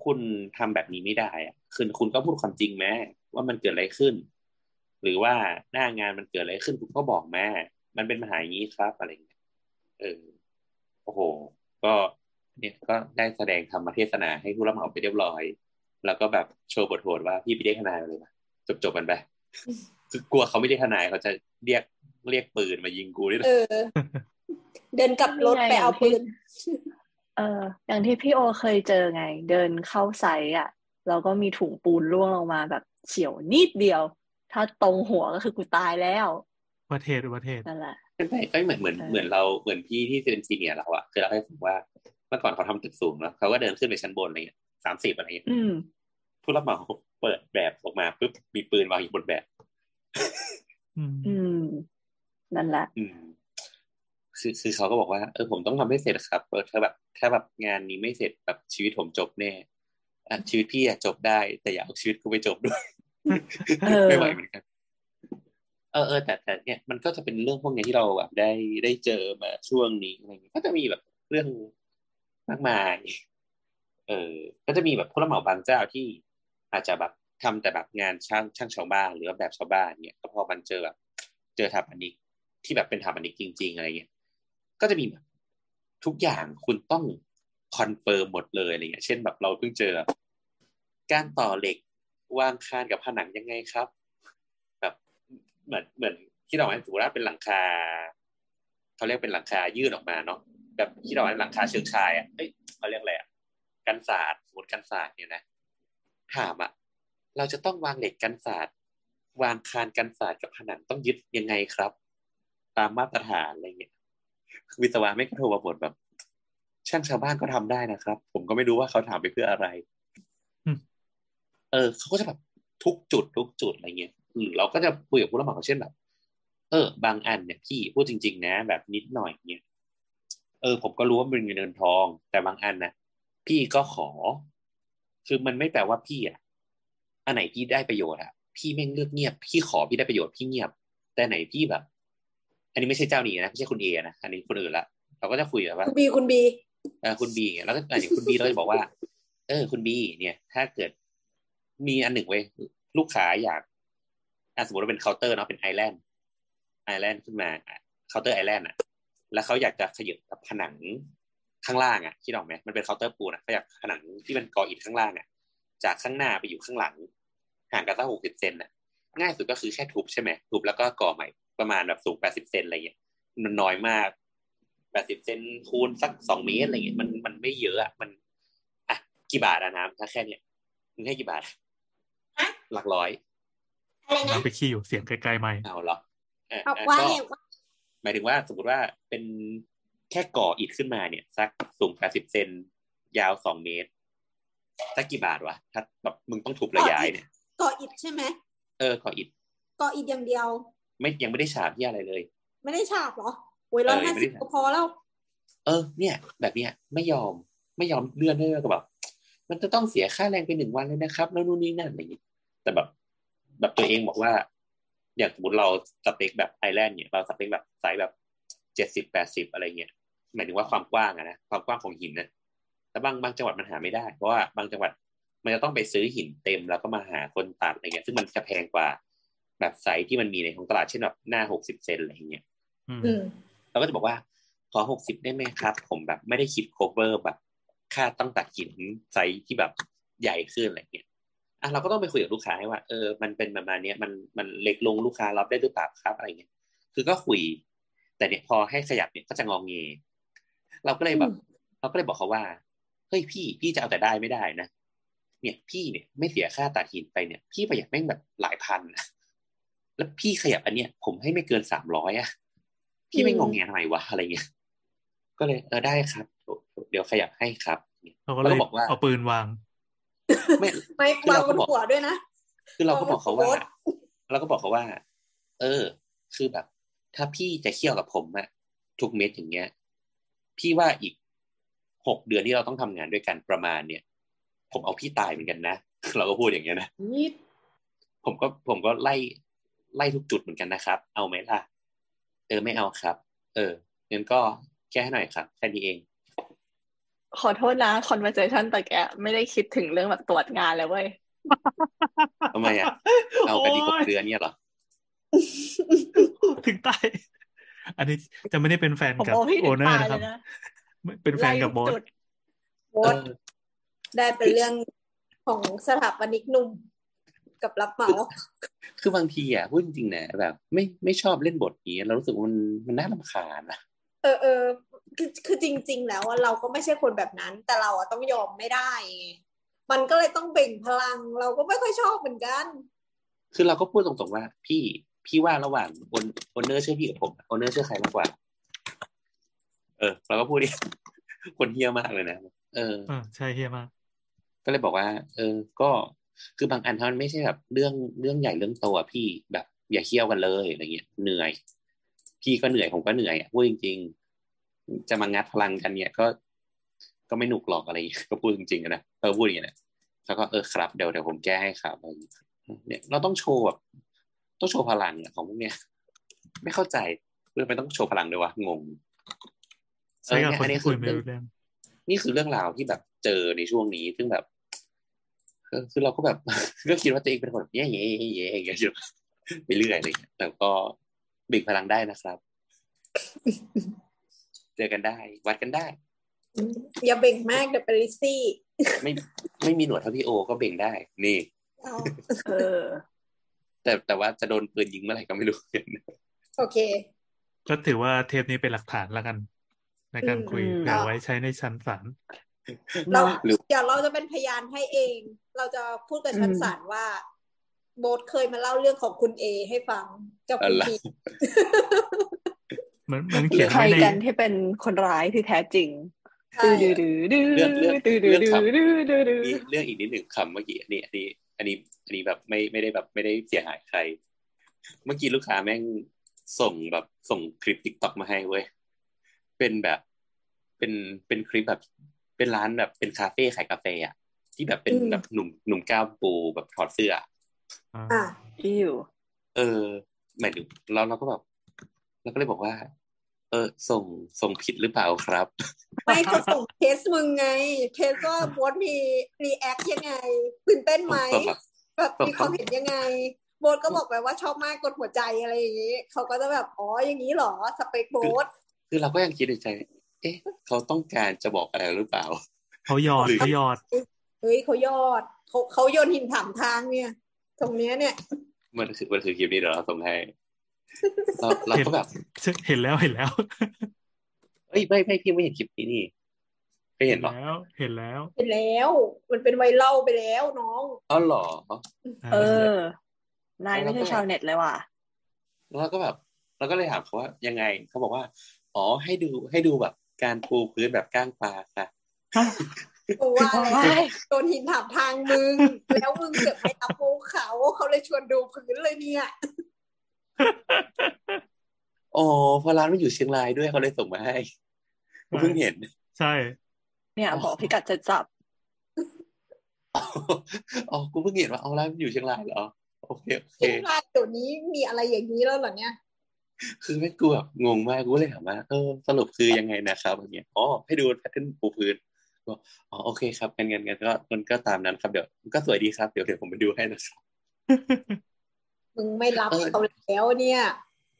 คุณทำแบบนี้ไม่ได้อะคือคุณก็พูดความจริงแม่ว่ามันเกิดอะไรขึ้น หรือว่าหน้างานมันเกิดอะไรขึ้น คุณก็บอกแม่มันเป็นปัญหาอย่างนี้ครับอะไรอย่างเงี้ยเออโอ้โห ก็เนี่ยก็ได้แสดงธรรมเทศนาให้ผู้รับเหมาไปเรียบร้อย แล้วก็แบบโชว์บทโหดว่าพี่ไปเรียกทนายมาเลยมาจบจบๆกันไปคือกลัวเขาไม่ได้ทนายเขาจะเรียกเรียกปืนมายิงกูด้วยเออ เดินกลับรถไปเอาปืน เออ อย่างที่พี่โอเคยเจอไง เดินเข้าไซต์อะแล้วก็มีถุงปูนร่วงลงมาแบบเฉียวนิดเดียว ถ้าตรงหัวก็คือกูตายแล้วประเทศประเทศนั่นแหละใช่ก็เหมือนเหมือนเออเหมือนเราเหมือนพี่ที่เป็นซีเนียร์เราอะเคยเล่าให้ฟังว่าเมื่อก่อนเขาทำตึกสูงแล้วเขาก็เดินขึ้นไปชั้นบนอะไรเงี้ย สามสิบอะไรเงี้ยอืมผู้รับเหมาเปิดแบบออกมาปุ๊บมีปืนวางอยู่บนแบบ อืมอืมนั่นแหละอืมคือคือเขาก็บอกว่าเออผมต้องทำให้เสร็จครับเออถ้าแบบถ้าแบบงานนี้ไม่เสร็จแบบชีวิตผมจบแน่อะชีวิตพี่อะจบได้ แต่อย่าเอาชีวิตกูไปจบด้วยเออไม่ไหวเหมือนกันเออเออแต่แต่เนี่ยมันก็จะเป็นเรื่องพวกเนี้ยที่เราแบบได้ได้เจอมาช่วงนี้อะไรเงี้ยก็จะมีแบบเรื่องมากมาย เออก็จะมีแบบผู้รับเหมาบางเจ้าที่อาจจะแบบทำแต่แบบงานช่างช่างชาวบ้านหรือว่าแบบชาวบ้านเนี่ยแล้วพอมันเจอแบบเจอถาปนิกที่แบบเป็นถาปนิกจริง ๆ อะไรเงี้ยก็จะมีแบบทุกอย่างคุณต้อง confirm หมดเลยอะไรเงี้ย เช่นแบบเราเพิ่งเจอแบบการต่อเหล็กวางคานกับผนังยังไงครับ แบบเหมือนเหมือนที่เราให้ถือว่าเป็นหลังคาเขาเรียกเป็นหลังคายื่นออกมาเนาะแบบที่เราให้หลังคาเชิงชายอะเอ้ยเขาเรียกอะไรอะ กันศาสตร์สมมติกันศาสตร์เนี่ยนะถามอะเราจะต้องวางเหล็กกันศาสตร์วางคานกันศาสตร์กับผนังต้องยึดยังไงครับ ตามมาตรฐานอะไรเงี้ยวิศวะไม่ก็โทรมาบ่นแบบ ช่างชาวบ้านก็ทำได้นะครับ ผมก็ไม่รู้ว่าเขาถามไปเพื่ออะไรอืมเออเขาก็จะแบบทุกจุดทุกจุดอะไรเงี้ยหรือเราก็จะคุยกับผู้รับเหมาเช่นแบบ เออ บางอันเนี่ยพี่พูดจริง ๆ นะ แบบนิดหน่อยเนี่ยเออ ผมก็รู้ว่ามันเป็นเงินทอง แต่บางอันนะ พี่ก็ขอ คือมันไม่แปลว่าพี่อะ อันไหนพี่ได้ประโยชน์อะ พี่แม่งเลือกเงียบ พี่ขอพี่ได้ประโยชน์พี่เงียบ แต่ไหนพี่แบบ อันนี้ไม่ใช่เจ้านี้นะไม่ใช่คุณเอนะ อันนี้คนอื่นละ เราก็จะคุยแบบว่า คุณบีคุณบีเออคุณบีเนี่ยแล้วก็อะอย่างคุณบีเราจะบอกว่า เออ คุณบีเนี่ย ถ้าเกิดมีอันหนึ่งเว้ยลูกค้าอยากอะสมมติว่าเป็นเคาน์เตอร์เนาะเป็น island island ขึ้นมาเคาน์เตอร์ island อะ แล้วเขาอยากจะขยับกับผนัง ข้างล่างอะคิดออกไหมมันเป็นเคาน์เตอร์ปูนอะเขาอยากผนังที่มันก่ออิฐข้างล่างอะจากข้างหน้าไปอยู่ข้างหลัง ห่างกันสักหกสิบเซนอะง่ายสุดก็คือแค่ทุบใช่ไหมทุบแล้วก็ก่อใหม่ประมาณแบบสูงแปดสิบเซนอะไรเงี้ยมันน้อยมากแปดสิบเซนคูณสักสองเมตรอะไรเงี้ยมันมันไม่เยอะอะมันอะกี่บาทอะน้ำถ้าแค่เนี้ยมึงให้กี่บาทฮะหลักร้อยอะไรนะน้ำไปขี้อยู่เสียงไกลๆไม่เอาเหรอเออเอาเออว่าก็ไงว่าหมายถึงว่าสมมติว่าเป็น แค่ก่ออิฐขึ้นมาเนี่ยสักสูงแปดสิบเซนยาวสองเมตร สักกี่บาทวะถ้าแบบมึงต้องทุบระยายเนี่ยก่ออิฐใช่ไหมเออก่ออิฐก่ออิฐอย่างเดียว ไม่ยังไม่ได้ฉาบที่อะไรเลย ไม่ได้ฉาบเหรอโอ้ยร้อยเออยัห้างไม่สิได้บฉาบก็พอแล้ว เออ เนี่ย แบบเนี้ยไม่ยอมไม่ยอมเลื่อนด้วยก็แบบมันจะต้องเสียค่าแรงไปหนึ่งวันเลยนะครับ แล้วนู่นนี่นั่นอะไรอย่างงี้แต่แบบ แบบตัวเองบอกว่า อย่างสมมติเราสเปคแบบ island เนี่ยเราสเปคแบบไซส์แบบเจ็ดสิบแปดสิบอะไรเงี้ย หมายถึงว่าความกว้างอะนะความกว้างของหินนะแต่บางบางจังหวัดมันหาไม่ได้เพราะว่าบางจังหวัดมันจะต้องไปซื้อหินเต็มแล้วก็มาหาคนตัดอะไรเงี้ย ซึ่งมันจะแพงกว่าแบบไซส์ที่มันมีในของตลาดเช่นแบบหน้าหกสิบเซนอะไรเงี้ยอืมอืมเราก็จะบอกว่าขอหกสิบได้ไหมครับ ผมแบบไม่ได้คิด cover แบบ ค่าต้องตัดหินไซส์ที่แบบใหญ่ขึ้นอะไรเงี้ยอะเราก็ต้องไปคุยกับลูกค้าให้ว่าเออมันเป็นประมาณเนี้ยมันมันเล็กลงลูกค้ารับได้หรือเปล่าครับอะไรเงี้ยคือก็คุย แต่เนี่ยพอให้ขยับเนี่ยก็จะงองเง เราก็เลยแบบ เราก็เลยบอกเขาว่าเฮ้ยพี่พี่จะเอาแต่ได้ไม่ได้นะเนี่ยพี่เนี่ยไม่เสียค่าตัดหินไปเนี่ย พี่ประหยัดแม่งแบบหลายพันนะแล้วพี่ขยับอันเนี้ย ผมให้ไม่เกินสามร้อยอะพี่ไม่งงแงทำไมวะอะไรเงี้ยก็เลยเออได้ครับ เดี๋ยวขยับให้ครับเขาก็เลยบอกว่าเอาปืนวาง ไม่ไม่คือวางเราบก็นบอกหัวด้วยนะคือเราก็บอกเขาว่าโอ๊ตเราก็บอกเขาว่า เออ คือแบบ ถ้าพี่จะเคี่ยวกับผมอะทุกเม็ดอย่างเงี้ย พี่ว่าอีกหกเดือนที่เราต้องทำงานด้วยกันประมาณเนี่ย ผมเอาพี่ตายเหมือนกันนะเราก็พูดอย่างเงี้ยนะนี่ผมก็ผมก็ไล่ไล่ทุกจุดเหมือนกันนะครับ เอาไหมล่ะ เออไม่เอาครับ เอองั้นก็แก้ให้หน่อยครับแค่นี้เอง ขอโทษนะ conversation แต่แกไม่ได้คิดถึงเรื่องแบบตรวจงานเลยเว้ยทำไมอะ เอากันอีกหกโอ้ยเดือนเนี่ยเหรอ ถึงตาย อันนี้จะไม่ได้เป็นแฟนผมกับเอาพี่โอถึงเนอร์ตายนะครับเลยนะไม่เป็นแฟนกับบอสไล่ทุจุดโอ๊ตได้เป็นเรื่องของสถาปนิกหนุ่มกับรับเหมา คือบางทีอะพูดจริงๆนะแบบ ไม่ไม่ชอบเล่นบทนี้เรารู้สึกว่ามันมันน่ารำคาญนะเออเออคือคือจริง ๆ แล้วอะเราก็ไม่ใช่คนแบบนั้น แต่เราอะต้องยอมไม่ได้ไงมันก็เลยต้องเบ่งพลัง เราก็ไม่ค่อยชอบเหมือนกัน คือเราก็พูดตรงๆว่า พี่ พี่ว่าระหว่างโอนโอนเนอร์เชื่อพี่กับผมโอนเนอร์เชื่อใครมากกว่า เออเราก็พูดดิคนเฮี้ยมากเลยนะเออเออใช่เฮียมาก ก็เลยบอกว่า เออ ก็คือบางอันถ้ามันไม่ใช่แบบเรื่องเรื่องใหญ่เรื่องโตอะพี่แบบ อย่าเคี่ยวกันเลยอะไรเงี้ยเหนื่อย พี่ก็เหนื่อยผมก็เหนื่อยอะพูดจริง ๆ จะมางัดพลังกันเนี่ยก็ ก็ไม่หนุกหรอกอะไรอย่างเงี้ยก็พูดจริงๆอะนะเออพูดอย่างเงี้ยนะแล้วก็เออครับเดี๋ยวเดี๋ยวผมแก้ให้ครับอะไรอย่างเงี้ยเนี่ยเราต้องโชว์แบบ ต้องโชว์พลังอะของพวกเนี้ยไม่เข้าใจเรื่องไม่ต้องโชว์พลังด้วยวะงงใช่กับเออคนเนี่ยที่คุยอันไม่นี้คือรู้เรื่องนี่คือเรื่องราวที่แบบเจอในช่วงนี้ซึ่งแบบคือคือเราก็แบบก็คิดว่าตัวเองเป็นคนแบบเย่เย่เย่เย่อย่างเงี้ยอยู่ไปเรื่อยอะไรอย่างเงี้ยแต่ก็เบ่งพลังได้นะครับ เจอกันได้ วัดกันได้ อย่าเบ่งมากเดี๋ยวเป็นลิซซี่ ไม่ไม่มีหนวดเท่าพี่โอก็เบ่งได้ นี่ เอาเออ แต่แต่ว่าจะโดนปืนยิงเมื่อไหร่ก็ไม่รู้โอเค ก็ถือว่าเทปนี้เป็นหลักฐานแล้วกัน ในการคุยอืมเผื่อไว้ใช้ในชั้นศาลเราเนาะหรือเดี๋ยวเราจะเป็นพยานให้เอง เราจะพูดกับชั้นอืมศาลว่าโบทเคยมาเล่าเรื่องของคุณเอให้ฟังกับคุณอะไรพีเหมือนเหมือนเขียนใครไว้ในกันที่เป็นคนร้ายที่แท้จริงใช่ดื้อดื้อดื้อเรื่องเรื่องดื้อดื้อเรื่องดื้อคำดื้อดื้อดื้อมีเรื่องอีกนิดหนึ่งคำเมื่อกี้อันนี้อันนี้ อันนี้อันนี้แบบไม่ไม่ได้แบบไม่ได้เสียหายใคร เมื่อกี้ลูกค้าแม่งส่งแบบส่งคลิป TikTok มาให้เว้ยเป็นแบบเป็นเป็นคลิปแบบ เป็นร้านแบบเป็นคาเฟ่ขายกาแฟอะที่แบบเป็นอืมแบบหนุ่มหนุ่มกล้ามปูแบบถอดเสื้ออะอะอิวเออหมายถึงเราเราก็แบบเราก็เลยบอกว่า เออส่งส่งผิดหรือเปล่าครับ ไม่เขาส่งเคสมึงไงเคสว่าโบทมีรีแอคยังไงตื่นเต้นไหมส่งแบบแบบส่งมีความเห็นยังไงโบทก็บอกไปว่าชอบมากกดหัวใจอะไรอย่างนี้เขาก็จะแบบอ๋ออย่างนี้เหรอสเปคโบทคือเราก็ยังคิดในใจ เอ๊ะ เขาต้องการจะบอกอะไรหรือเปล่า เขาหยอดหรือเขาหยอดเฮ้ยเขายอดเขาเขาโยนหินถามทางเนี่ย ตรงเนี้ยเนี่ยมันคือมันคือคลิปนี้เดี๋ยวเราส่งให้ เราเราก็แบบเห็นแล้วเห็นแล้วเอ้ยไม่ไม่พี่ไม่เห็นคลิปนี้นี่ไม่เห็นเหรอแล้วเห็นแล้วเป็นแล้ว มันเป็นไวรัลไปแล้วน้องอ๋อเหรอ เออนายไม่ใช่ชาวเน็ตเลยว่ะแล้วก็แบบเราก็เลยถามเขาว่ายังไงเขาบอกว่า อ๋อให้ดูให้ดูแบบการปูพื้นแบบก้างปลาค่ะกูว่าอะไรใช่โดนหินถามทางมึง แล้วมึงเสือกไม่อัพโพเขาเขาเลยชวนดูพื้นเลยเนี่ย อ๋อเพราะร้านมันอยู่เชียงรายด้วยเขาเลยส่งมาให้กูเพิ่งเห็น ใช่ เนี่ยบอกพิกัดจะจับอ๋อกูเพิ่งเห็นว่าเอาร้านมันอยู่เชียงรายเหรอโอเคโอเคเชียงรายเดี๋ยวนี้มีอะไรอย่างนี้แล้วเหรอเนี่ยคือแม่งกูแบบงงมากกูเลยถามว่าเออสรุปคือยังไงนะครับอย่างเงี้ยอ๋อให้ดูแพทเทิร์นปูพื้นบอกอ๋อโอเคครับงั้นงั้นงั้นก็มันก็ตามนั้นครับเดี๋ยวก็สวยดีครับเดี๋ยวเดี๋ยวผมไปดูให้นะครับ มึงไม่รับเออเขาแล้วเนี่ย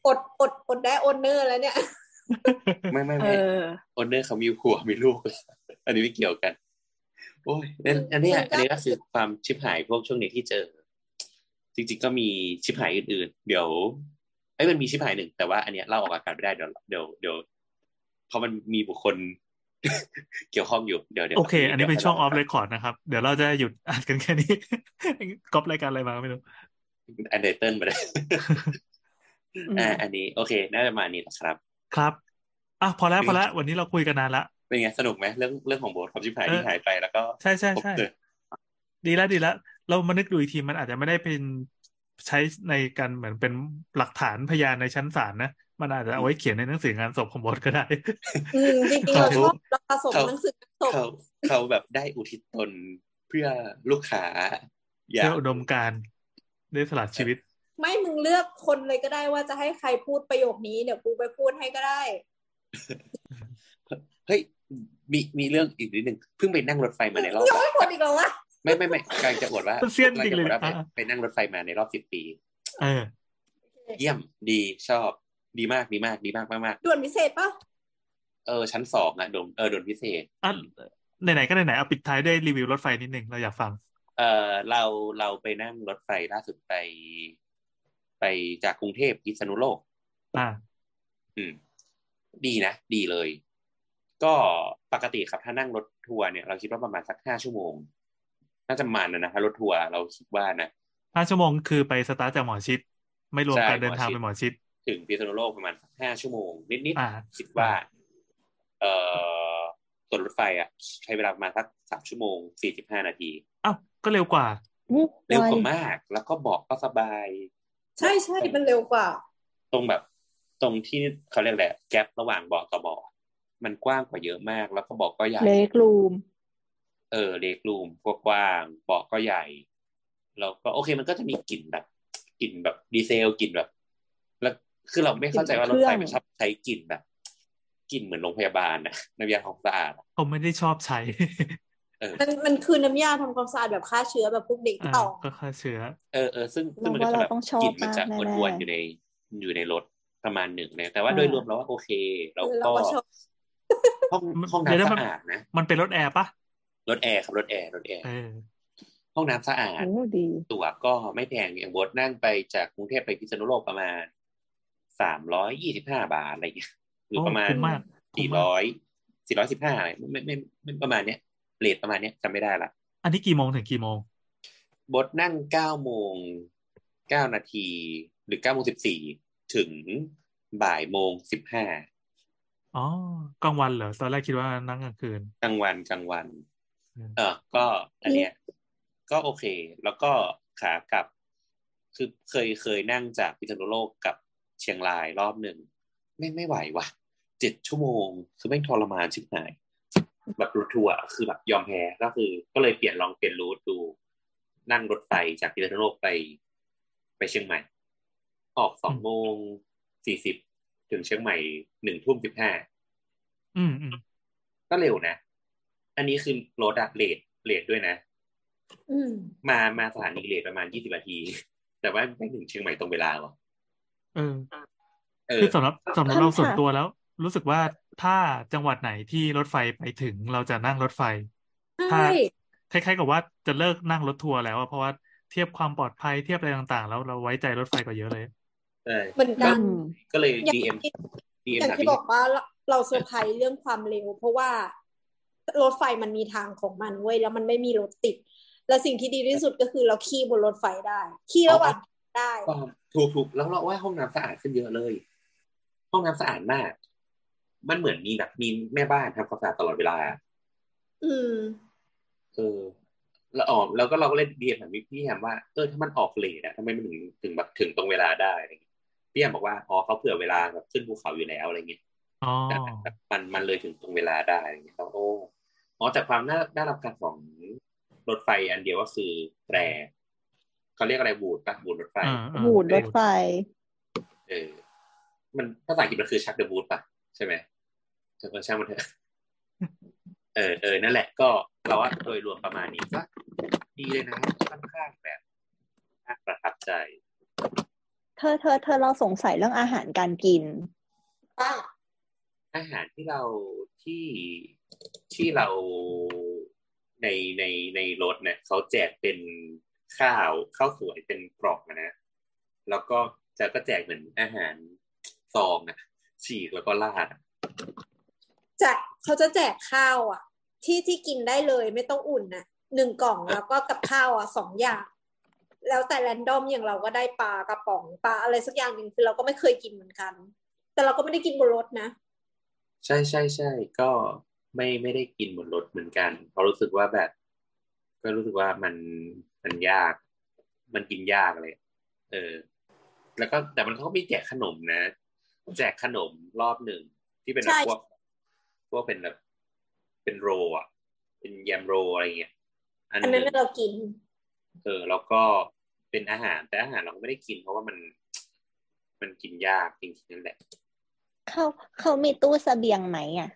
อดอดอดได้ owner แล้วเนี่ย ไม่ไม่เอไม่อ owner เขามีผัวมีลูก อันนี้ไม่เกี่ยวกัน โอ้ยนั่นอันเนี้ยอันนี้ก็คือความชิบหายพวกช่วงนี้ที่เจอ จริง ๆ ก็มีชิบหายอื่นๆ เดี๋ยวไอ้ยมันมีชิบหายหนึ่งแต่ว่าอันเนี้ยเล่าออกอากาศไม่ได้เดี๋ยวเดี๋ยวเดี๋ยวเพราะมันมีบุคคลเกี่ยวข้องอยู่เดี๋ยวเดี๋ยวโอเค อันนี้เป็นช่วง off record นะครับ เดี๋ยวเราจะหยุดอัดกันแค่นี้ก๊อปรายการอะไรมาไม่รู้ untitled มาเลยอืมอ่าอันนี้โอเค น่าจะประมาณนี้นะครับ ครับอะพอแล้วพอแล้ววันนี้เราคุยกันนานละเป็นไงสนุกไหมเรื่องเรื่องของบอสความชิบหายที่เออหายไปแล้วก็ใช่ใช่ใช่พบเจอดีแล้วดีแล้วเรามานึกดูอีกทีมันอาจจะไม่ได้เป็นใช้ในการเหมือนเป็นหลักฐานพยานในชั้นศาลนะ มันอาจจะเอาไว้เขียนในหนังสืองานศพของบอสก็ได้อืมจริงๆเราชอบเราสะสมหนังสือสะสมเขาเขาแบบได้อุทิศตนเพื่อลูกค้า อยาเพื่อกอุดมการณ์ ได้สละชีวิต ไม่มึงเลือกคนเลยก็ได้ว่าจะให้ใครพูดประโยคนี้เดี๋ยวกูไปพูดให้ก็ได้ เฮ้ยมีมีเรื่องอีกนิดนึงเพิ่งไปนั่งรถไฟมาในรอบยังไม่หมดอีกเหรอวะไม่ไม่ไม่กำลังจะอวดว่าเสี้ยนจริงเลยกำลัจะอวดว่าไปอะไปนั่งรถไฟมาในรอบสิบปีเออเยี่ยมดีชอบ ดีมากดีมากดีมากมากมากด่วนพิเศษปะเออชั้นสองอะโดนเออโดนพิเศษอะไหนๆก็ไหนๆเอาปิดท้ายด้วยรีวิวรถไฟนิดนึงเราอยากฟัง เออเราเราไปนั่งรถไฟล่าสุดไป ไปจากกรุงเทพพิษณุโลก อ่า อืม ดีนะ ดีเลย ก็ปกติครับถ้านั่งรถทัวร์เนี่ยเราคิดว่าประมาณสักห้าชั่วโมง น่าจะประมาณนะนะถ้ารถทัวร์เราคิดว่านะห้าชั่วโมงคือไปสตาร์ทจากหมอชิด ไม่รวมใช่การเดินทางหมอชิดไปหมอชิด ถึงพิษณุโลกประมาณสักห้าชั่วโมง นิดอ่าๆคิดว่า เอ่อส่วนรถไฟอะ ใช้เวลาประมาณสักสามชั่วโมงสี่สิบห้านาที อ้าวก็เร็วกว่าอืมเร็วกว่าไมาก แล้วก็บอกก็สบาย ใช่ใช่มันเร็วกว่า ตรงแบบ ตรงที่เขาเรียกแหละแกลระหว่างเบาะต่อเบาะมันกว้างกว่าเยอะมาก แล้วก็เบอกก็ใหญ่เล็กรูมเออเล็กรูมก็กว้างเบาะก็ใหญ่แล้วก็โอเคมันก็จะมีกลิ่นแบบกลิ่นแบบดีเซลกลิ่นแบบ แล้วคือเราไม่เข้าใจว่ารถไฟมันชอบใช้กลิ่นแบบกลิ่นเหมือนโรงพยาบาลนะน้ำยาความสะอาดอะเขาไม่ได้ชอบใช้เออ มันมันคือน้ำยาทำความสะอาดแบบฆ่าเชื้อแบบพวกเด็กอ่าต่อก็ฆ่าเชื้อ เออเออซึ่งซึ่งเรามันก็ว่าจะเราแบบต้องชอบกลิ่นมันจะมากวนแน่วนๆอยู่ในอยู่ในรถประมาณหนึ่งเลยแต่ว่าอ่าโดยรวมเราว่าโอเคแล้วเออก็เราก็ชอบห้องมันห้องเดี๋ยวน้ำนะมันสะอาดนะ มันเป็นรถแอร์ปะรถแอร์ครับรถแอร์รถแอร์เออห้องน้ำสะอาดโอ้ดีตั๋วก็ไม่แพงอย่างโบทนั่งไปจากกรุงเทพไปพิษณุโลกประมาณสามร้อยยี่สิบห้าบาทอะไรอย่างเงี้ยหรือโอ้ประมาณคุ้มมากคุ้สี่มมากร้อยสี่ร้อยสิบห้าไม่ไม่ไม่ไม่ประมาณเนี้ย เรทประมาณเนี้ยจำไม่ได้ละอันนี้กี่โมงถึงกี่โมงโบทนั่งเก้าโมงเก้านาทีหรือเก้าโมงสิบสี่ถึงบ่ายโมงสิบห้าอ๋อกลางวันเหรอตอนแรกคิดว่านั่งกลางคืนกลางวันกลางวันอืมเออก็อันเนี้ย ก็โอเค แล้วก็ขากลับ คือเคยเคยนั่งจากพิษณุโลกกับเชียงรายรอบหนึ่งไม่ไม่ไหวว่ะเจ็ดชั่วโมง คือแม่งทรมานชิบหาย แบบรถทัวร์คือแบบยอมแพ้ก็คือ ก็เลยเปลี่ยนลองเปลี่ยนรูทดู นั่งรถไฟจากพิษณุโลกไป ไปเชียงใหม่ ออกสองโมงสี่สิบถึงเชียงใหม่หนึ่งทุ่มสิบห้าอืมอืมก็เร็วนะ อันนี้คือรถอะเลทเลทด้วยนะอืมมามาสถานีเลทประมาณยี่สิบนาที แต่ว่าไม่ถึงเชียงใหม่ตรงเวลาหรอเออเออคือสำหรับสำหรับท่านเราส่วนค่ะตัวแล้ว รู้สึกว่าถ้าจังหวัดไหนที่รถไฟไปถึงเราจะนั่งรถไฟถ้าใช่คล้ายๆกับว่าจะเลิกนั่งรถทัวร์แล้วอะเพราะว่าเทียบความปลอดภัยเทียบอะไรต่างๆ แล้วเราไว้ใจรถไฟกว่าเยอะเลยใช่เหมือนกันอืมก็เลยอย่าง DM ที่ DM อย่างถามที่พี่บอกว่าเราเราเซอร์ไพรส์เรื่องความเร็ว เพราะว่ารถไฟมันมีทางของมันเว้ยแล้วมันไม่มีรถติด และสิ่งที่ดีที่สุดก็คือเราขี้บนรถไฟได้ขี้ระหว่างได้ก็ถูกถูกแล้วเราว่าห้องน้ำสะอาดขึ้นเยอะเลย ห้องน้ำสะอาดมาก มันเหมือนมีแบบมีแม่บ้านทำความสะอาดตลอดเวลา อืมเออแล้วอ๋อแล้วก็เราก็เล่น DM ถามพี่พี่แฮมว่าเออถ้ามันออก late อะทำไมมันถึงถึงแบบถึงตรงเวลาได้อะไรอย่างเงี้ยพี่แฮมบอกว่าอ๋อเขาเผื่อเวลาแบบขึ้นภูเขาอยู่แล้วอะไรเงี้ยอ๋อแต่มันมันเลยถึงตรงเวลาได้อะไรเงี้ยแล้วโอ้อ๋อแต่ความน่าน่ารำคาญของรถไฟอันเดียวก็คือแตรเขาเรียกอะไรหวูดปะหวูดรถไฟอ่าอ่าหวูดรถไฟ เออ มันภาษาอังกฤษมันคือชัก the หวูดปะใช่ไหม เออช่างมันเถอะเออเออนั่นแหละ ก็เราว่าโดยรวมประมาณนี้ก็ดีเลยนะค่อนข้างแบบน่าประทับใจ เธอเธอเธอเราสงสัยเรื่องอาหารการกินป้าอาหารที่เราที่ที่เราในในในรถเนี่ยเขาแจกเป็นข้าวข้าวสวยเป็นกล่องอะนะ แล้วก็จะก็แจกเหมือนอาหารซองอะฉีกแล้วก็ราด อะแจกเขาจะแจกข้าวอะ ที่ที่กินได้เลยไม่ต้องอุ่นน่ะหนึ่งกล่องแล้วก็กับข้าวอะสองอย่าง แล้วแต่แรนดอมอย่างเราก็ได้ปลากระป๋องปลาอะไรสักอย่างหนึ่งคือเราก็ไม่เคยกินเหมือนกัน แต่เราก็ไม่ได้กินบนรถนะ ใช่ใช่ใช่ก็ไม่ไม่ได้กินบนรถเหมือนกันเพราะรู้สึกว่าแบบ ก็รู้สึกว่ามันมันยาก มันกินยากเลย เออ แล้วก็แต่มันเขาก็มีแจกขนมนะ แจกขนมรอบหนึ่งที่เป็นแบบใช่พวก พวกเป็นแบบเป็นโรลอะ เป็นแยมโรลอะไรเงี้ยอันอันหนั้นึ่นงเรากิน เออ แล้วก็เป็นอาหาร แต่อาหารเราก็ไม่ได้กิน เพราะว่ามัน มันกินยากจริงๆนั่นแหละเขาเขามีตู้เสบียงไหมอะ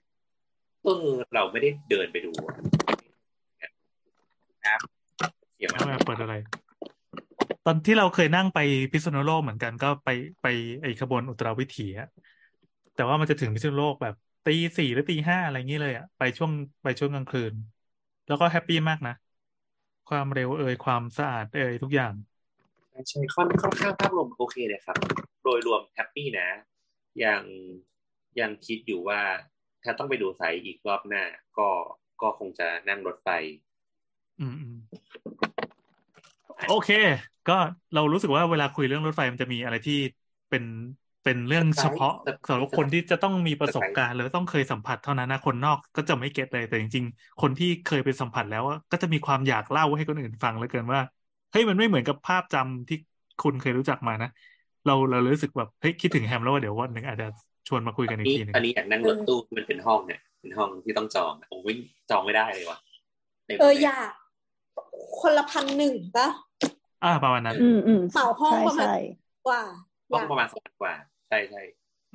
เออเราไม่ได้เดินไปดูอะครับเดี๋ยวแล้วมามาเปิดอะไร ตอนที่เราเคยนั่งไปพิษณุโลกเหมือนกันก็ไปไปไอ้ขบวนอุตราวิถีอะแต่ว่ามันจะถึงพิษณุโลกแบบ ตีสี่หรือตีห้าอะไรอย่างนี้เลยอะไปช่วงไปช่วงกลางคืน แล้วก็ happy มากนะ ความเร็วเอ่ยความสะอาดเอ่ยทุกอย่าง ใช่ค่อนค่อนข้างภาพรวมโอเคเลยครับ โดยรวม happy นะยังยังคิดอยู่ว่าถ้าต้องไปดูไซต์อีกรอบหน้า ก็ก็คงจะนั่งรถไฟอืมอืมโอเค ก็เรารู้สึกว่าเวลาคุยเรื่องรถไฟมันจะมีอะไรที่เป็น เป็นเรื่องเฉพาะสำหรับคนที่จะต้องมีประสบการณ์หรือต้องเคยสัมผัสเท่านั้นนะคนนอกก็จะไม่เก็ตเลยแต่จริงๆ คนที่เคยไปสัมผัสแล้วอะก็จะมีความอยากเล่าให้คนอื่นฟังเหลือเกินว่าเฮ้ยมันไม่เหมือนกับภาพจำที่คุณเคยรู้จักมานะเราเรารู้สึกแบบเฮ้ยคิดถึงแฮมแล้วว่าเดี๋ยววันหนึ่งอาจจะชวนมาคุยกันอีกนี่ทีหนึงอันนี้อยากนั่งรถตู้ที่มันเป็นห้องเนี่ยเป็นห้องที่ต้องจองอะผมวิ่งจองไม่ได้เลยว่ะต็มเออลอยากคนละพันหนึ่งปะอ่าประมาณนั้น อืมอืมเหมาห้องใช่ประมาณใช่กว่าอห้องยากประมาณสองพันกว่า ใช่ใช่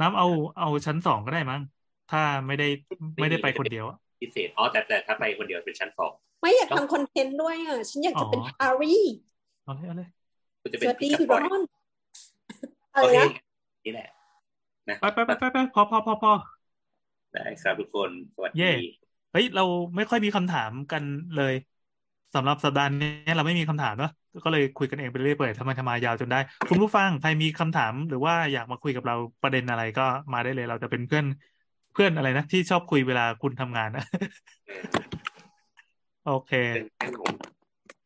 น้ำเอาเอาชั้นสองก็ได้มั้ง ถ้าไม่ได้ไม่ได้ไปคนเดียวอะพิเศษอ๋อแต่แต่ถ้าไปคนเดียวเป็นชั้นสองไม่อยากทำคอนเทนต์ด้วยอะ ฉันอยากจะเป็นอ๋อฮาร์รี่เอาเลยเอาเลยคุณจะสเป็นวัสดีพิคุณกรบอยอนอะไรโอเคนะนี่แหละนะไปไปไปไปไปพอพอพอพอได้ครับทุกคนสวัสเย่ดีเฮ้ยเราไม่ค่อยมีคำถามกันเลยสำหรับสัปดาห์นี้เราไม่มีคำถามเนอะ ก็เลยคุยกันเองไปเรื่อยเปื่อยทำไมทำไมยาวจนได้ คุณผู้ฟังใครมีคำถาม หรือว่าอยากมาคุยกับเราประเด็นอะไรก็มาได้เลย เราจะเป็นเพื่อนเพื่อนอะไรนะที่ชอบคุยเวลาคุณทำงานนะโอเค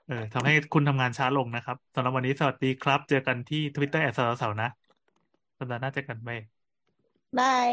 เออทำให้คุณทำงานช้าลงนะครับสำหรับวันนี้สวัสดีครับ เจอกันที่ Twitter แอดสาวๆนะสัปดาห์หน้าเจอกันไปบาย